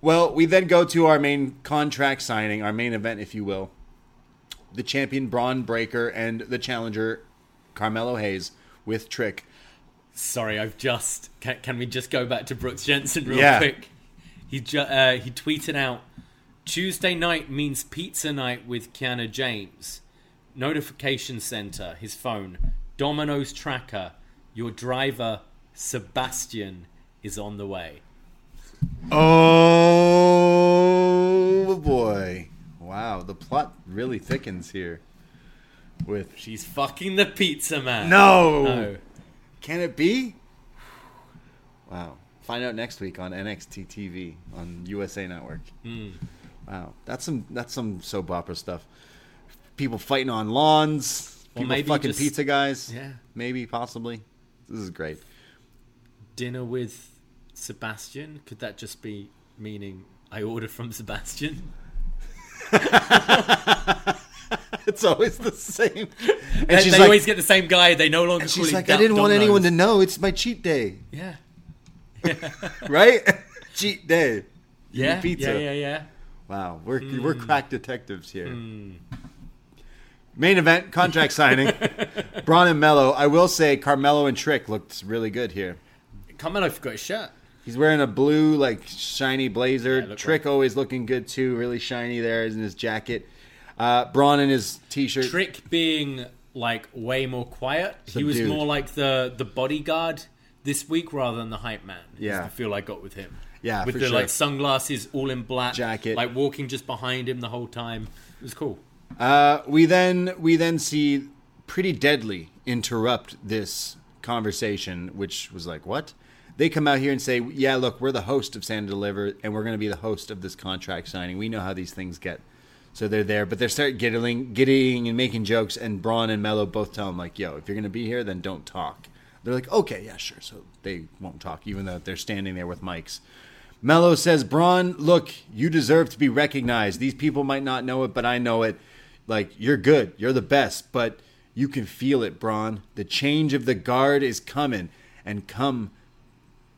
B: Well, we then go to our main contract signing, our main event, if you will. The champion Bron Breakker and the challenger Carmelo Hayes with Trick.
C: Sorry, I've just. Can, can we just go back to Brooks Jensen real
B: Yeah.
C: quick? He ju- uh, he tweeted out Tuesday night means pizza night with Kiana James. Notification center, his phone. Domino's tracker. Your driver Sebastian is on the way.
B: Oh boy! Wow, the plot really thickens here. With
C: She's fucking the pizza man.
B: no,
C: No.
B: can it be? Wow! Find out next week on NXT TV on USA Network. Hmm. Wow, that's some that's some soap opera stuff. People fighting on lawns.
C: Or
B: People fucking
C: just-
B: pizza guys.
C: Yeah.
B: maybe possibly. This is great.
C: Dinner with Sebastian. Could that just be meaning I order from Sebastian?
B: It's always the same. And
C: They,
B: she's
C: they
B: like,
C: always get the same guy. They no longer.
B: she's like, I didn't want anyone to know. It's my cheat day.
C: Yeah.
B: right? Cheat day.
C: Yeah.
B: pizza.
C: Yeah. Yeah. Yeah.
B: Wow, we're
C: Hmm.
B: we're crack detectives here. Main event contract signing. Bron and Melo. I will say Carmelo and Trick looked really good here.
C: Carmelo forgot his shirt.
B: He's wearing a blue like shiny blazer.
C: Yeah,
B: Trick always looking good too, really shiny there in his jacket. Uh, Bron in his t-shirt.
C: Trick being like way more quiet. He was more like the the bodyguard this week rather than the hype man. is
B: Yeah.
C: the feel I got with him.
B: Yeah,
C: with the
B: sure.
C: like sunglasses, all in black,
B: Jacket.
C: like walking just behind him the whole time. It was cool.
B: Uh, we then we then see pretty deadly interrupt this conversation, which was like, what? They come out here and say, yeah, look, we're the host of Stand and Deliver, and we're going to be the host of this contract signing. We know how these things get. So they're there, but they start giggling, gidding and making jokes, and Bron and Melo both tell him like, yo, if you're going to be here, then don't talk. They're like, okay, yeah, sure. So they won't talk, even though they're standing there with mics. Melo says, Bron, look, you deserve to be recognized. These people might not know it, but I know it. Like, you're good. You're the best. But you can feel it, Bron. The change of the guard is coming. And come,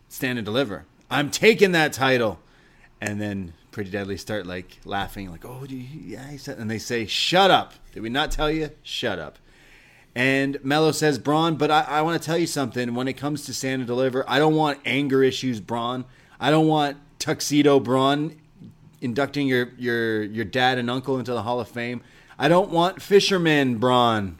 B: stand and deliver. I'm taking that title. And then Pretty Deadly start, like, laughing, like, oh, you, yeah. And they say, shut up. Did we not tell you? Shut up. And Melo says, Bron, but I, I want to tell you something. When it comes to stand and deliver, I don't want anger issues, Bron. I don't want tuxedo Bron inducting your, your, your dad and uncle into the Hall of Fame. I don't want fisherman Bron.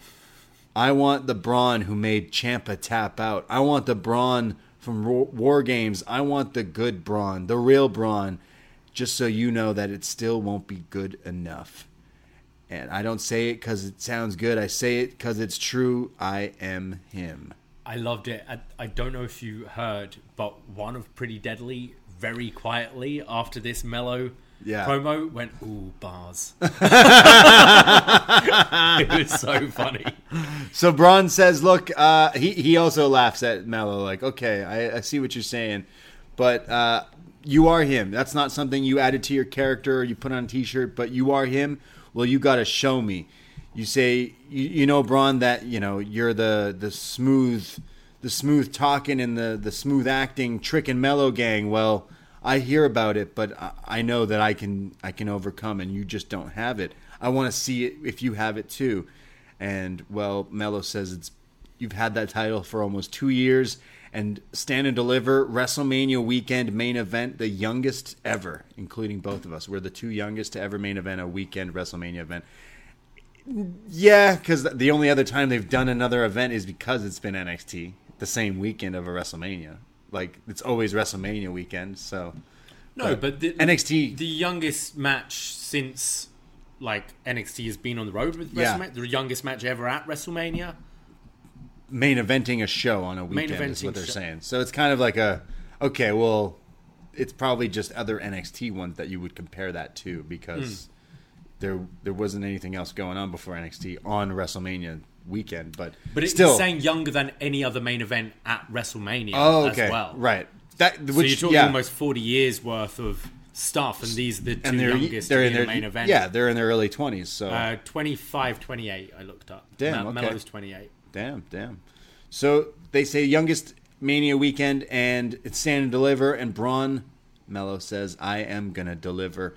B: I want the Bron who made Ciampa tap out. I want the Bron from War Games. I want the good Bron, the real Bron, just so you know that it still won't be good enough. And I don't say it because it sounds good. I say it because it's true. I am him.
C: I loved it. I, I don't know if you heard, but one of Pretty Deadly very quietly after this Melo
B: Yeah.
C: promo went, "Ooh, bars." it was so funny.
B: So Bron says, "Look, uh, he he also laughs at Melo, like, okay, I, I see what you're saying, but uh, you are him. That's not something you added to your character or you put on a T-shirt, but you are him. Well, you got to show me. You say, you, you know, Bron, that you know you're the the smooth, the smooth talking and the the smooth acting trick and Melo gang. Well." I hear about it, but I- I know that I can I can overcome, and you just don't have it. I want to see it if you have it too. And well, Melo says it's you've had that title for almost two years, and Stand and Deliver WrestleMania weekend main event, the youngest ever, including both of us. We're the two youngest to ever main event a weekend WrestleMania event. Yeah, because the only other time they've done another event is because it's been NXT, the same weekend of a WrestleMania. Like it's always WrestleMania weekend, so
C: No, but the,
B: NXT
C: the youngest match since like NXT has been on the road with
B: Yeah.
C: WrestleMania, the youngest match ever at WrestleMania.
B: Main eventing a show on a weekend is what they're
C: show.
B: saying. So it's kind of like a okay, well, it's probably just other NXT ones that you would compare that to because there there wasn't anything else going on before NXT on WrestleMania weekend. But
C: But it's
B: still,
C: saying younger than any other main event at WrestleMania
B: oh, okay,
C: as well.
B: right. That
C: So
B: which
C: you're talking
B: yeah,
C: almost 40 years worth of stuff, and these are the two
B: they're
C: youngest
B: they're in their
C: the main event.
B: yeah they're in their early twenties. So
C: Uh, 25, 28, I looked up.
B: Damn,
C: Ma-
B: okay.
C: Melo's 28.
B: Damn, damn. So they say youngest Mania weekend, and it's Stand and Deliver, and Bron Melo says, I am to deliver.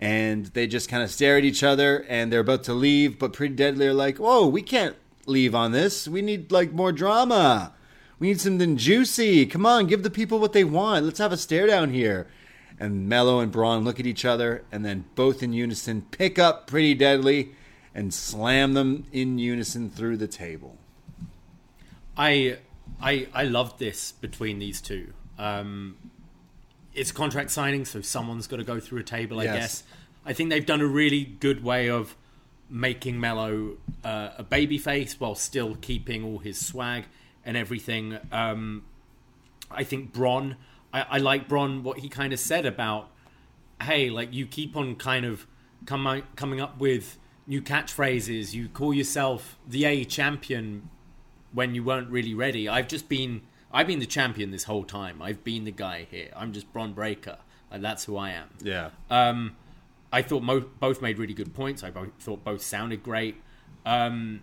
B: And they just kind of stare at each other, and they're about to leave, but Pretty Deadly are like, whoa, we can't leave on this. We need, like, more drama. We need something juicy. Come on, give the people what they want. Let's have a stare down here. And Melo and Bron look at each other, and then both in unison pick up Pretty Deadly and slam them in unison through the table.
C: I I I loved this between these two. Um, it's contract signing, so someone's got to go through a table, I
B: Yes.
C: guess. I think they've done a really good way of making Melo uh, a baby face while still keeping all his swag and everything. Um, I think Bron, I, I like Bron what he kind of said about, hey, like you keep on kind of come, coming up with new catchphrases. You call yourself the A champion when you weren't really ready. I've just been, I've been the champion this whole time. I've been the guy here. I'm just Bron Breakker. Like that's who I am.
B: Yeah.
C: Um, I thought mo- both made really good points. I both thought both sounded great. Um,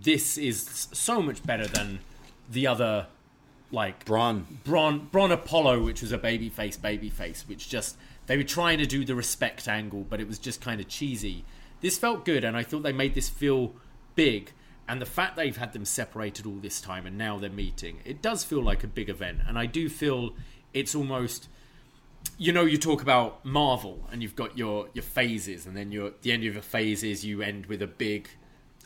C: this is so much better than the other, like
B: Braun.
C: Bron Bron Apollo, which was a baby face, baby face, which just they were trying to do the respect angle, but it was just kind of cheesy. This felt good, and I thought they made this feel big. And the fact they've had them separated all this time, and now they're meeting, it does feel like a big event. And I do feel it's almost you know you talk about Marvel and you've got your your phases and then your the end of your phases you end with a big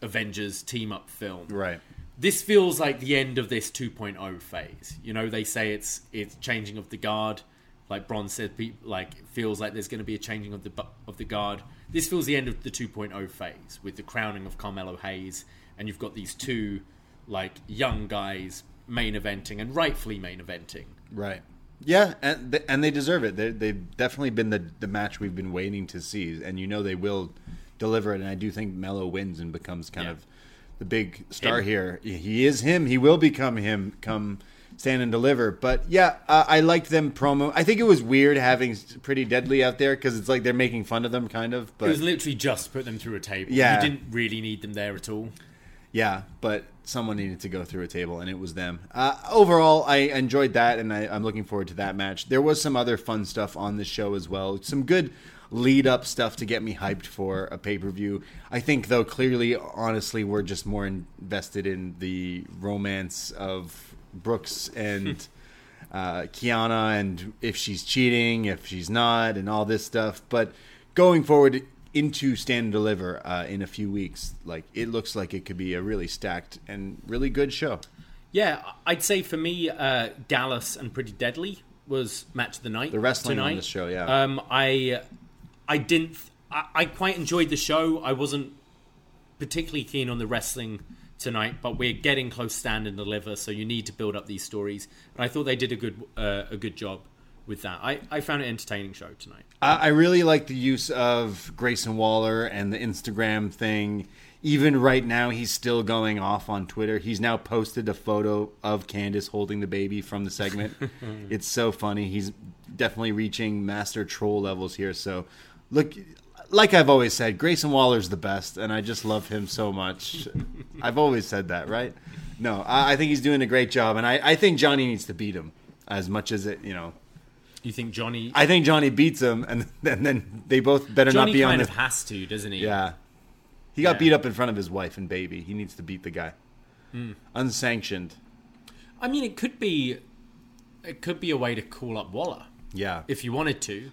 C: Avengers team up film.
B: Right.
C: This feels like the end of this 2.0 phase. You know, they say it's it's changing of the guard. Like Bron said, pe- like it feels like there's going to be a changing of the of the guard. This feels the end of the 2.0 phase with the crowning of Carmelo Hayes, and you've got these two like young guys main eventing and rightfully main eventing.
B: Right. Yeah, and th- and they deserve it. They they've definitely been the the match we've been waiting to see, and you know they will deliver it. And I do think Melo wins and becomes kind
C: Yeah.
B: of the big star
C: Him.
B: here. He is him. He will become him. Come stand and deliver. But yeah, uh, I liked them promo. I think it was weird having Pretty Deadly out there because it's like they're making fun of them, kind of. But it
C: was literally just put them through a table.
B: Yeah.
C: You didn't really need them there at all.
B: Yeah, but someone needed to go through a table, and it was them. Uh, overall, I enjoyed that, and I, I'm looking forward to that match. There was some other fun stuff on the show as well. Some good lead up stuff to get me hyped for a pay per view. I think, though, clearly, honestly, we're just more invested in the romance of Brooks and. Uh, Kiana and if she's cheating, if she's not, and all this stuff. But going forward into Stand and Deliver uh, in a few weeks, like it looks like it could be a really stacked and really good show.
C: Yeah, I'd say for me, uh, Gallus and Pretty Deadly was match of the night.
B: The wrestling on
C: tonight.
B: this show, yeah.
C: Um, I, I didn't. I, I quite enjoyed the show. I wasn't particularly keen on the wrestling tonight, but we're getting close stand and deliver, so you need to build up these stories. And I thought they did a good uh, a good job with that. I, I found it an entertaining show tonight.
B: I I really like the use of Grayson Waller and the Instagram thing. Even right now, he's still going off on Twitter. He's now posted a photo of Candice holding the baby from the segment. it's so funny. He's definitely reaching master troll levels here. So, look, like I've always said, Grayson Waller's the best, and I just love him so much. I've always said that, right? No, I, I think he's doing a great job, and I, I think Johnny needs to beat him as much as it, you know.
C: You think Johnny?
B: I think Johnny beats him, and, and then they both better
C: Johnny
B: not be on
C: kind
B: the.
C: of has to, doesn't he?
B: yeah, he got
C: Yeah.
B: beat up in front of his wife and baby. He needs to beat the guy,
C: Hmm.
B: unsanctioned.
C: I mean, it could be, it could be a way to call up Waller.
B: Yeah,
C: if you wanted to.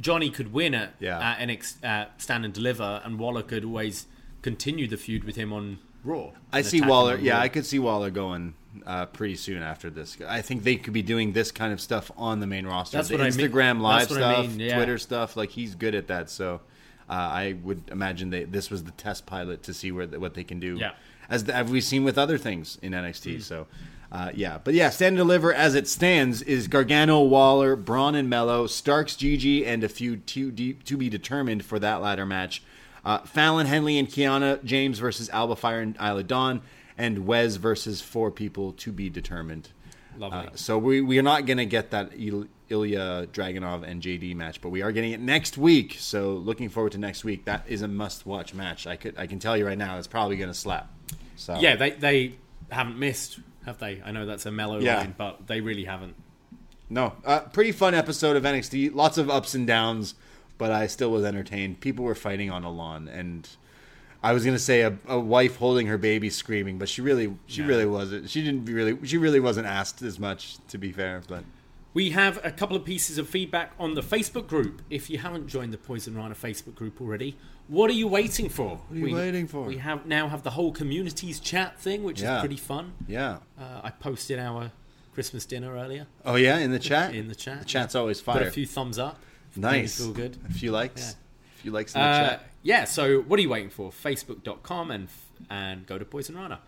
C: Johnny could win at,
B: Yeah.
C: at NXT, uh, Stand and Deliver, and Waller could always continue the feud with him on Raw.
B: I see Waller. Yeah,
C: Raw.
B: I could see Waller going uh, pretty soon after this. I think they could be doing this kind of stuff on the main roster.
C: That's
B: the
C: what I mean.
B: Instagram live
C: what I
B: stuff,
C: mean, yeah.
B: Twitter stuff. Like he's good at that. So uh, I would imagine they, this was the test pilot to see where what they can do.
C: Yeah.
B: as the, have we seen with other things in NXT. So. Uh, yeah, but yeah, stand and deliver as it stands is Gargano, Waller, Bron, and Melo, Starks, Gigi, and a few to, to be determined for that ladder match. Uh, Fallon, Henley, and Kiana James versus Alba Fyre and Isla Dawn, and Wes versus four people to be determined.
C: Lovely.
B: Uh, so we we are not gonna get that Il- Ilja Dragunov and JD match, but we are getting it next week. So looking forward to next week. That is a must watch match. I could I can tell you right now, it's probably gonna slap. So
C: yeah, they they haven't missed, have they? I know that's a Melo
B: Yeah.
C: line, but they really haven't.
B: No, uh, pretty fun episode of NXT. Lots of ups and downs, but I still was entertained. People were fighting on a lawn, and I was gonna say a, a wife holding her baby screaming, but she really, she
C: No.
B: really wasn't. She didn't really, she really wasn't asked as much, to be fair. But
C: We have a couple of pieces of feedback on the Facebook group. If you haven't joined the Poisonrana Facebook group already, what are you waiting for? What
B: are you waiting for?
C: We have now have the whole communities chat thing, which
B: Yeah.
C: is pretty fun.
B: yeah,
C: Uh, I posted our Christmas dinner earlier
B: oh yeah, in the chat,
C: in the chat.
B: the chat's always
C: Got
B: fire.
C: a few thumbs up.
B: Nice,
C: Feel good.
B: A few likes,
C: Yeah.
B: a few likes in the
C: Uh,
B: chat.
C: Yeah, so what are you waiting for? Facebook.com and and go to Poisonrana.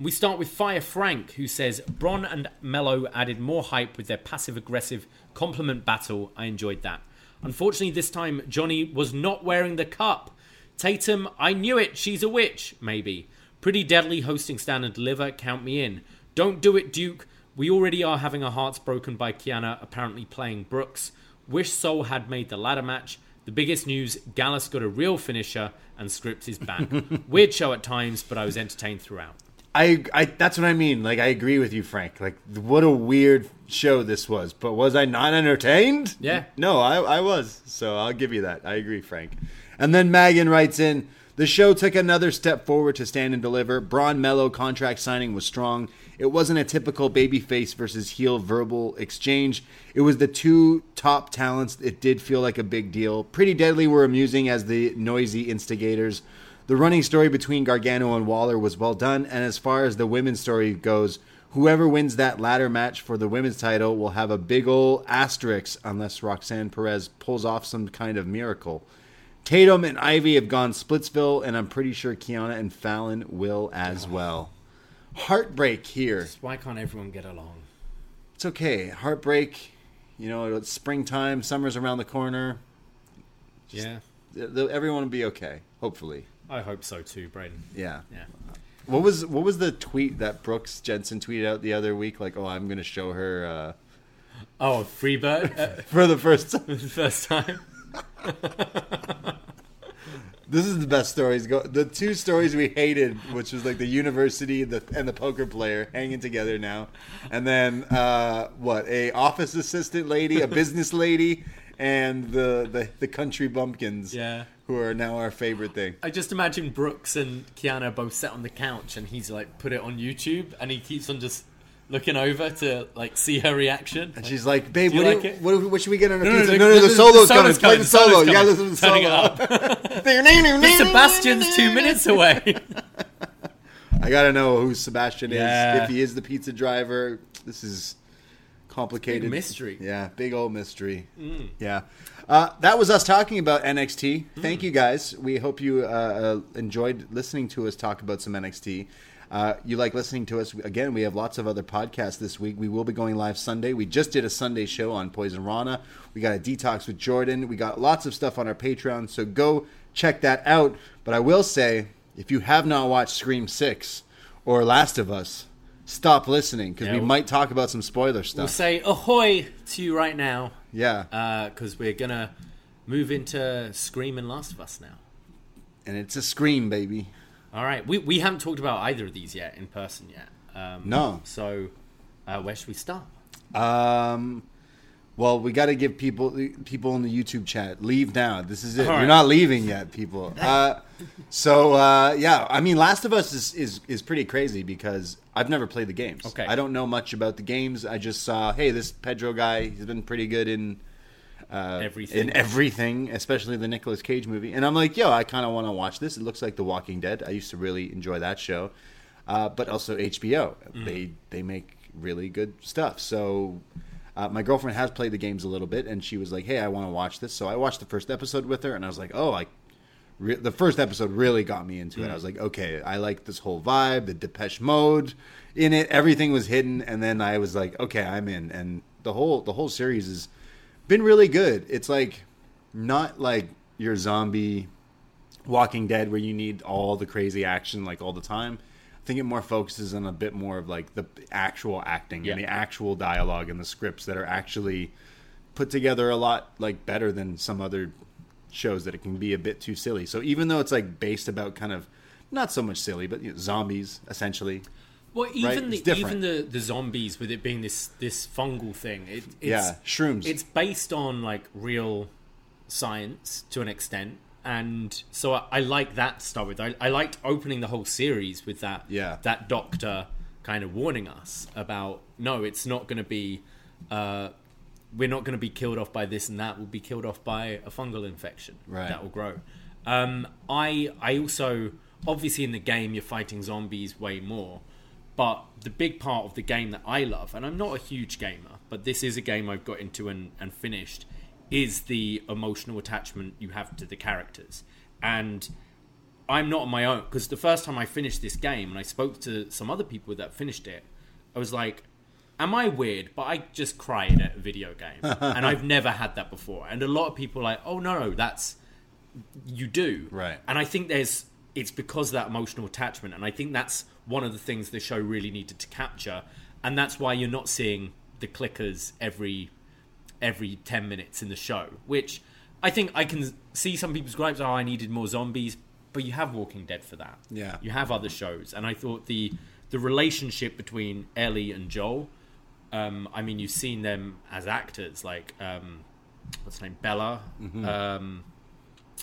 C: We start with Fire Frank, who says Bron and Melo added more hype with their passive aggressive compliment battle. I enjoyed that. Unfortunately, this time Johnny was not wearing the cup. Tatum, I knew it. She's a witch. Maybe. Pretty deadly hosting stand and. Count me in. Don't do it, Duke. We already are having our hearts broken by Kiana apparently playing Brooks. Wish Sol had made the ladder match. The biggest news Gallus got a real finisher and Scrypts is back. Weird show at times, but I was entertained throughout.
B: I, I, that's what I mean. Like, I agree with you, Frank. Like, what a weird show this was. But was I not entertained?
C: Yeah.
B: No, I, I was. So I'll give you that. I agree, Frank. And then Megan writes in The show took another step forward to stand and deliver. Bron Melo contract signing was strong. It wasn't a typical babyface versus heel verbal exchange. It was the two top talents. It did feel like a big deal. Pretty Deadly were amusing as the noisy instigators. The running story between Gargano and Waller was well done, and as far as the women's story goes, whoever wins that ladder match for the women's title will have a big ol' asterisk unless Roxanne Perez pulls off some kind of miracle. Tatum and Ivy have gone Splitsville, and I'm pretty sure Kiana and Fallon will as well. Heartbreak here.
C: Why can't everyone get along?
B: It's okay. Heartbreak. You know, it's springtime, summer's around the corner.
C: Yeah,
B: Th- th- Everyone will be okay, hopefully.
C: I hope so too, Braden.
B: Yeah.
C: Yeah.
B: What was what was the tweet that Brooks Jensen tweeted out the other week? Like, oh, I'm going to show her uh,
C: Oh, Freebird uh,
B: for the first time.
C: first time.
B: This is the best stories. Go the two stories we hated, which was like the university the, and the poker player hanging together now, and then uh, what a office assistant lady, a business lady, and the the, the country bumpkins.
C: Yeah.
B: who are now our favorite thing.
C: I just imagine Brooks and Kiana both sat on the couch and he's like put it on YouTube and he keeps on just looking over to like see her reaction.
B: And she's like, "Babe, what,
C: like
B: do you, what, what should we get on a
C: No, no,
B: pizza?
C: the-
B: No, no, the,
C: the- the
B: solo's
C: solo's
B: coming. Play the
C: the
B: solo.
C: solo's
B: You gotta listen to the
C: Turning
B: solo.
C: it Sebastian's two minutes away.
B: I gotta know who Sebastian
C: Yeah.
B: is. If he is the pizza driver, this is complicated
C: Big mystery. Mm.
B: Yeah, big old mystery. Yeah, uh, that was us talking about NXT. Thank you guys. We hope you uh, uh, enjoyed listening to us talk about some NXT. Uh, you like listening to us again? We have lots of other podcasts this week. We will be going live Sunday. We just did a Sunday show on Poisonrana. We got a detox with Jordan. We got lots of stuff on our Patreon. So go check that out. But I will say, if you have not watched Scream Six or Last of Us, stop listening because
C: Yeah,
B: we
C: we'll-
B: might talk about some spoiler stuff.
C: we'll say ahoy to you right now
B: yeah,
C: because we're gonna move into Scream and Last of Us now.
B: and it's a Scream, baby.
C: All right, we we haven't talked about either of these yet in person yet. Um,
B: No.
C: So uh, where should we start?
B: Um, well, we got to give people people in the YouTube chat leave now. This is it.
C: All
B: You're
C: right.
B: not leaving yet, people. Uh, so uh, yeah, I mean, Last of Us is, is is pretty crazy because I've never played the games.
C: Okay.
B: I don't know much about the games. I just saw, hey, this Pedro guy, he's been pretty good in. Uh,
C: Everything.
B: in everything, especially the Nicolas Cage movie, and I'm like, yo, I kind of want to watch this. It looks like The Walking Dead. I used to really enjoy that show, uh, but also HBO. They they make really good stuff. So uh, my girlfriend has played the games a little bit, and she was like, "Hey, I want to watch this." So I watched the first episode with her, and I was like, "Oh, I." Re- the first episode really got me into it. I was like, "Okay, I like this whole vibe, the Depeche Mode in it. Everything was hidden." And then I was like, "Okay, I'm in." And the whole the whole series has been really good. It's like not like your zombie Walking Dead where you need all the crazy action like all the time. I think it more focuses on a bit more of like the actual acting
C: Yeah.
B: and the actual dialogue and the scripts that are actually put together a lot like better than some other shows that it can be a bit too silly. So even though it's like based about kind of not so much silly, but you know, zombies essentially.
C: Well, even
B: It's
C: the even the, the zombies with it being this this fungal thing, it, it's,
B: Yeah, shrooms.
C: It's based on like real science to an extent, and so I, I like that to start with. I, I liked opening the whole series with that.
B: Yeah.
C: that doctor kind of warning us about no, it's not going to be. Uh, we're not going to be killed off by this and that. We'll be killed off by a fungal infection
B: Right.
C: that will grow. Um, I I also obviously in the game you're fighting zombies way more, but the big part of the game that I love, and I'm not a huge gamer, but this is a game I've got into and, and finished, is the emotional attachment you have to the characters. And I'm not on my own because the first time I finished this game and I spoke to some other people that finished it, I was like, "Am I weird?" But I just cried at a video game, and I've never had that before. And a lot of people are like, "Oh no, no, that's you do."
B: Right.
C: And I think there's it's because of that emotional attachment, and I think that's one of the things the show really needed to capture, and that's why you're not seeing the clickers every every 10 minutes in the show, which I think I can see some people's gripes, oh, I needed more zombies, but you have Walking Dead for that.
B: Yeah.
C: You have other shows. And I thought the the relationship between Ellie and Joel, um, I mean, you've seen them as actors, like, um, what's her name? Bella. Um,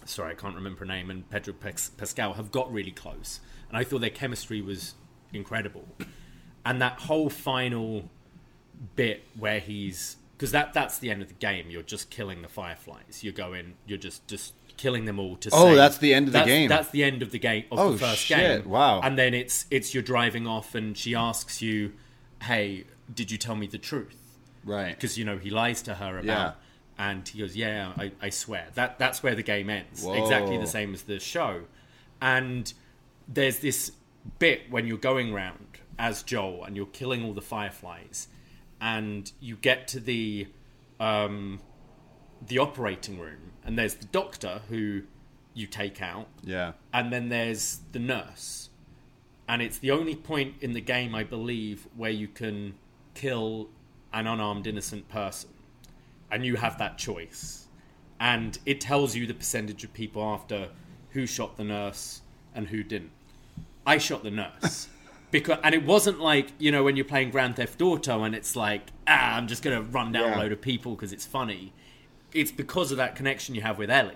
C: sorry, I can't remember her name, and Pedro Pas- Pascal have got really close. And I thought their chemistry was incredible. And that whole final bit where he's because that that's the end of the game. You're just killing the fireflies. You're going. You're just just killing them all to.
B: Oh,
C: save-
B: that's the end of the
C: that's-
B: game.
C: That's the end of the game of
B: Oh,
C: the first
B: shit,
C: game.
B: wow.
C: And then it's it's you're driving off, and she asks you, "Hey, did you tell me the truth?"
B: Right.
C: Because you know he lies to her about.
B: Yeah.
C: And he goes, "Yeah, I, I swear." That that's where the game ends.
B: Whoa.
C: Exactly the same as the show. And there's this bit when you're going round as Joel and you're killing all the fireflies, and you get to the um, the operating room, and there's the doctor who you take out,
B: Yeah.
C: and then there's the nurse, and it's the only point in the game, I believe, where you can kill an unarmed innocent person, and you have that choice, and it tells you the percentage of people after who shot the nurse and who didn't. I shot the nurse. Because, and it wasn't like you know when you're playing Grand Theft Auto and it's like ah I'm just gonna run down
B: Yeah.
C: a load of people because it's funny. It's because of that connection you have with Ellie,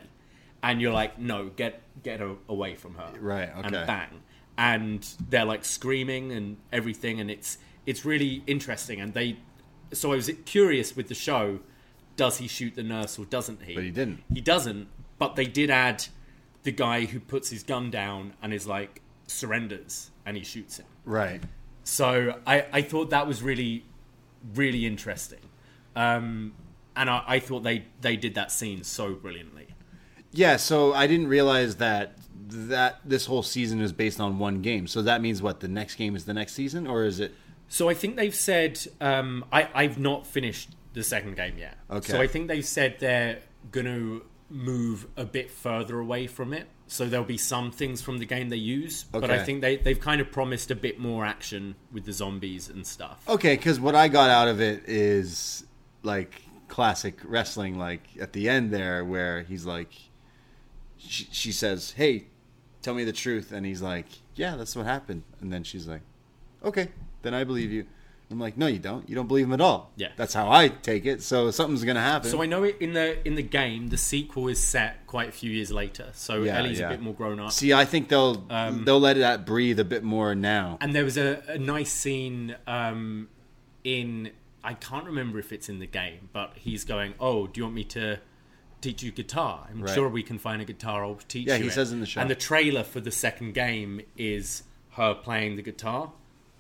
C: and you're like no get get her away from her
B: Right, okay.
C: and bang and they're like screaming and everything and it's it's really interesting and they so I was curious with the show does he shoot the nurse or doesn't he
B: But he didn't.
C: he doesn't but they did add the guy who puts his gun down and is like surrenders and he shoots him
B: Right.
C: so I, I thought that was really, really interesting. Um, and I, I thought they, they did that scene so brilliantly.
B: Yeah, so I didn't realize that that this whole season is based on one game. So that means what? The next game is the next season, or is it?
C: So I think they've said um, I, I've not finished the second game yet.
B: Okay.
C: So I think they've said they're going to move a bit further away from it. So there'll be some things from the game they use, but I think they, they've kind of promised a bit more action with the zombies and stuff.
B: Okay, because what I got out of it is like classic wrestling. Like at the end there, where he's like, she, she says, "Hey, tell me the truth," and he's like, "Yeah, that's what happened." And then she's like, "Okay, then I believe you." I'm like, "No, you don't. You don't believe him at all."
C: Yeah.
B: that's how I take it. So something's gonna happen.
C: So I know it in the in the game, the sequel is set quite a few years later. So
B: Yeah,
C: Ellie's
B: yeah.
C: a bit more grown up.
B: See, I think they'll
C: Um,
B: they'll let that breathe a bit more now.
C: And there was a, a nice scene um, in I can't remember if it's in the game, but he's going, "Oh, do you want me to teach you guitar? I'm
B: Right.
C: sure we can find a guitar. I'll teach
B: Yeah,
C: you."
B: he
C: it."
B: says in the show.
C: And the trailer for the second game is her playing the guitar,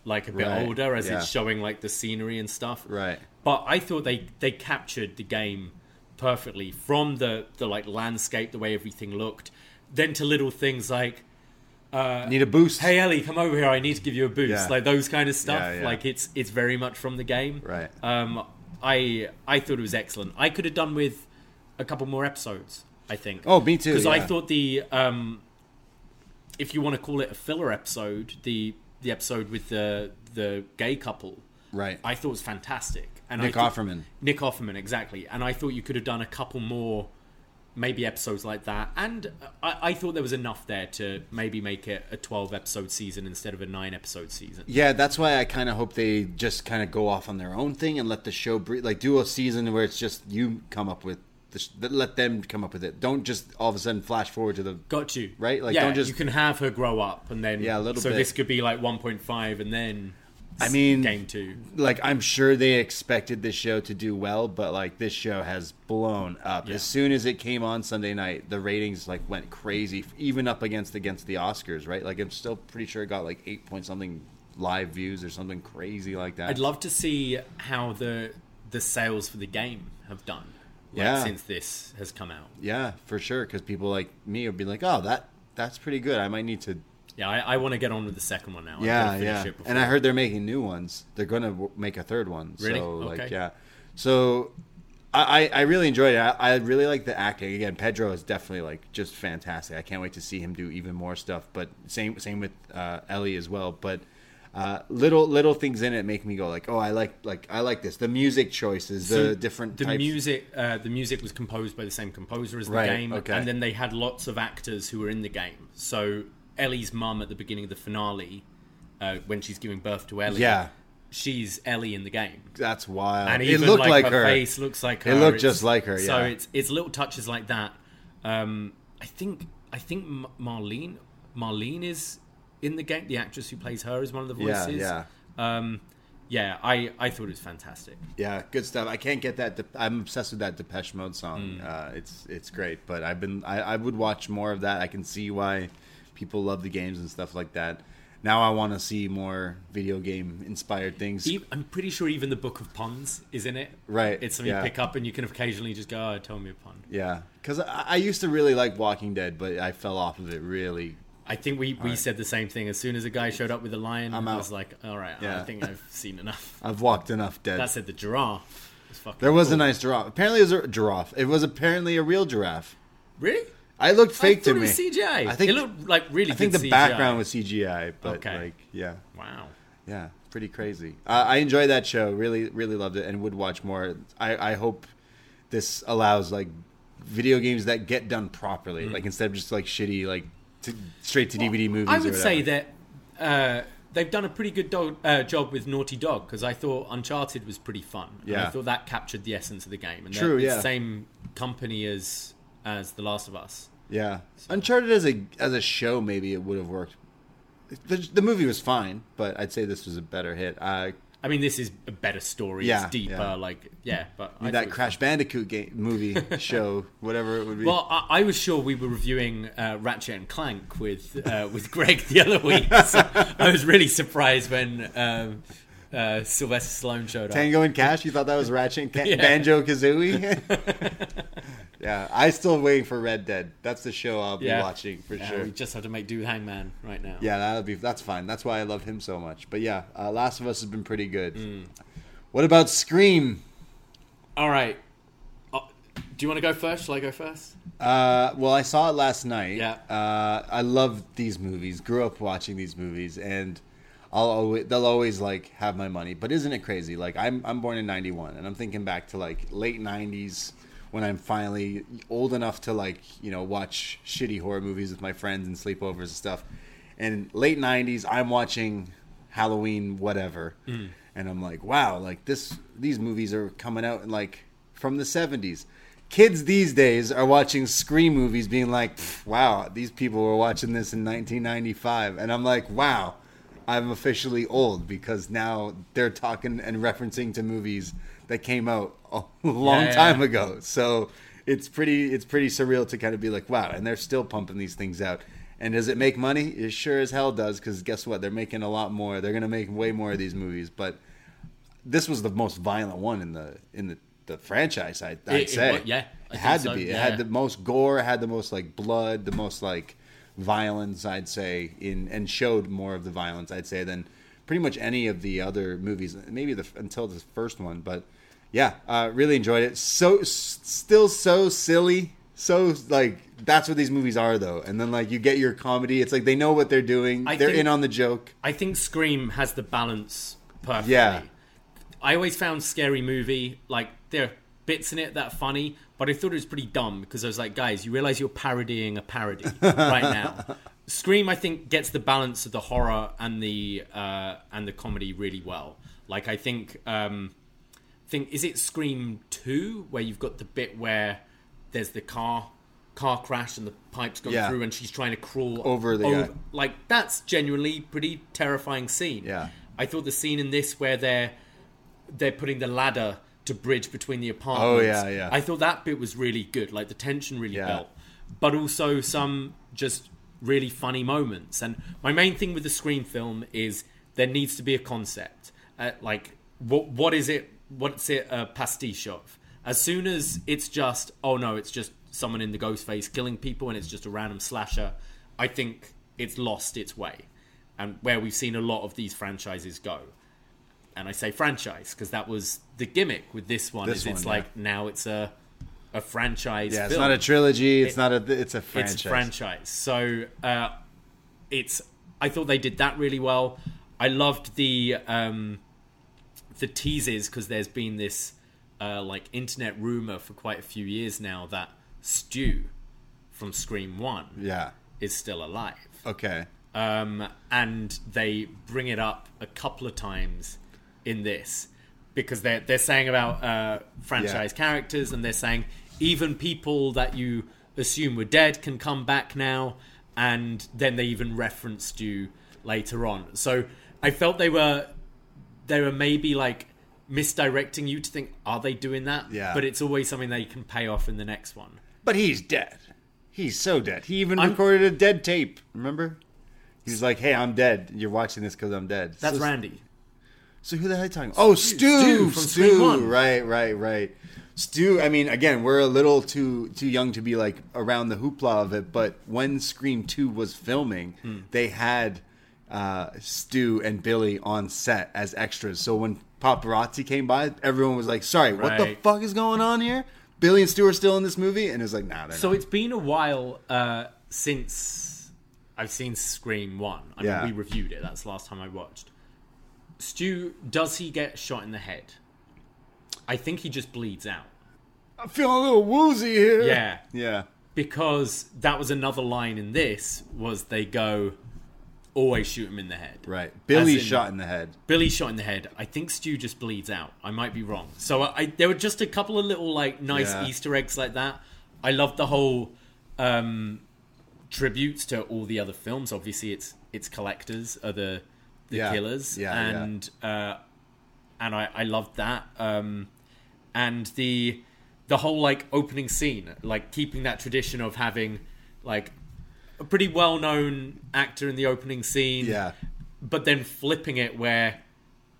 C: like a bit
B: Right,
C: older, as
B: yeah.
C: it's showing like the scenery and stuff.
B: Right.
C: But I thought they they captured the game perfectly from the the like landscape, the way everything looked, then to little things like uh,
B: Need a boost.
C: hey Ellie, come over here. I need to give you a boost.
B: Yeah.
C: Like those kind of stuff.
B: Yeah.
C: Like it's it's very much from the game.
B: Right.
C: Um, I I thought it was excellent. I could have done with a couple more episodes. I think.
B: Oh, me too,
C: Because I thought the um, if you want to call it a filler episode, the the episode with the the gay couple,
B: Right.
C: I thought was fantastic. And
B: Nick
C: thought-
B: Offerman.
C: Nick Offerman, exactly. And I thought you could have done a couple more, maybe episodes like that. And I, I thought there was enough there to maybe make it a twelve episode season instead of a nine episode season.
B: Yeah, that's why I kind of hope they just kind of go off on their own thing and let the show breathe. Like, do a season where it's just you come up with the sh- let them come up with it. Don't just all of a sudden flash forward to the.
C: Got you
B: Right? Like,
C: yeah,
B: don't just-
C: you can have her grow up and then
B: Yeah, a little
C: So
B: bit.
C: this could be like one point five and then.
B: I mean,
C: game two.
B: Like, I'm sure they expected this show to do well, but like this show has blown up.
C: Yeah.
B: As soon as it came on Sunday night, the ratings like went crazy, even up against against the Oscars. Right? Like, I'm still pretty sure it got like eight point something live views or something crazy like that.
C: I'd love to see how the the sales for the game have done. Like,
B: Yeah.
C: since this has come out.
B: Yeah, for sure. Because people like me would be like, "Oh, that that's pretty good. I might need to."
C: Yeah, I, I want to get on with the second one now.
B: Yeah, yeah. And I heard they're making new ones. They're gonna w- make a third one.
C: Really?
B: So like,
C: Okay.
B: yeah. So. I, I I really enjoyed it. I, I really like the acting. Again, Pedro is definitely like just fantastic. I can't wait to see him do even more stuff. But same same with uh, Ellie as well. But uh, little little things in it make me go like, oh, I like like I like this. The music choices, the
C: So
B: different
C: the
B: types.
C: music uh, the music was composed by the same composer as the
B: Right,
C: game
B: okay.
C: and then they had lots of actors who were in the game so ellie's mum at the beginning of the finale uh, when she's giving birth to ellie
B: Yeah.
C: she's ellie in the game
B: That's wild.
C: and
B: it
C: even
B: looked
C: like,
B: like,
C: her,
B: her.
C: face looks like her
B: It looked
C: It's-
B: just like her,
C: so it's it's little touches like that um, i think i think marlene marlene is in the game the actress who plays her is one of the voices
B: yeah.
C: um, yeah i i thought it was fantastic
B: Yeah, good stuff. I can't get that. De- I'm obsessed with that Depeche Mode song.
C: Hmm.
B: Uh, it's it's great, but I've been I, I would watch more of that. I can see why people love the games and stuff like that. Now I want to see more video game inspired things.
C: I'm pretty sure even the Book of Puns is in it.
B: Right,
C: It's something
B: yeah.
C: you pick up and you can occasionally just go, oh, tell me a pun.
B: yeah, because I, I used to really like Walking Dead, but I fell off of it really.
C: I think we, we
B: right.
C: said the same thing. As soon as a guy showed up with a lion,
B: I'm
C: I was like, all right, I think I've seen enough.
B: I've walked enough dead.
C: That said, the giraffe was fucking
B: there was
C: cool.
B: a nice giraffe. Apparently, it was a giraffe. It was apparently a real giraffe.
C: Really?
B: I looked fake
C: I
B: to
C: thought
B: me.
C: it was CGI.
B: I think
C: it looked like really
B: I think the
C: CGI.
B: background was CGI, but
C: Okay.
B: like yeah.
C: Wow.
B: Yeah, pretty crazy. Uh, I enjoyed that show. Really, really loved it, and would watch more. I, I hope this allows like video games that get done properly, like instead of just like shitty like to, straight to DVD movies.
C: Mm. I would say that uh, they've done a pretty good dog, uh, job with Naughty Dog because I thought Uncharted was pretty fun. And
B: Yeah.
C: I thought that captured the essence of the game. And
B: True, yeah.
C: The same company as as The Last of Us.
B: Yeah, Uncharted as a as a show, maybe it would have worked. The, the movie was fine, but I'd say this was a better hit. Uh,
C: I mean, this is a better story.
B: Yeah,
C: it's deeper.
B: yeah.
C: Like, yeah, but I
B: that Crash Bandicoot game movie show, whatever it would be.
C: Well, I, I was sure we were reviewing uh, Ratchet and Clank with uh, with Greg the other week. So I was really surprised when um, uh, Sylvester Stallone showed up.
B: Tango and Cash, you thought that was Ratchet and Ca-
C: Yeah.
B: Banjo Kazooie? Yeah, I still waiting for Red Dead. That's the show I'll be
C: Yeah.
B: watching for
C: Yeah,
B: sure.
C: We just have to make do Hangman right now.
B: Yeah, that'll be that's fine. That's why I love him so much. But yeah, uh, Last of Us has been pretty good.
C: Hmm.
B: What about Scream?
C: All right. Uh, do you want to go first? Shall I go first?
B: Uh, well, I saw it last night.
C: Yeah.
B: Uh, I love these movies. Grew up watching these movies, and I'll always they'll always like have my money. But isn't it crazy? Like I'm I'm born in '91, and I'm thinking back to like late '90s when I'm finally old enough to like you know watch shitty horror movies with my friends and sleepovers and stuff. And late '90s, I'm watching Halloween, whatever, mm. and I'm like, wow, like this these movies are coming out in like from the '70s kids these days are watching Scream movies, being like, "Wow, these people were watching this in 1995," and I'm like, "Wow, I'm officially old because now they're talking and referencing to movies that came out a long
C: Yeah,
B: time
C: yeah.
B: ago." So it's pretty, it's pretty surreal to kind of be like, "Wow," and they're still pumping these things out. And does it make money? It sure as hell does. Because guess what? They're making a lot more. They're gonna make way more of these movies, but this was the most violent one in the in the, the franchise. I, I'd
C: It- it
B: say,
C: wa- yeah, I
B: it had
C: think
B: to
C: so,
B: be. It had the most gore. Had the most like blood, the most like violence. I'd say in and showed more of the violence. I'd say than pretty much any of the other movies. Maybe the until the first one, but yeah, uh, really enjoyed it. So s- still so silly so like that's what these movies are though. And then like you get your comedy. It's like they know what they're doing.
C: I
B: they're
C: think-
B: in on the joke.
C: I think Scream has the balance perfectly.
B: Yeah.
C: I always found Scary Movie, like, there are bits in it that are funny, but I thought it was pretty dumb because I was like, guys, you realize you're parodying a parody right now. Scream, I think, gets the balance of the horror and the uh, and the comedy really well. Like, I think, um, think is it Scream Two where you've got the bit where there's the car car crash and the pipes go
B: Yeah.
C: through and she's trying to crawl
B: Over the guy.
C: like that's genuinely pretty terrifying scene.
B: Yeah.
C: I thought the scene in this where they're they're putting the ladder to bridge between the apartments.
B: Oh, yeah, yeah.
C: I thought that bit was really good. Like the tension really
B: Yeah.
C: built, but also some just really funny moments. And my main thing with the Scream film is there needs to be a concept. Uh, like what what is it? What's it a pastiche of? As soon as it's just oh no, it's just someone in the ghost face killing people and it's just a random slasher. I think it's lost its way, and where we've seen a lot of these franchises go and I say franchise because that was the gimmick with this one.
B: This
C: is it's
B: one, yeah.
C: like now it's a a franchise.
B: Yeah, it's
C: film.
B: not a trilogy. It's
C: It-
B: not a. It's a franchise.
C: It's a franchise. So uh, it's. I thought they did that really well. I loved the um, the teases because there's been this uh, like internet rumor for quite a few years now that Stu from Scream One
B: Yeah.
C: is still alive
B: Okay.
C: um, and they bring it up a couple of times in this because they're they're saying about uh, franchise
B: Yeah.
C: characters, and they're saying even people that you assume were dead can come back now, and then they even referenced you later on. So I felt they were they were maybe like misdirecting you to think are they doing that?
B: Yeah.
C: But it's always something they can pay off in the next one.
B: But he's dead. He's so dead. He even
C: I'm-
B: recorded a dead tape. Remember? He's like, "Hey, I'm dead. You're watching this because I'm dead."
C: That's
B: so,
C: Randy.
B: So who the hell are you talking? Oh, Stu.
C: Stu from
B: Stu. Right, right, right. Stu. I mean, again, we're a little too too young to be like around the hoopla of it. But when Scream Two was filming,
C: Hmm.
B: they had uh, Stu and Billy on set as extras. So when paparazzi came by, everyone was like, "Sorry, what the fuck is going on here?" Billy and Stu are still in this movie, and it's like, "Nah, they're
C: So
B: not."
C: it's been a while uh, since I've seen Scream One. I
B: Yeah.
C: mean, we reviewed it. That's the last time I watched. Stu, does he get shot in the head? I think he just bleeds out
B: I'm feeling a little woozy here.
C: Yeah.
B: yeah.
C: because that was another line in this. Was they go always shoot him in the head?
B: Right. Billy
C: in-
B: shot in the head.
C: Billy shot in the head. I think Stu just bleeds out. I might be wrong. So I, there were just a couple of little like nice
B: Yeah.
C: Easter eggs like that. I love the whole um, tributes to all the other films. Obviously, it's it's collectors are the the
B: Yeah.
C: killers,
B: Yeah, yeah.
C: and uh, and I I loved that. Um, and the the whole like opening scene, like keeping that tradition of having like a pretty well known actor in the opening scene
B: Yeah.
C: but then flipping it where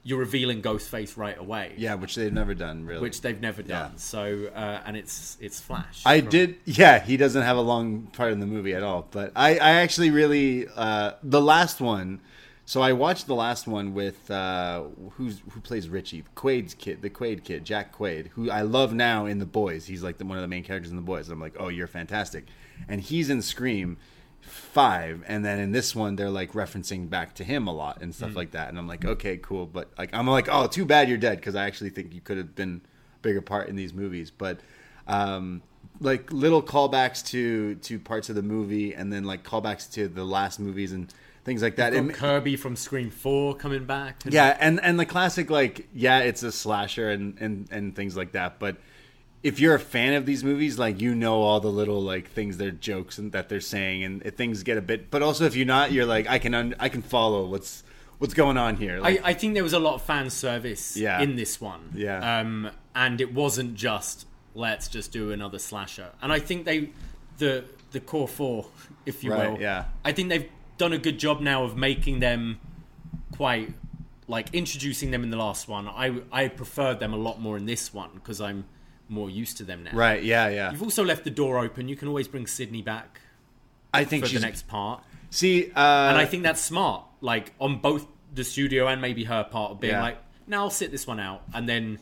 C: you're revealing Ghostface right away,
B: Yeah, which they've never done really.
C: which they've never done.
B: Yeah.
C: So uh, and it's it's Flash.
B: I did. Yeah, he doesn't have a long part in the movie at all. But I, I actually really uh, the last one. So I watched the last one with uh, who's who plays Richie, Quaid's kid, the Quaid kid, Jack Quaid, who I love now in The Boys. He's like the, one of the main characters in The Boys. I'm like, oh, you're fantastic, and he's in Scream five, and then in this one they're like referencing back to him a lot and stuff like that. And I'm like, okay, cool, but like I'm like, oh, too bad you're dead because I actually think you could have been a bigger part in these movies, but um, like little callbacks to to parts of the movie, and then like callbacks to the last movies and things like that. And
C: Kirby from Scream Four coming back. and-
B: yeah, and and the classic like yeah, it's a slasher and and and things like that, but. If you're a fan of these movies, like you know all the little like things they're jokes and that they're saying, and things get a bit. But also, if you're not, you're like I can un- I can follow what's what's going on here.
C: I, I think there was a lot of fan service
B: Yeah.
C: in this one.
B: Yeah.
C: Um, and it wasn't just let's just do another slasher. And I think they the the core four, if you
B: Right,
C: will.
B: yeah.
C: I think they've done a good job now of making them quite like introducing them in the last one. I I preferred them a lot more in this one because I'm more used to them now.
B: right? Yeah, yeah.
C: You've also left the door open. You can always bring Sydney back
B: I think
C: for
B: she's
C: the next part.
B: see, uh,
C: And I think that's smart, like on both the studio and maybe her part of being
B: Yeah.
C: like, now I'll sit this one out, and then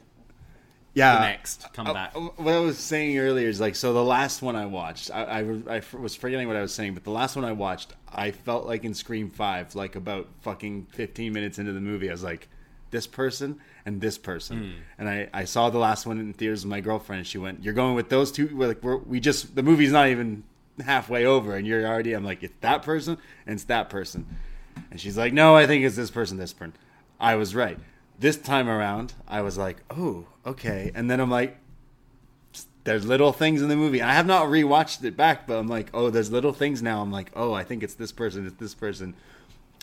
B: Yeah.
C: the next come
B: Uh,
C: back.
B: What I was saying earlier is like, so the last one I watched, I I was forgetting what I was saying, but the last one I watched, I felt like in Scream 5, like about fucking 15 minutes into the movie, I was like, this person and this person. Hmm. And I, I saw the last one in theaters with my girlfriend, and she went, You're going with those two? We're like, we're, we just, the movie's not even halfway over, and you're already, I'm like, It's that person and it's that person. And she's like, No, I think it's this person, this person. I was right. This time around, I was like, Oh, okay. And then I'm like, there's little things in the movie. I have not rewatched it back, but I'm like, oh, there's little things now. I'm like, oh, I think it's this person, it's this person.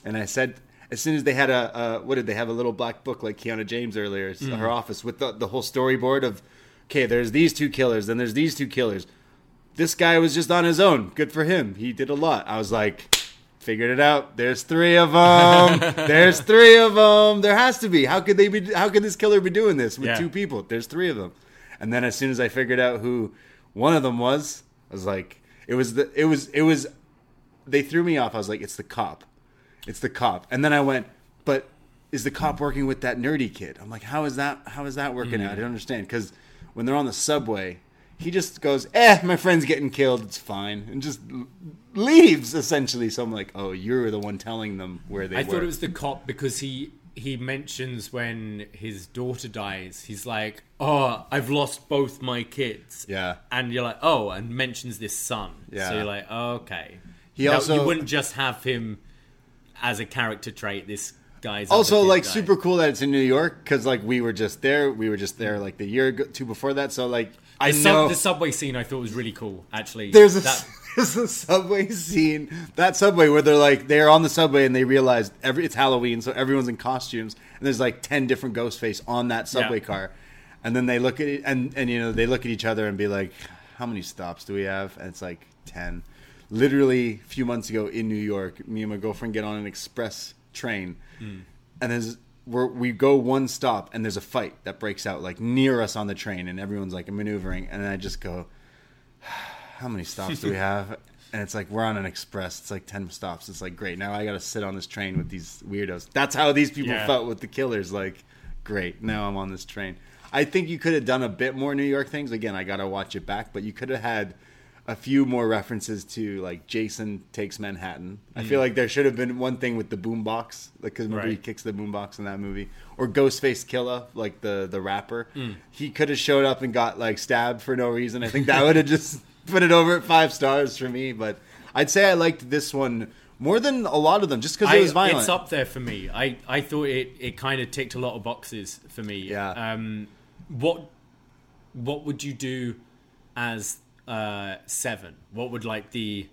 B: And I said, as soon as they had a, uh, what did they have a little black book like Kiana James earlier, it's her office with the, the whole storyboard of, okay, there's these two killers, then there's these two killers. This guy was just on his own. Good for him. He did a lot. I was like, figured it out. There's three of them. there's three of them. There has to be. How could they be? How could this killer be doing this with
C: Yeah.
B: two people? There's three of them. And then as soon as I figured out who one of them was, I was like, it was the, it was, it was. They threw me off. I was like, it's the cop. It's the cop. And then I went, but is the cop working with that nerdy kid? I'm like, how is that? How is that working out? I don't understand because when they're on the subway, he just goes, "Eh, my friend's getting killed. It's fine," and just leaves essentially. So I'm like, "Oh, you're the one telling them where they
C: I
B: were."
C: thought it was the cop because he he mentions when his daughter dies, he's like, "Oh, I've lost both my kids."
B: Yeah.
C: and you're like, "Oh," and mentions this son.
B: Yeah.
C: so you're like, oh, "Okay."
B: He
C: Now,
B: also-
C: you wouldn't just have him as a character trait. This guy's
B: also like
C: guy.
B: super cool that it's in New York because like we were just there. We were just there like the year ago, two before that. So like I
C: The, sub-
B: know
C: the subway scene I thought was really cool. Actually,
B: there's a
C: that,
B: there's a subway scene that subway where they're like they're on the subway and they realize every it's Halloween so everyone's in costumes and there's like ten different ghost face on that subway
C: Yeah.
B: car and then they look at it and and you know they look at each other and be like how many stops do we have and it's like ten literally a few months ago in New York me and my girlfriend get on an express train hmm. and there's we're, we go one stop and there's a fight that breaks out like near us on the train and everyone's like maneuvering and I just go how many stops do we have? And it's like we're on an express. It's like ten stops. It's like great. Now I got to sit on this train with these weirdos. That's how these people
C: Yeah.
B: felt with the killers. Like, great. Now I'm on this train. I think you could have done a bit more New York things. Again, I got to watch it back, but you could have had a few more references to like Jason takes Manhattan. I feel like there should have been one thing with the boombox, like because remember he kicks the boombox in that movie, or Ghostface Killah, like the the rapper. He could have showed up and got like stabbed for no reason. I think that would have just put it over at five stars for me. But I'd say I liked this one more than a lot of them, just because it was violent.
C: it's up there for me. I, I thought it, it kind of ticked a lot of boxes for me.
B: Yeah.
C: Um, what what would you do as uh, seven? What would like the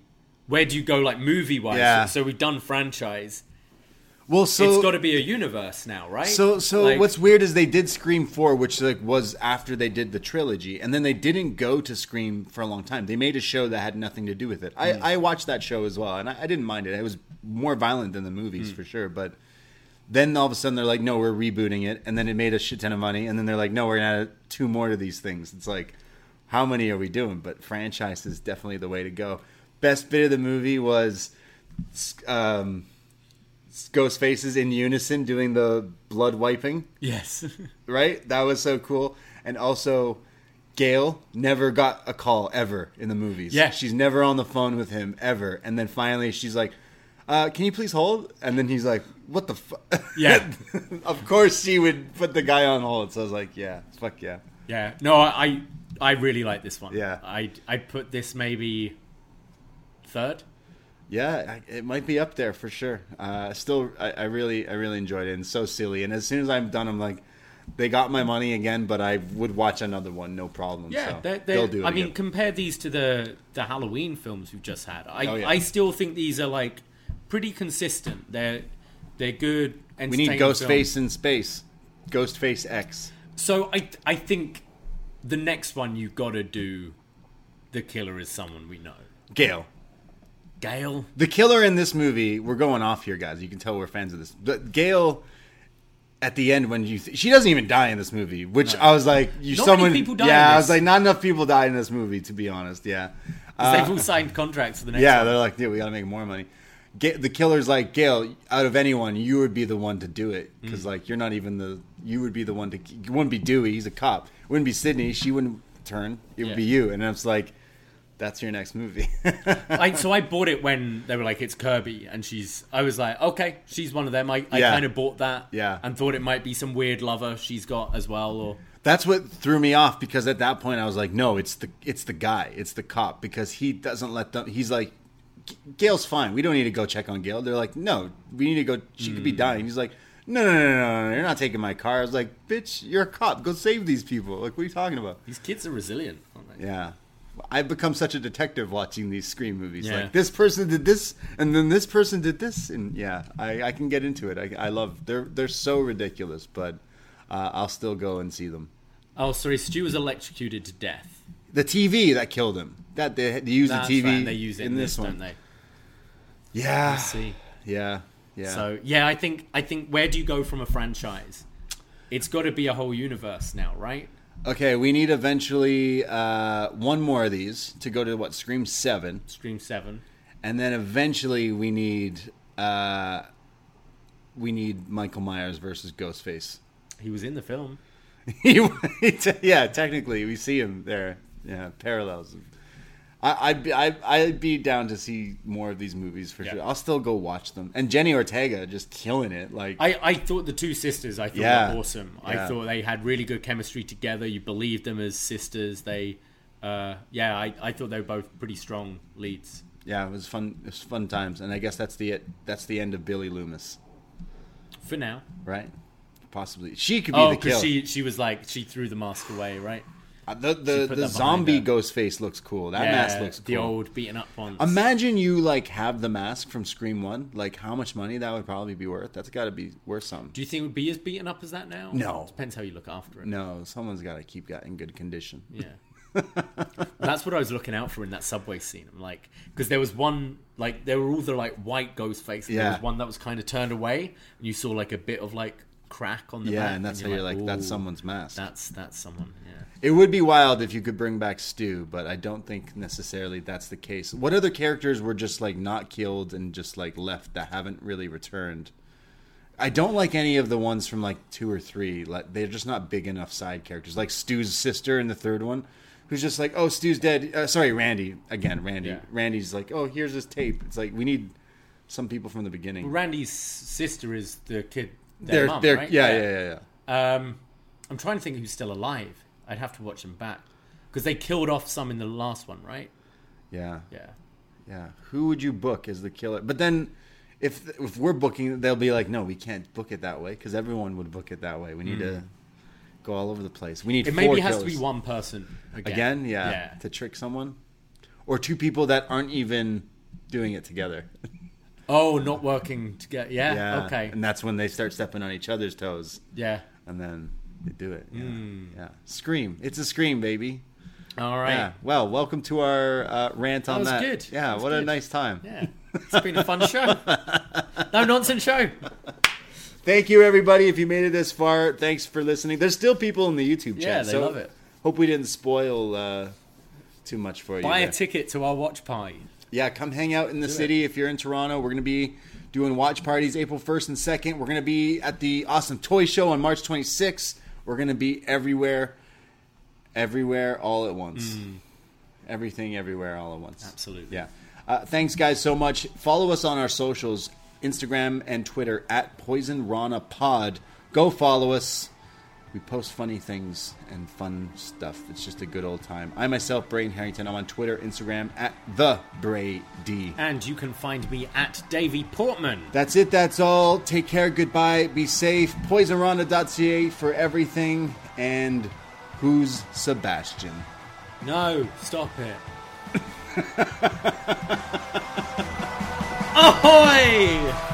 C: where do you go like movie wise?
B: Yeah.
C: So we've done franchise.
B: well, so
C: it's got to be a universe now, right?
B: So so
C: Like-
B: what's weird is they did Scream 4 which like was after they did the trilogy and then they didn't go to Scream for a long time. They made a show that had nothing to do with it.
C: Hmm.
B: I, I watched that show as well and I, I didn't mind it. It was more violent than the movies
C: Hmm.
B: for sure, but then all of a sudden they're like, no, we're rebooting it, and then it made a shit ton of money, and then they're like, no, we're gonna add two more to these things. It's like, how many are we doing? But franchise is definitely the way to go. Best bit of the movie was um, ghost faces in unison doing the blood wiping
C: yes,
B: right that was so cool and also gale never got a call ever in the movies
C: Yeah.
B: she's never on the phone with him ever and then finally she's like uh, can you please hold and then he's like what the fuck
C: Yeah.
B: of course she would put the guy on hold so i was like yeah fuck yeah
C: yeah. No, I I really like this one.
B: Yeah.
C: I I'd put this maybe third.
B: Yeah, it might be up there for sure. Uh, still, I, I really, I really enjoyed it, and so silly. And as soon as I'm done, I'm like, they got my money again, but I would watch another one, no problem.
C: Yeah,
B: so
C: they're, they're,
B: they'll do it.
C: I mean, compare these to the the Halloween films we've just had. I
B: Oh, yeah.
C: I still think these are like pretty consistent. They're they're good.
B: we need Ghostface in space, Ghostface X.
C: So I I think the next one you got to do. The killer is someone we know.
B: Gale,
C: Gale.
B: the killer in this movie. We're going off here, guys. You can tell we're fans of this. But Gale, at the end, when you th- she doesn't even die in this movie, which I was like, you
C: Not many
B: someone.
C: people die
B: yeah,
C: in
B: I was like, not enough people died in this movie, to be honest. Yeah. Uh,
C: they've all signed contracts for the next
B: Yeah,
C: one.
B: they're like, dude, we got to make more money. Ga the killer's like, Gale, out of anyone, you would be the one to do it because, like, you're not even the you would be the one to. You wouldn't be Dewey. He's a cop. Wouldn't be Sidney. She wouldn't turn. It would
C: Yeah.
B: be you. And I was like, that's your next movie.
C: I, so I bought it when they were like, "It's Kirby," and she's. I was like, "Okay, she's one of them." I, I
B: Yeah.
C: kind of bought that,
B: Yeah.
C: and thought it might be some weird lover she's got as well, or
B: That's what threw me off because at that point I was like, no, it's the it's the guy, it's the cop because he doesn't let them. He's like, Gale's fine. We don't need to go check on Gale. They're like, no, we need to go. She could be hmm. dying. He's like, no, no, no, no, no, you're not taking my car. I was like, bitch, you're a cop. Go save these people. Like, what are you talking about?
C: these kids are resilient.
B: Yeah. I've become such a detective watching these Scream movies.
C: Yeah.
B: Like this person did this, and then this person did this, and yeah, I, I can get into it. I, I love. They're they're so ridiculous, but uh, I'll still go and see them.
C: Oh, sorry, Stu was electrocuted to death.
B: The TV that killed him. That they, they use
C: That's
B: the TV.
C: right, they use it in, this,
B: one.
C: don't they?
B: Yeah. Yeah. Yeah.
C: So yeah, I think I think where do you go from a franchise? It's got to be a whole universe now, right?
B: okay, we need eventually uh, one more of these to go to what Scream Seven,
C: Scream Seven.
B: and then eventually we need uh, we need Michael Myers versus Ghostface.
C: He was in the film.
B: He- yeah, technically, we see him there. Yeah, parallels. I, I'd be I'd, I'd be down to see more of these movies for
C: Yeah.
B: sure. I'll still go watch them. And Jenna Ortega just killing it. Like
C: I, I thought the two sisters I thought
B: Yeah.
C: were awesome.
B: Yeah.
C: I thought they had really good chemistry together. You believed them as sisters. They, uh, yeah, I, I thought they were both pretty strong leads.
B: yeah, it was fun. It was fun times. And I guess that's the that's the end of Billy Loomis,
C: For now.
B: right? Possibly she could be
C: Oh,
B: the kill.
C: because she she was like she threw the mask away, right?
B: Uh, the the, the zombie ghost face looks cool. That mask looks cool.
C: the old beaten up ones.
B: Imagine you like have the mask from Scream One. Like how much money that would probably be worth. That's got to be worth something.
C: Do you think it would be as beaten up as that now?
B: No.
C: Depends how you look after it.
B: No, someone's got to keep that in good condition.
C: Yeah. That's what I was looking out for in that subway scene. I'm like, because there was one, like, there were all the like white ghost faces. And There
B: Yeah.
C: was one that was kind of turned away, and you saw like a bit of like crack on the
B: Yeah,
C: back.
B: and that's how you're like, that's someone's mask.
C: That's that's someone. Yeah.
B: It would be wild if you could bring back Stu, but I don't think necessarily that's the case. What other characters were just like not killed and just like left that haven't really returned? I don't like any of the ones from like two or three. Like they're just not big enough side characters. Like Stu's sister in the third one, who's just like, oh, Stu's dead. Uh, sorry, Randy again. Randy.
C: Yeah.
B: Randy's like, oh, here's his tape. It's like we need some people from the beginning.
C: Randy's sister is the kid. Their
B: They're,
C: mum,
B: they're,
C: right?
B: yeah, yeah, yeah, yeah.
C: Um, I'm trying to think who's still alive. I'd have to watch them back because they killed off some in the last one, right?
B: Yeah.
C: Yeah.
B: Yeah, who would you book as the killer? But then, if if we're booking, they'll be like, no, we can't book it that way because everyone would book it that way. We need to go all over the place. We need
C: Hmm. It maybe has to be one person again.
B: again, yeah,
C: Yeah.
B: to trick someone, or two people that aren't even doing it together.
C: Oh, not working together. Yeah.
B: yeah,
C: Okay.
B: and that's when they start stepping on each other's toes,
C: Yeah.
B: and then they do it. Yeah,
C: Hmm.
B: yeah. Scream! It's a scream, baby.
C: All right.
B: Yeah. Well, welcome to our uh, rant on
C: was
B: that.
C: good.
B: Yeah.
C: That
B: what a nice time.
C: Yeah. It's been a fun show. No nonsense show.
B: Thank you, everybody. If you made it this far, thanks for listening. There's still people in the YouTube chat.
C: Yeah, they
B: so
C: love it.
B: Hope we didn't spoil uh, too much for you.
C: Buy a
B: there.
C: ticket to our watch party.
B: Yeah, come hang out in the city if you're in Toronto. We're going to be doing watch parties April 1st and 2nd. We're going to be at the Awesome Toy Show on March 26th. We're going to be everywhere, everywhere, all at once. Everything, everywhere, all at once.
C: Mm. Absolutely.
B: Yeah. Uh, thanks, guys, so much. Follow us on our socials Instagram and Twitter at Poisonrana Pod. Go follow us. We post funny things and fun stuff. It's just a good old time. I myself, Braden Herrington, I'm on Twitter, Instagram at the Brady.
C: And you can find me at Davie Portman.
B: That's it. That's all. Take care. Goodbye. Be safe. PoisonRana.ca for everything. And who's Sebastian?
C: No, stop it. Ahoy!